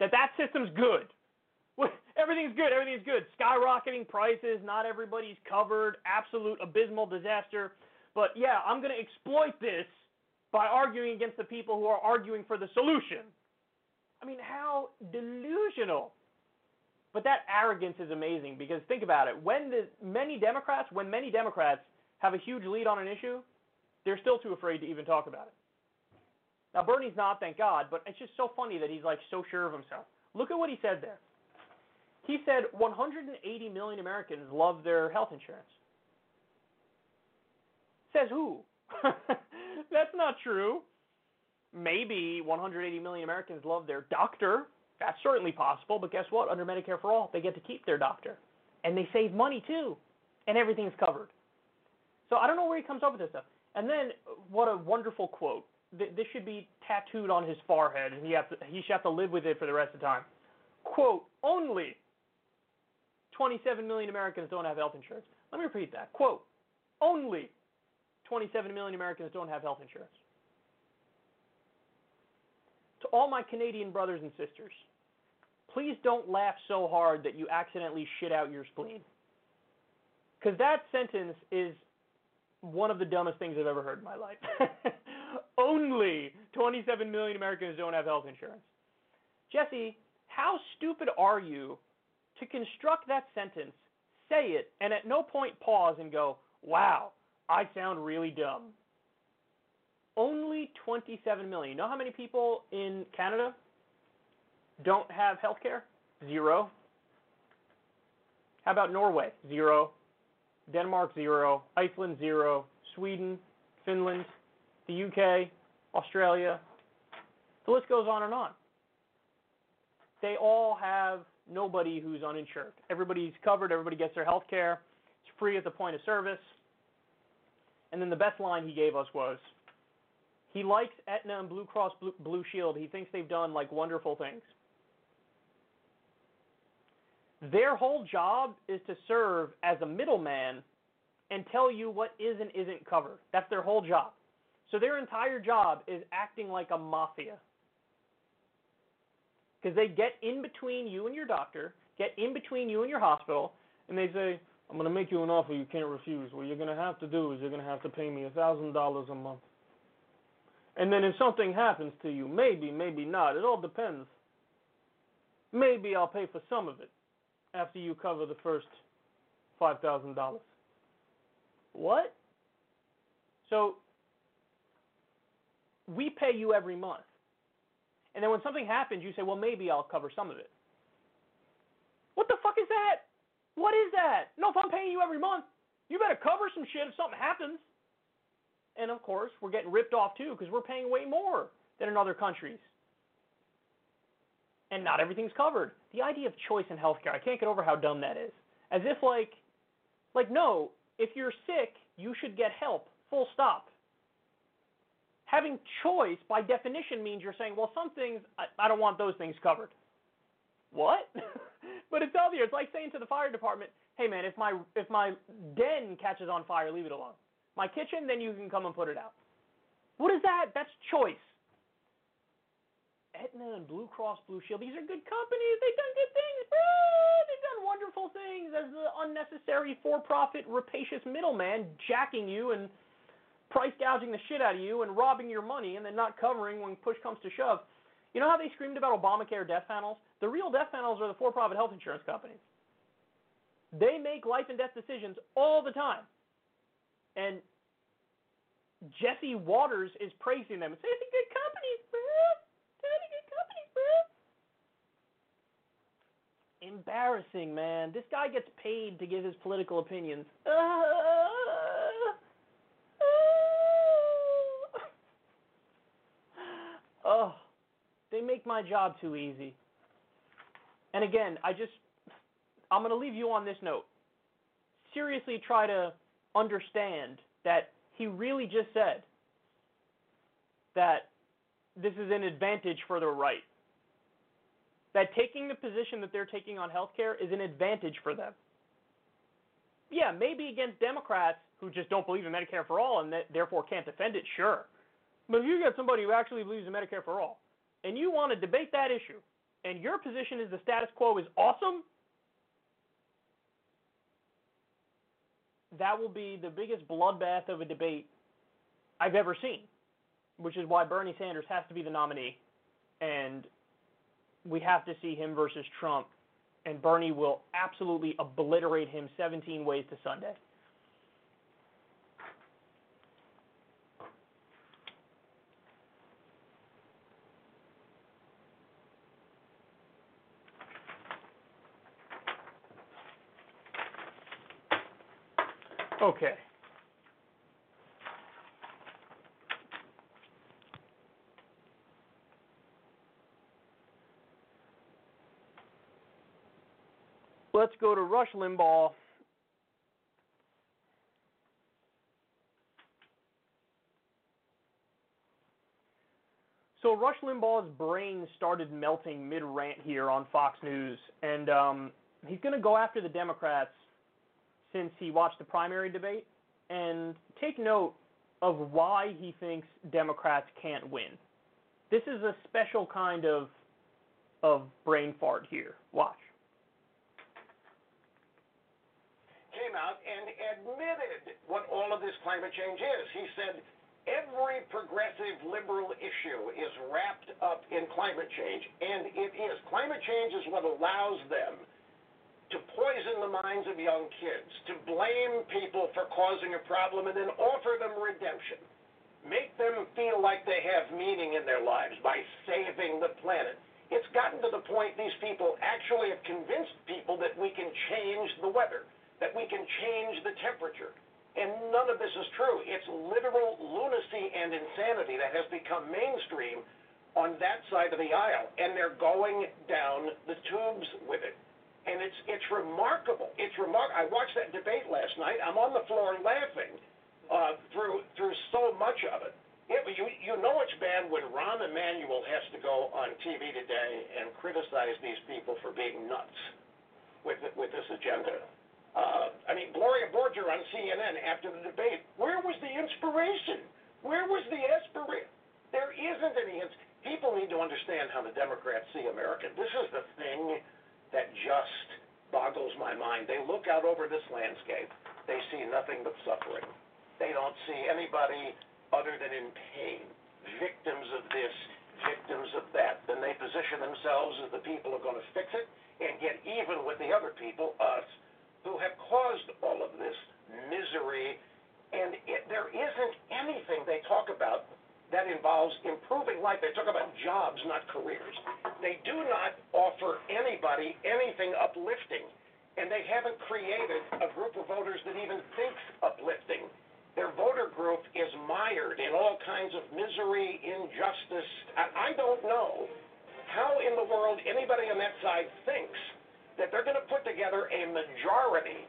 that that system's good. Everything's good. Everything's good. Skyrocketing prices. Not everybody's covered. Absolute abysmal disaster. But yeah, I'm going to exploit this by arguing against the people who are arguing for the solution. I mean, how delusional. But that arrogance is amazing because think about it. When the many Democrats, when many Democrats have a huge lead on an issue, they're still too afraid to even talk about it. Now Bernie's not, thank God, but it's just so funny that he's like so sure of himself. Look at what he said there. He said 180 million Americans love their health insurance. Says who? That's not true. Maybe 180 million Americans love their doctor. That's certainly possible, but guess what? Under Medicare for All, they get to keep their doctor. And they save money too. And everything's covered. So I don't know where he comes up with this stuff. And then, what a wonderful quote. This should be tattooed on his forehead, and he, have to, he should have to live with it for the rest of the time. Quote, only 27 million Americans don't have health insurance. Let me repeat that. Quote, only 27 million Americans don't have health insurance. To all my Canadian brothers and sisters, please don't laugh so hard that you accidentally shit out your spleen. Because that sentence is one of the dumbest things I've ever heard in my life. only 27 million Americans don't have health insurance. Jesse, how stupid are you to construct that sentence, say it, and at no point pause and go, wow, I sound really dumb. Only 27 million. You know how many people in Canada don't have health care? Zero. How about Norway? Zero. Denmark, zero. Iceland, zero. Sweden, Finland, the UK, Australia. The list goes on and on. they all have nobody who's uninsured. Everybody's covered, everybody gets their health care. It's free at the point of service. And then the best line he gave us was he likes Aetna and Blue Cross Blue, Blue Shield. He thinks they've done like wonderful things. Their whole job is to serve as a middleman and tell you what is and isn't covered. That's their whole job. So their entire job is acting like a mafia. Because they get in between you and your doctor, get in between you and your hospital, and they say, I'm going to make you an offer you can't refuse. What you're going to have to do is you're going to have to pay me $1,000 a month. And then if something happens to you, maybe, maybe not, it all depends. Maybe I'll pay for some of it after you cover the first $5,000. What? So we pay you every month. And then when something happens, you say, well, maybe I'll cover some of it. What the fuck is that? What is that? No, if I'm paying you every month, you better cover some shit if something happens. And of course, we're getting ripped off too because we're paying way more than in other countries. And not everything's covered. The idea of choice in healthcare, I can't get over how dumb that is. As if like like no, if you're sick, you should get help. Full stop. Having choice by definition means you're saying, well, some things I, I don't want those things covered. What? but it's obvious. It's like saying to the fire department, "Hey, man, if my if my den catches on fire, leave it alone. My kitchen, then you can come and put it out." What is that? That's choice. Aetna and Blue Cross Blue Shield, these are good companies. They've done good things. They've done wonderful things as the unnecessary for-profit rapacious middleman jacking you and price gouging the shit out of you and robbing your money and then not covering when push comes to shove. You know how they screamed about Obamacare death panels? The real death panels are the for-profit health insurance companies. They make life and death decisions all the time. And Jesse Watters is praising them and saying, it's a good company, bro. They're a good company, bro. Embarrassing, man. This guy gets paid to give his political opinions. Uh, oh, they make my job too easy. And again, I just, I'm going to leave you on this note. Seriously, try to understand that he really just said that this is an advantage for the right. That taking the position that they're taking on healthcare is an advantage for them. Yeah, maybe against Democrats who just don't believe in Medicare for all and that therefore can't defend it, sure. But if you get somebody who actually believes in Medicare for all, and you want to debate that issue, and your position is the status quo is awesome, that will be the biggest bloodbath of a debate I've ever seen, which is why Bernie Sanders has to be the nominee. And we have to see him versus Trump. And Bernie will absolutely obliterate him 17 ways to Sunday. Okay. Let's go to Rush Limbaugh. So Rush Limbaugh's brain started melting mid rant here on Fox News, and um, he's going to go after the Democrats since he watched the primary debate. And take note of why he thinks Democrats can't win. This is a special kind of of brain fart here. Watch. Came out and admitted what all of this climate change is. He said every progressive liberal issue is wrapped up in climate change, and it is. Climate change is what allows them to poison the minds of young kids, to blame people for causing a problem, and then offer them redemption. Make them feel like they have meaning in their lives by saving the planet. It's gotten to the point these people actually have convinced people that we can change the weather, that we can change the temperature. And none of this is true. It's literal lunacy and insanity that has become mainstream on that side of the aisle, and they're going down the tubes with it. And it's it's remarkable. It's remar- I watched that debate last night. I'm on the floor laughing uh, through through so much of it. Yeah, but you you know it's bad when Rahm Emanuel has to go on TV today and criticize these people for being nuts with with this agenda. Uh, I mean, Gloria Borger on CNN after the debate. Where was the inspiration? Where was the inspiration? There isn't any. People need to understand how the Democrats see America. This is the thing that just boggles my mind. They look out over this landscape. They see nothing but suffering. They don't see anybody other than in pain, victims of this, victims of that. Then they position themselves as the people who are going to fix it and get even with the other people, us, who have caused all of this misery. And it, there isn't anything they talk about that involves improving life. They talk about jobs, not careers. They do not offer anybody anything uplifting, and they haven't created a group of voters that even thinks uplifting. Their voter group is mired in all kinds of misery, injustice. I, don't know how in the world anybody on that side thinks that they're going to put together a majority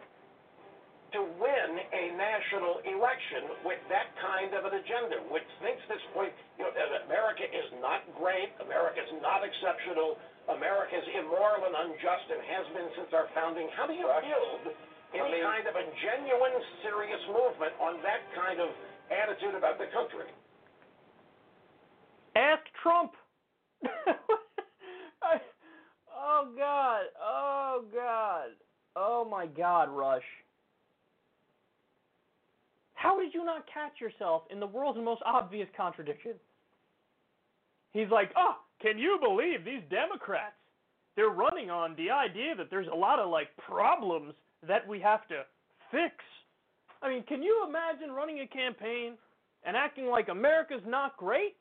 to win a national election with that kind of an agenda, which thinks this point, you know, that America is not great, America is not exceptional, America is immoral and unjust and has been since our founding. How do you build any kind of a genuine, serious movement on that kind of attitude about the country? Ask Trump. I, oh God. Oh God. Oh my God, Rush. How did you not catch yourself in the world's most obvious contradiction? He's like, oh, can you believe these Democrats? They're running on the idea that there's a lot of like problems that we have to fix. I mean, can you imagine running a campaign and acting like America's not great?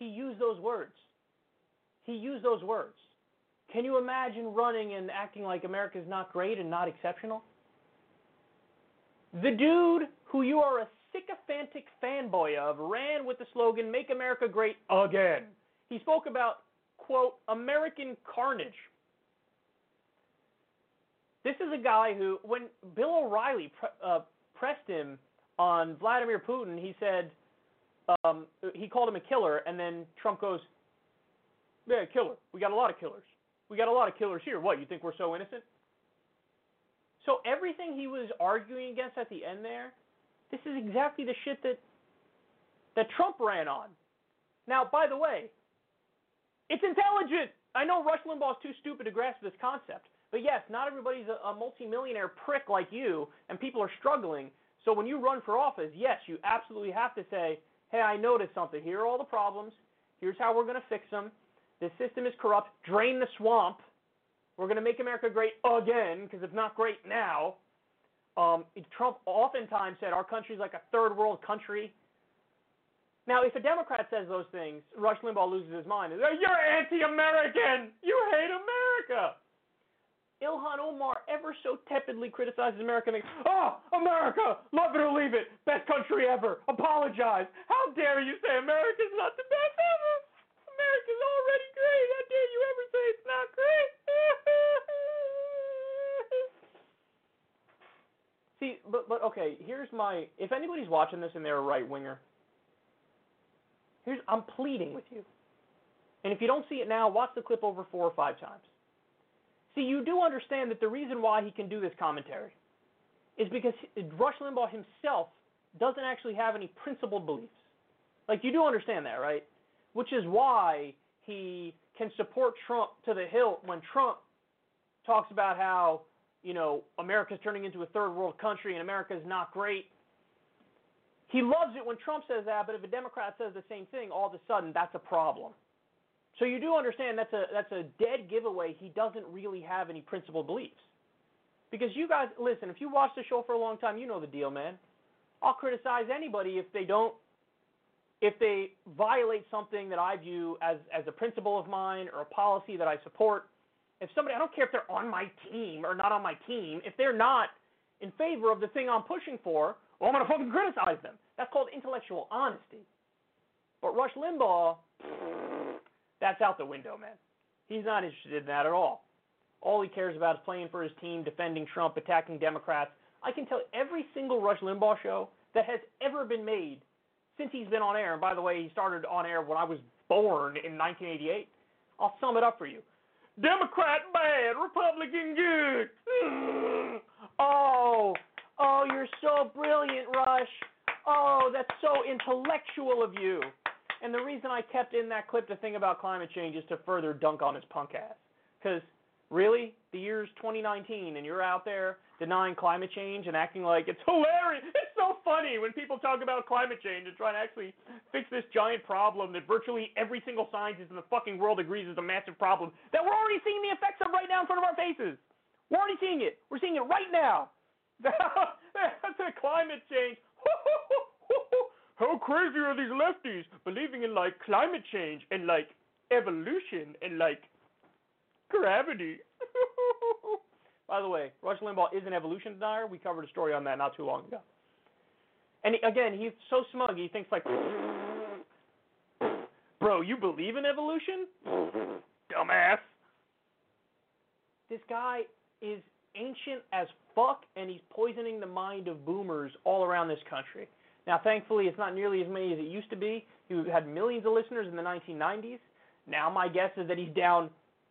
He used those words. He used those words. Can you imagine running and acting like America's not great and not exceptional? The dude who you are a sycophantic fanboy of ran with the slogan, Make America Great Again. He spoke about, quote, American carnage. This is a guy who, when Bill O'Reilly pre- uh, pressed him on Vladimir Putin, he said, um, he called him a killer, and then Trump goes, Yeah, killer. We got a lot of killers. We got a lot of killers here. What, you think we're so innocent? So everything he was arguing against at the end there, this is exactly the shit that that Trump ran on. Now, by the way, it's intelligent. I know Rush Limbaugh's too stupid to grasp this concept. But yes, not everybody's a, a multimillionaire prick like you, and people are struggling. So when you run for office, yes, you absolutely have to say, hey, I noticed something. Here are all the problems. Here's how we're going to fix them. This system is corrupt. Drain the swamp. We're going to make America great again because it's not great now. Um, Trump oftentimes said our country's like a third world country. Now, if a Democrat says those things, Rush Limbaugh loses his mind. You're anti-American. You hate America. Ilhan Omar ever so tepidly criticizes America. And oh, America, love it or leave it, best country ever. Apologize. How dare you say America's not the best ever? America's already great. How dare you ever say it's not great? See, but but okay, here's my if anybody's watching this and they're a right winger, here's I'm pleading with you. And if you don't see it now, watch the clip over four or five times. See, you do understand that the reason why he can do this commentary is because Rush Limbaugh himself doesn't actually have any principled beliefs. Like you do understand that, right? Which is why he can support Trump to the hilt when Trump talks about how you know, America's turning into a third world country and America's not great. He loves it when Trump says that, but if a Democrat says the same thing, all of a sudden that's a problem. So you do understand that's a that's a dead giveaway. He doesn't really have any principled beliefs. Because you guys listen, if you watch the show for a long time, you know the deal, man. I'll criticize anybody if they don't if they violate something that I view as as a principle of mine or a policy that I support if somebody, I don't care if they're on my team or not on my team, if they're not in favor of the thing I'm pushing for, well, I'm going to fucking criticize them. That's called intellectual honesty. But Rush Limbaugh, that's out the window, man. He's not interested in that at all. All he cares about is playing for his team, defending Trump, attacking Democrats. I can tell every single Rush Limbaugh show that has ever been made since he's been on air. And by the way, he started on air when I was born in 1988. I'll sum it up for you. Democrat bad, Republican good. Oh, oh, you're so brilliant, Rush. Oh, that's so intellectual of you. And the reason I kept in that clip to think about climate change is to further dunk on his punk ass. Because really, the year's 2019, and you're out there denying climate change and acting like it's hilarious. It's so funny when people talk about climate change and trying to actually fix this giant problem that virtually every single scientist in the fucking world agrees is a massive problem that we're already seeing the effects of right now in front of our faces. We're already seeing it. We're seeing it right now. That's a climate change. How crazy are these lefties believing in like climate change and like evolution and like gravity? By the way, Rush Limbaugh is an evolution denier. We covered a story on that not too long ago. And again, he's so smug. He thinks like, bro, you believe in evolution? Dumbass. This guy is ancient as fuck, and he's poisoning the mind of boomers all around this country. Now, thankfully, it's not nearly as many as it used to be. He had millions of listeners in the 1990s. Now, my guess is that he's down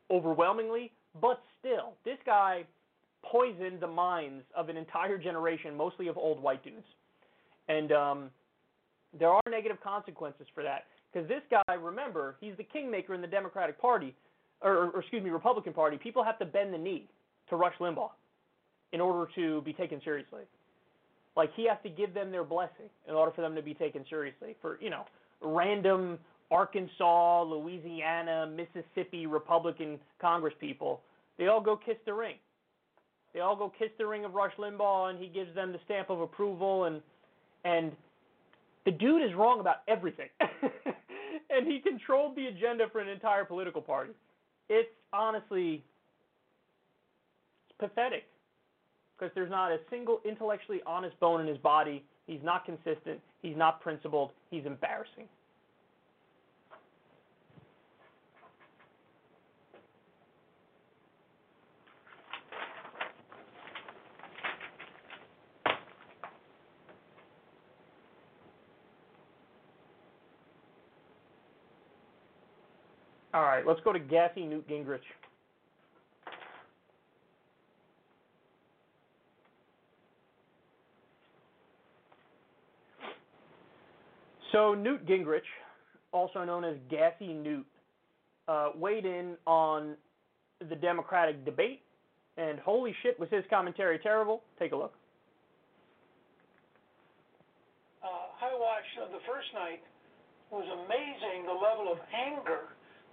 overwhelmingly, but still, this guy poisoned the minds of an entire generation, mostly of old white dudes. And um, there are negative consequences for that. Because this guy, remember, he's the kingmaker in the Democratic Party, or, or excuse me, Republican Party. People have to bend the knee to Rush Limbaugh in order to be taken seriously. Like he has to give them their blessing in order for them to be taken seriously. For you know, random Arkansas, Louisiana, Mississippi Republican Congress people, they all go kiss the ring. They all go kiss the ring of Rush Limbaugh, and he gives them the stamp of approval. And and the dude is wrong about everything, and he controlled the agenda for an entire political party. It's honestly it's pathetic because there's not a single intellectually honest bone in his body. He's not consistent. He's not principled. He's embarrassing. All right, let's go to gassy Newt Gingrich. So Newt Gingrich, also known as Gassy Newt, uh, weighed in on the Democratic debate, and holy shit, was his commentary terrible? Take a look. Uh, I watched uh, the first night. It was amazing the level of anger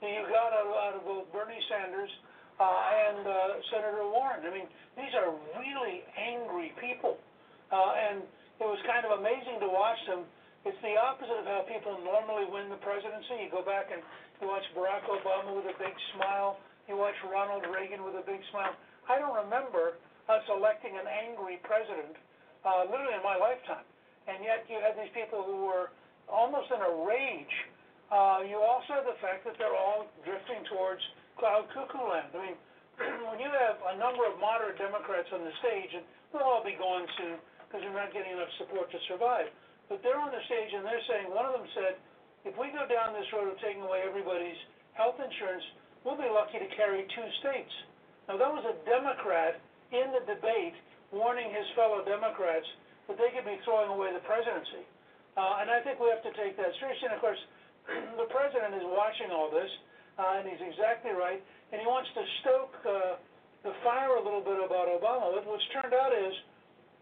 you got out of, out of both Bernie Sanders uh, and uh, Senator Warren. I mean, these are really angry people, uh, and it was kind of amazing to watch them it's the opposite of how people normally win the presidency. You go back and you watch Barack Obama with a big smile. You watch Ronald Reagan with a big smile. I don't remember us electing an angry president, uh, literally in my lifetime. And yet you had these people who were almost in a rage. Uh, you also have the fact that they're all drifting towards cloud cuckoo land. I mean, when you have a number of moderate Democrats on the stage, and they'll all be gone soon because they're not getting enough support to survive. But they're on the stage and they're saying, one of them said, if we go down this road of taking away everybody's health insurance, we'll be lucky to carry two states. Now, that was a Democrat in the debate warning his fellow Democrats that they could be throwing away the presidency. Uh, and I think we have to take that seriously. And of course, the president is watching all this, uh, and he's exactly right. And he wants to stoke uh, the fire a little bit about Obama. What's turned out is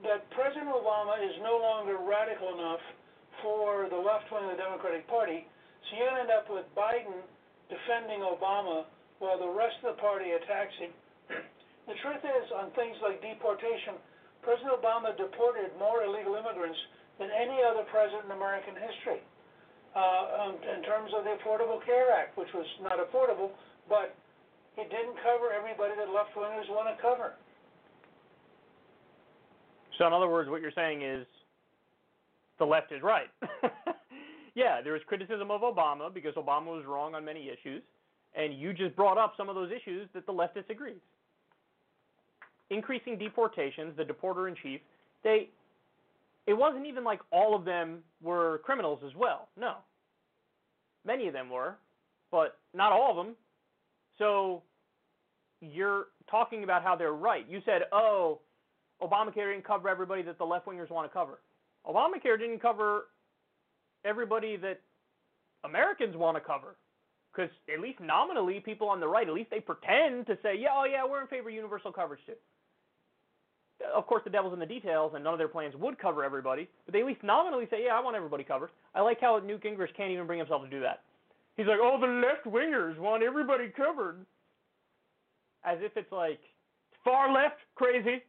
that President Obama is no longer radical enough for the left wing of the Democratic Party, so to end up with Biden defending Obama while the rest of the party attacks him. the truth is, on things like deportation, President Obama deported more illegal immigrants than any other president in American history. Uh, um, in terms of the Affordable Care Act, which was not affordable, but it didn't cover everybody that left wingers want to cover. So, in other words, what you're saying is the left is right. yeah, there was criticism of Obama because Obama was wrong on many issues, and you just brought up some of those issues that the left disagrees. Increasing deportations, the deporter in chief, they it wasn't even like all of them were criminals as well. No. Many of them were, but not all of them. So you're talking about how they're right. You said, "Oh, Obamacare didn't cover everybody that the left wingers want to cover." Obamacare didn't cover everybody that Americans want to cover. Because at least nominally, people on the right, at least they pretend to say, yeah, oh yeah, we're in favor of universal coverage too. Of course, the devil's in the details, and none of their plans would cover everybody, but they at least nominally say, yeah, I want everybody covered. I like how Newt Gingrich can't even bring himself to do that. He's like, oh, the left wingers want everybody covered. As if it's like, far left, crazy.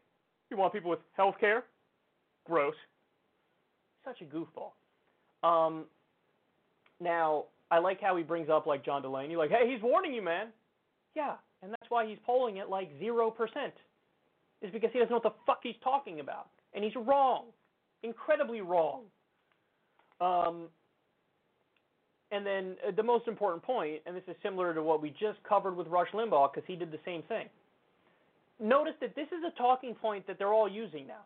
You want people with health care? Gross. Such a goofball. Um, now, I like how he brings up like John Delaney, like, hey, he's warning you, man. Yeah, and that's why he's polling at like zero percent. Is because he doesn't know what the fuck he's talking about, and he's wrong, incredibly wrong. Um, and then uh, the most important point, and this is similar to what we just covered with Rush Limbaugh, because he did the same thing. Notice that this is a talking point that they're all using now.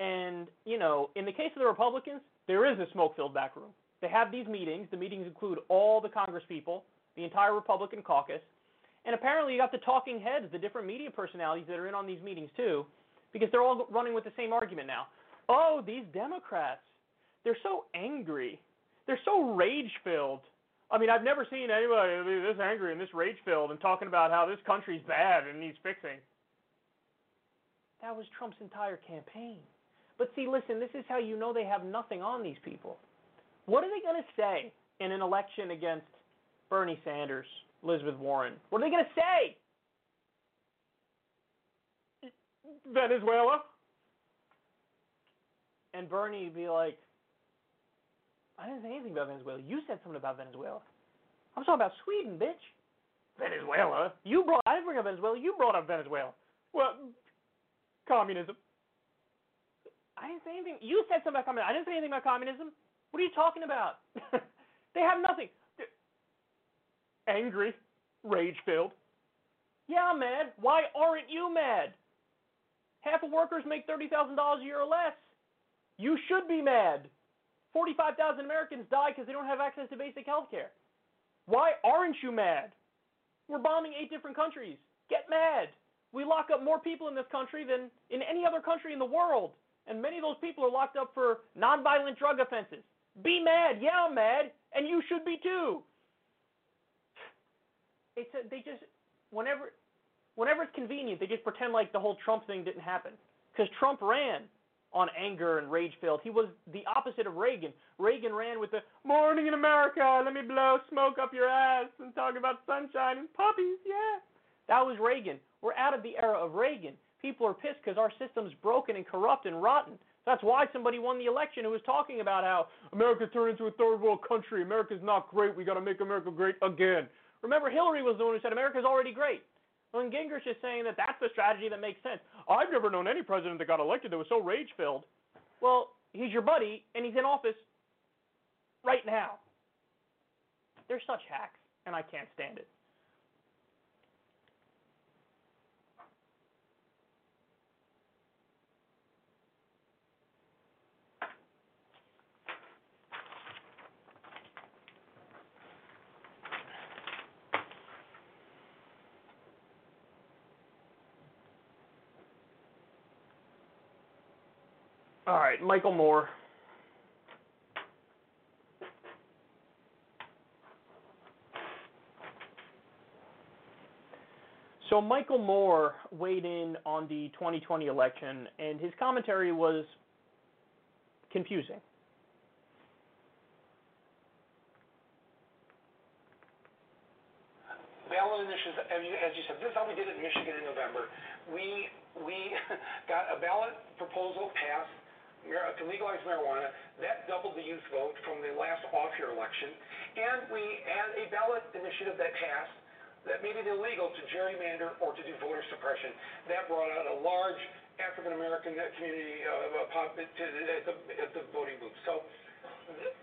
And, you know, in the case of the Republicans, there is a smoke filled back room. They have these meetings. The meetings include all the Congress people, the entire Republican caucus, and apparently you got the talking heads, the different media personalities that are in on these meetings too, because they're all running with the same argument now. Oh, these Democrats, they're so angry. They're so rage filled. I mean, I've never seen anybody be this angry and this rage filled and talking about how this country's bad and needs fixing. That was Trump's entire campaign. But see, listen, this is how you know they have nothing on these people. What are they going to say in an election against Bernie Sanders, Elizabeth Warren? What are they going to say? Venezuela? And Bernie be like, I didn't say anything about Venezuela. You said something about Venezuela. I'm talking about Sweden, bitch. Venezuela? You brought I didn't bring up Venezuela, you brought up Venezuela. Well communism. I didn't say anything. You said something about communism. I didn't say anything about communism. What are you talking about? they have nothing. Angry, rage filled. Yeah, I'm mad. Why aren't you mad? Half of workers make $30,000 a year or less. You should be mad. 45,000 Americans die because they don't have access to basic health care. Why aren't you mad? We're bombing eight different countries. Get mad. We lock up more people in this country than in any other country in the world. And many of those people are locked up for nonviolent drug offenses. Be mad. Yeah, I'm mad. And you should be too. It's a, they just whenever whenever it's convenient, they just pretend like the whole Trump thing didn't happen. Because Trump ran on anger and rage filled. He was the opposite of Reagan. Reagan ran with the morning in America, let me blow smoke up your ass and talk about sunshine and puppies, yeah. That was Reagan. We're out of the era of Reagan. People are pissed because our system's broken and corrupt and rotten. That's why somebody won the election who was talking about how America turned into a third world country. America's not great. We got to make America great again. Remember, Hillary was the one who said America's already great. When Gingrich is saying that that's the strategy that makes sense. I've never known any president that got elected that was so rage filled. Well, he's your buddy, and he's in office right now. They're such hacks, and I can't stand it. All right, Michael Moore. So Michael Moore weighed in on the 2020 election, and his commentary was confusing. Ballot initiatives, as you, said, this is how we did it in Michigan in November. We we got a ballot proposal passed to legalize marijuana. That doubled the youth vote from the last off-year election. And we had a ballot initiative that passed that made it illegal to gerrymander or to do voter suppression. That brought out a large African American community uh, pop to at, the, at the voting booth. So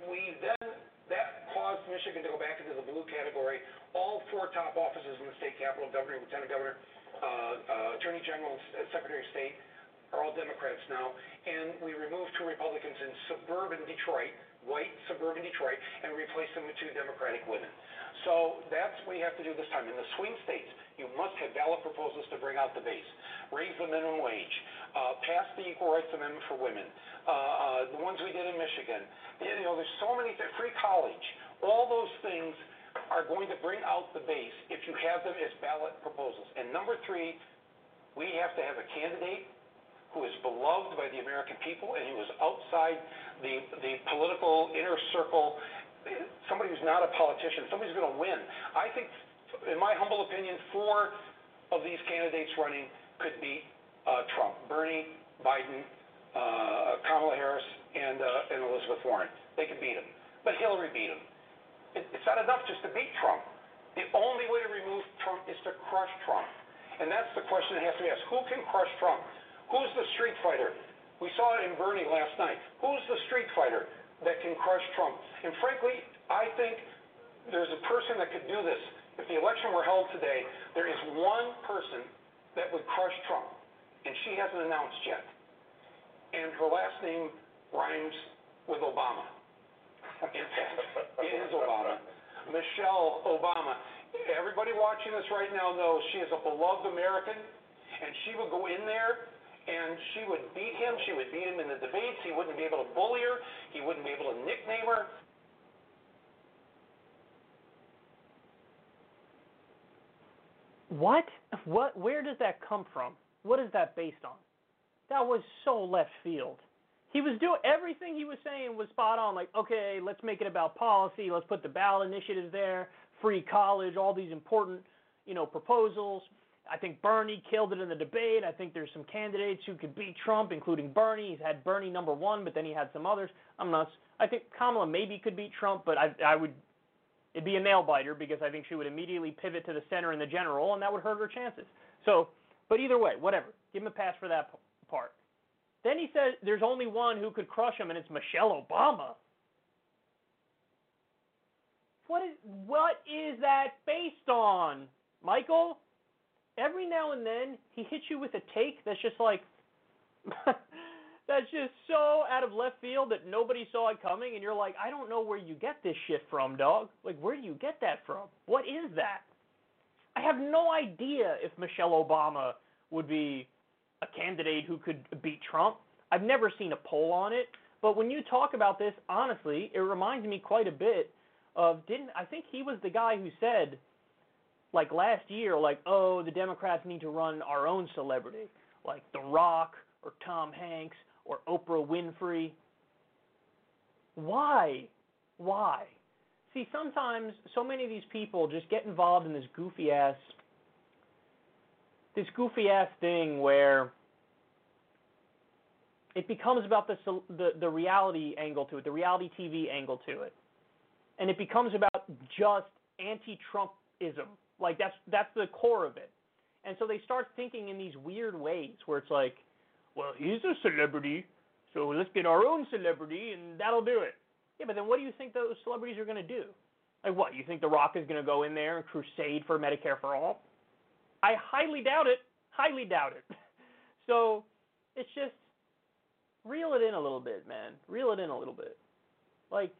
we then That caused Michigan to go back into the blue category. All four top offices in the state capitol, governor, lieutenant governor, uh, uh, attorney general, and secretary of state, are all Democrats now. And we removed two Republicans in suburban Detroit, white suburban Detroit, and replaced them with two Democratic women. So that's what you have to do this time. In the swing states, you must have ballot proposals to bring out the base, raise the minimum wage, uh, pass the Equal Rights Amendment for women, uh, uh, the ones we did in Michigan. You know, there's so many th- free college. All those things are going to bring out the base if you have them as ballot proposals. And number three, we have to have a candidate who is beloved by the American people and who is outside the the political inner circle somebody who's not a politician, somebody who's going to win. I think, in my humble opinion, four of these candidates running could beat uh, Trump: Bernie, Biden, uh, Kamala Harris, and uh, and Elizabeth Warren. They could beat him, but Hillary beat him. It, it's not enough just to beat Trump. The only way to remove Trump is to crush Trump, and that's the question that has to be asked: Who can crush Trump? Who's the street fighter? We saw it in Bernie last night. Who's the street fighter? that can crush Trump. And frankly, I think there's a person that could do this. If the election were held today, there is one person that would crush Trump, and she hasn't announced yet. And her last name rhymes with Obama. In fact, it is Obama. Michelle Obama. Everybody watching this right now knows she is a beloved American, and she would go in there and she would beat him. She would beat him in the debates. He wouldn't be able to bully her. He wouldn't be able to nickname her. What? What? Where does that come from? What is that based on? That was so left field. He was doing everything he was saying was spot on. Like, okay, let's make it about policy. Let's put the ballot initiatives there, free college, all these important, you know, proposals. I think Bernie killed it in the debate. I think there's some candidates who could beat Trump, including Bernie. He's had Bernie number one, but then he had some others. I'm nuts. I think Kamala maybe could beat Trump, but I, I would. It'd be a nail biter because I think she would immediately pivot to the center in the general, and that would hurt her chances. So, but either way, whatever. Give him a pass for that part. Then he said there's only one who could crush him, and it's Michelle Obama. What is what is that based on, Michael? Every now and then he hits you with a take that's just like that's just so out of left field that nobody saw it coming and you're like, I don't know where you get this shit from, dog. Like where do you get that from? What is that? I have no idea if Michelle Obama would be a candidate who could beat Trump. I've never seen a poll on it, but when you talk about this, honestly, it reminds me quite a bit of didn't I think he was the guy who said like last year, like, oh, the Democrats need to run our own celebrity, like The Rock or Tom Hanks or Oprah Winfrey. Why? Why? See, sometimes so many of these people just get involved in this goofy ass this goofy ass thing where it becomes about the the the reality angle to it, the reality TV angle to it. And it becomes about just anti-Trumpism like that's that's the core of it. And so they start thinking in these weird ways where it's like, well, he's a celebrity, so let's get our own celebrity and that'll do it. Yeah, but then what do you think those celebrities are going to do? Like what? You think The Rock is going to go in there and crusade for Medicare for all? I highly doubt it. Highly doubt it. so it's just reel it in a little bit, man. Reel it in a little bit. Like,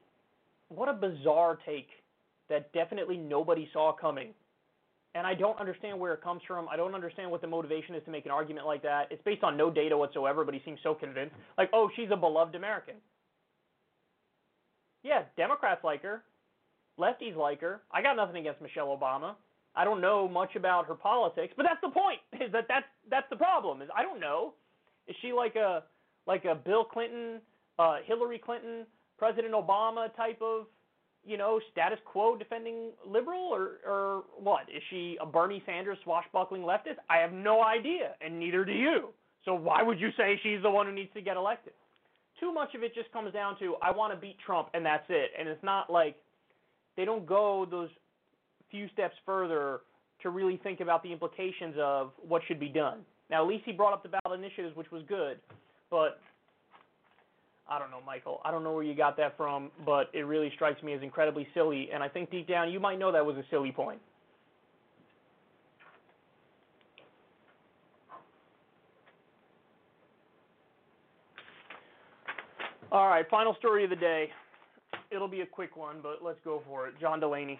what a bizarre take that definitely nobody saw coming and I don't understand where it comes from. I don't understand what the motivation is to make an argument like that. It's based on no data whatsoever, but he seems so convinced. Like, oh, she's a beloved American. Yeah, Democrats like her. Lefties like her. I got nothing against Michelle Obama. I don't know much about her politics, but that's the point. Is that that's that's the problem? Is I don't know. Is she like a like a Bill Clinton, uh, Hillary Clinton, President Obama type of you know, status quo defending liberal or or what? Is she a Bernie Sanders swashbuckling leftist? I have no idea, and neither do you. So why would you say she's the one who needs to get elected? Too much of it just comes down to I want to beat Trump and that's it. And it's not like they don't go those few steps further to really think about the implications of what should be done. Now, at least he brought up the ballot initiatives, which was good, but I don't know, Michael. I don't know where you got that from, but it really strikes me as incredibly silly, and I think deep down you might know that was a silly point. All right, final story of the day. It'll be a quick one, but let's go for it. John Delaney.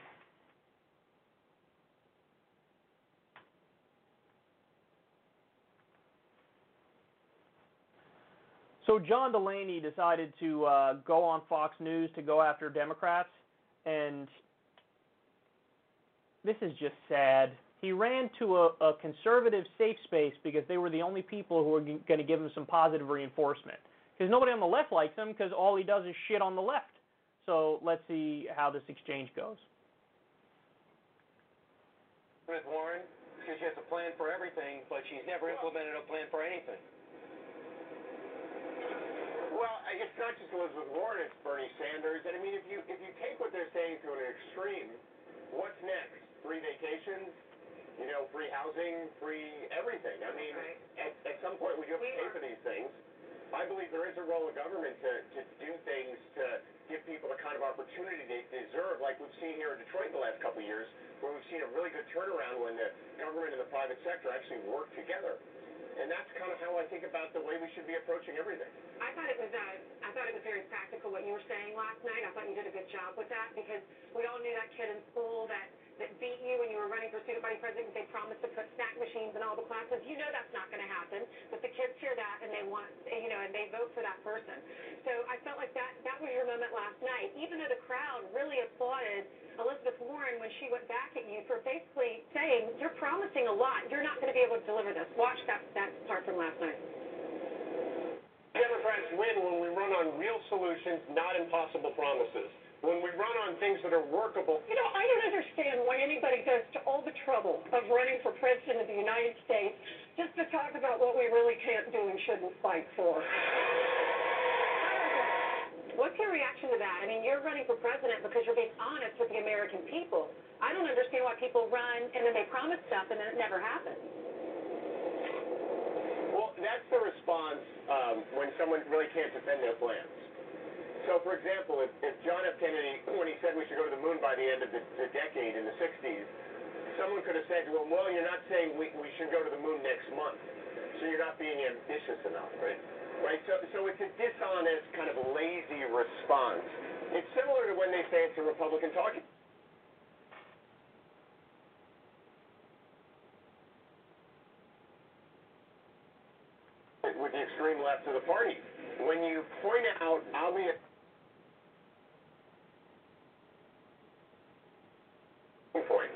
So John Delaney decided to uh, go on Fox News to go after Democrats, and this is just sad. He ran to a, a conservative safe space because they were the only people who were g- going to give him some positive reinforcement. Because nobody on the left likes him because all he does is shit on the left. So let's see how this exchange goes. With Warren, because she has a plan for everything, but she's never implemented a plan for anything. Well, I- it's not just Elizabeth Warren; it's Bernie Sanders. And I mean, if you if you take what they're saying to an extreme, what's next? Free vacations, you know, free housing, free everything. I mean, at at some point we do have to pay for these things. I believe there is a role of government to to do things to give people the kind of opportunity they deserve, like we've seen here in Detroit the last couple of years, where we've seen a really good turnaround when the government and the private sector actually work together. And that's kind of how I think about the way we should be approaching everything. I thought it was uh, I thought it was very practical what you were saying last night. I thought you did a good job with that because we all knew that kid in school that that beat you when you were running for student body president. They promised to put snack machines in all the classes. You know that's not going to happen, but the kids hear that and they want you know and they vote for that person. So I felt like that that was your moment last night. Even though the crowd really applauded Elizabeth Warren when she went back at you for basically saying you're promising a lot. You're not going to be able to deliver this. Watch that that part from last night. Democrats win when we run on real solutions, not impossible promises. When we run on things that are workable. You know, I don't understand why anybody goes to all the trouble of running for president of the United States just to talk about what we really can't do and shouldn't fight for. What's your reaction to that? I mean, you're running for president because you're being honest with the American people. I don't understand why people run and then they promise stuff and then it never happens. Well, that's the response um, when someone really can't defend their plans. So, for example, if, if John F. Kennedy, when he said we should go to the moon by the end of the, the decade in the 60s, someone could have said to him, well, you're not saying we, we should go to the moon next month, so you're not being ambitious enough, right? Right? So, so it's a dishonest, kind of lazy response. It's similar to when they say it's a Republican talking. Left of the party. When you point out obvious point,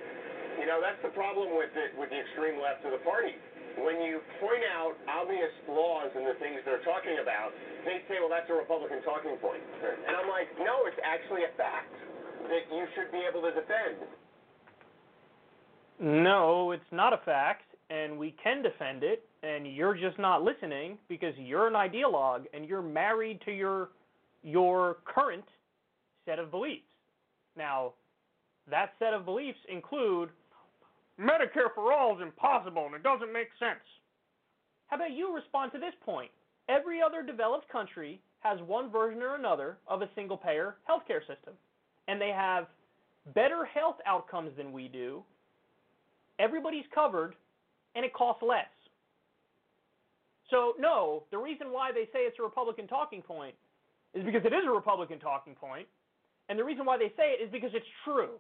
you know that's the problem with the with the extreme left of the party. When you point out obvious flaws in the things they're talking about, they say, "Well, that's a Republican talking point," and I'm like, "No, it's actually a fact that you should be able to defend." No, it's not a fact, and we can defend it, and you're just not listening because you're an ideologue and you're married to your your current set of beliefs. Now, that set of beliefs include Medicare for all is impossible and it doesn't make sense. How about you respond to this point? Every other developed country has one version or another of a single payer healthcare system, and they have better health outcomes than we do. Everybody's covered, and it costs less. So, no, the reason why they say it's a Republican talking point is because it is a Republican talking point, and the reason why they say it is because it's true.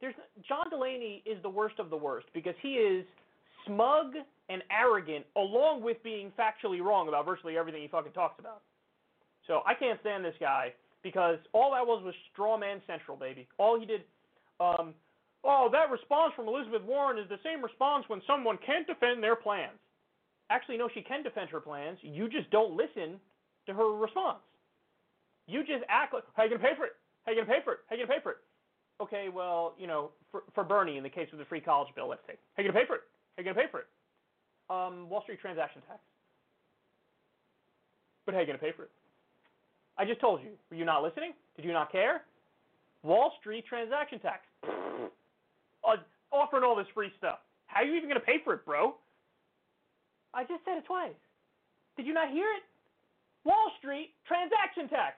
There's John Delaney is the worst of the worst because he is smug and arrogant along with being factually wrong about virtually everything he fucking talks about. So I can't stand this guy because all that was was straw man central, baby. All he did um oh, that response from Elizabeth Warren is the same response when someone can't defend their plans. Actually, no, she can defend her plans. You just don't listen to her response. You just act like, how are you going to pay for it? How are you going to pay for it? How are you going to pay for it? Okay, well, you know, for, for Bernie, in the case of the free college bill, let's say, how are you going to pay for it? How are you going to pay for it? Um, Wall Street transaction tax. But how are you going to pay for it? I just told you. Were you not listening? Did you not care? Wall Street transaction tax. uh, offering all this free stuff. How are you even going to pay for it, bro? I just said it twice. Did you not hear it? Wall Street transaction tax.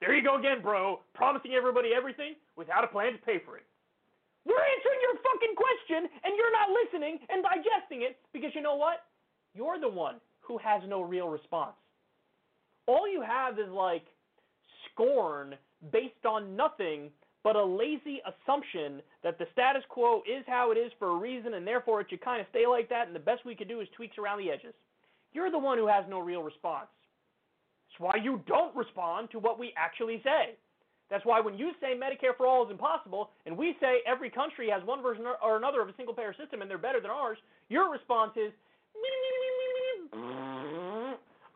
There you go again, bro, promising everybody everything without a plan to pay for it. We're answering your fucking question, and you're not listening and digesting it because you know what? You're the one who has no real response. All you have is like scorn based on nothing but a lazy assumption that the status quo is how it is for a reason and therefore it should kind of stay like that and the best we could do is tweaks around the edges. You're the one who has no real response. That's why you don't respond to what we actually say. That's why when you say Medicare for all is impossible, and we say every country has one version or another of a single payer system and they're better than ours, your response is,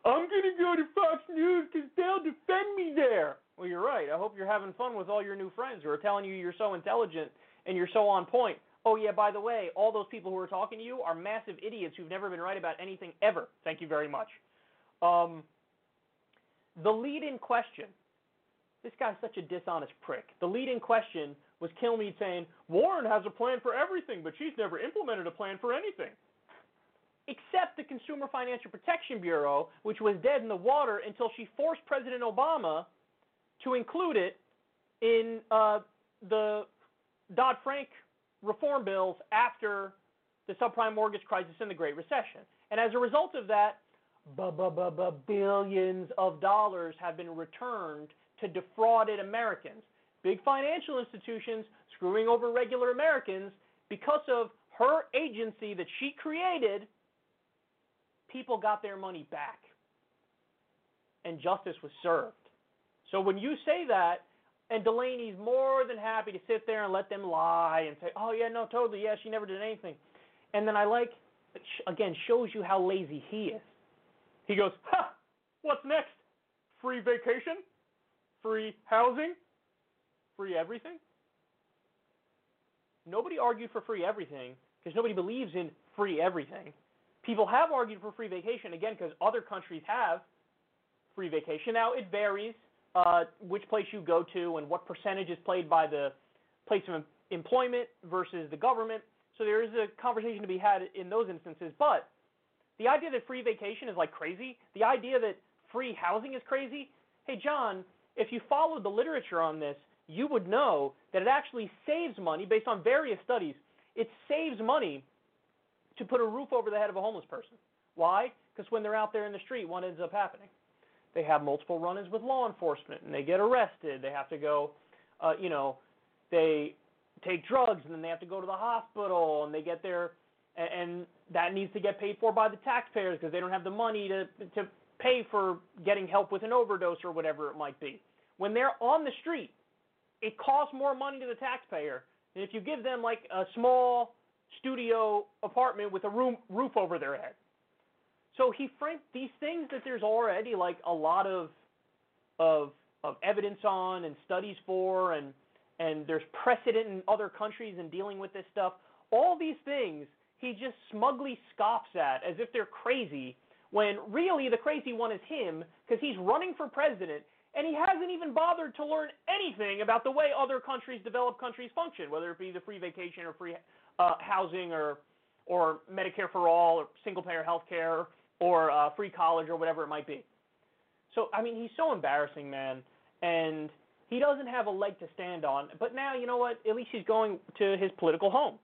I'm going to go to Fox News because they'll defend me there. Well, you're right. I hope you're having fun with all your new friends who are telling you you're so intelligent and you're so on point. Oh, yeah, by the way, all those people who are talking to you are massive idiots who've never been right about anything ever. Thank you very much. Um, the lead in question this guy's such a dishonest prick. The lead in question was Kilmeade saying, Warren has a plan for everything, but she's never implemented a plan for anything. Except the Consumer Financial Protection Bureau, which was dead in the water until she forced President Obama to include it in uh, the Dodd Frank reform bills after the subprime mortgage crisis and the Great Recession. And as a result of that, billions of dollars have been returned to defrauded Americans. Big financial institutions screwing over regular Americans because of her agency that she created. People got their money back. And justice was served. So when you say that, and Delaney's more than happy to sit there and let them lie and say, oh, yeah, no, totally, yeah, she never did anything. And then I like, again, shows you how lazy he is. He goes, ha, what's next? Free vacation? free housing, free everything. Nobody argued for free everything because nobody believes in free everything. People have argued for free vacation again because other countries have free vacation. Now it varies uh, which place you go to and what percentage is played by the place of employment versus the government. So there is a conversation to be had in those instances. But the idea that free vacation is like crazy, the idea that free housing is crazy. Hey, John, if you followed the literature on this, you would know that it actually saves money based on various studies. It saves money to put a roof over the head of a homeless person. Why? Because when they're out there in the street, what ends up happening? They have multiple run-ins with law enforcement, and they get arrested. They have to go, uh, you know, they take drugs, and then they have to go to the hospital, and they get and, and that needs to get paid for by the taxpayers because they don't have the money to to pay for getting help with an overdose or whatever it might be. When they're on the street, it costs more money to the taxpayer than if you give them like a small studio apartment with a room roof over their head. So he framed these things that there's already like a lot of of of evidence on and studies for and and there's precedent in other countries in dealing with this stuff. All these things he just smugly scoffs at as if they're crazy when really the crazy one is him because he's running for president and he hasn't even bothered to learn anything about the way other countries, developed countries, function, whether it be the free vacation or free uh, housing or or Medicare for all or single payer health care or uh, free college or whatever it might be. So I mean, he's so embarrassing, man, and he doesn't have a leg to stand on. But now, you know what? At least he's going to his political home.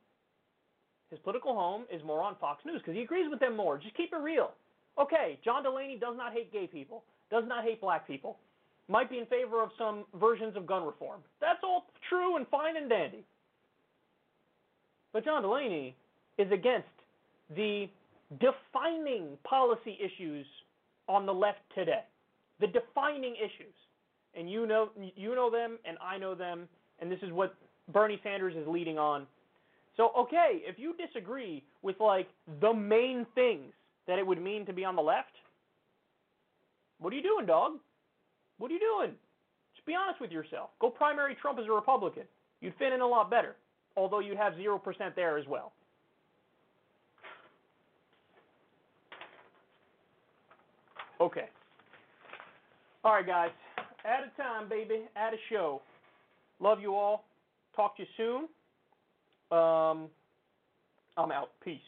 His political home is more on Fox News because he agrees with them more. Just keep it real. Okay, John Delaney does not hate gay people, does not hate black people, might be in favor of some versions of gun reform. That's all true and fine and dandy. But John Delaney is against the defining policy issues on the left today. The defining issues. And you know you know them and I know them and this is what Bernie Sanders is leading on. So okay, if you disagree with like the main things that it would mean to be on the left? What are you doing, dog? What are you doing? Just be honest with yourself. Go primary Trump as a Republican. You'd fit in a lot better, although you'd have 0% there as well. Okay. All right, guys. At a time, baby. At a show. Love you all. Talk to you soon. Um, I'm out. Peace.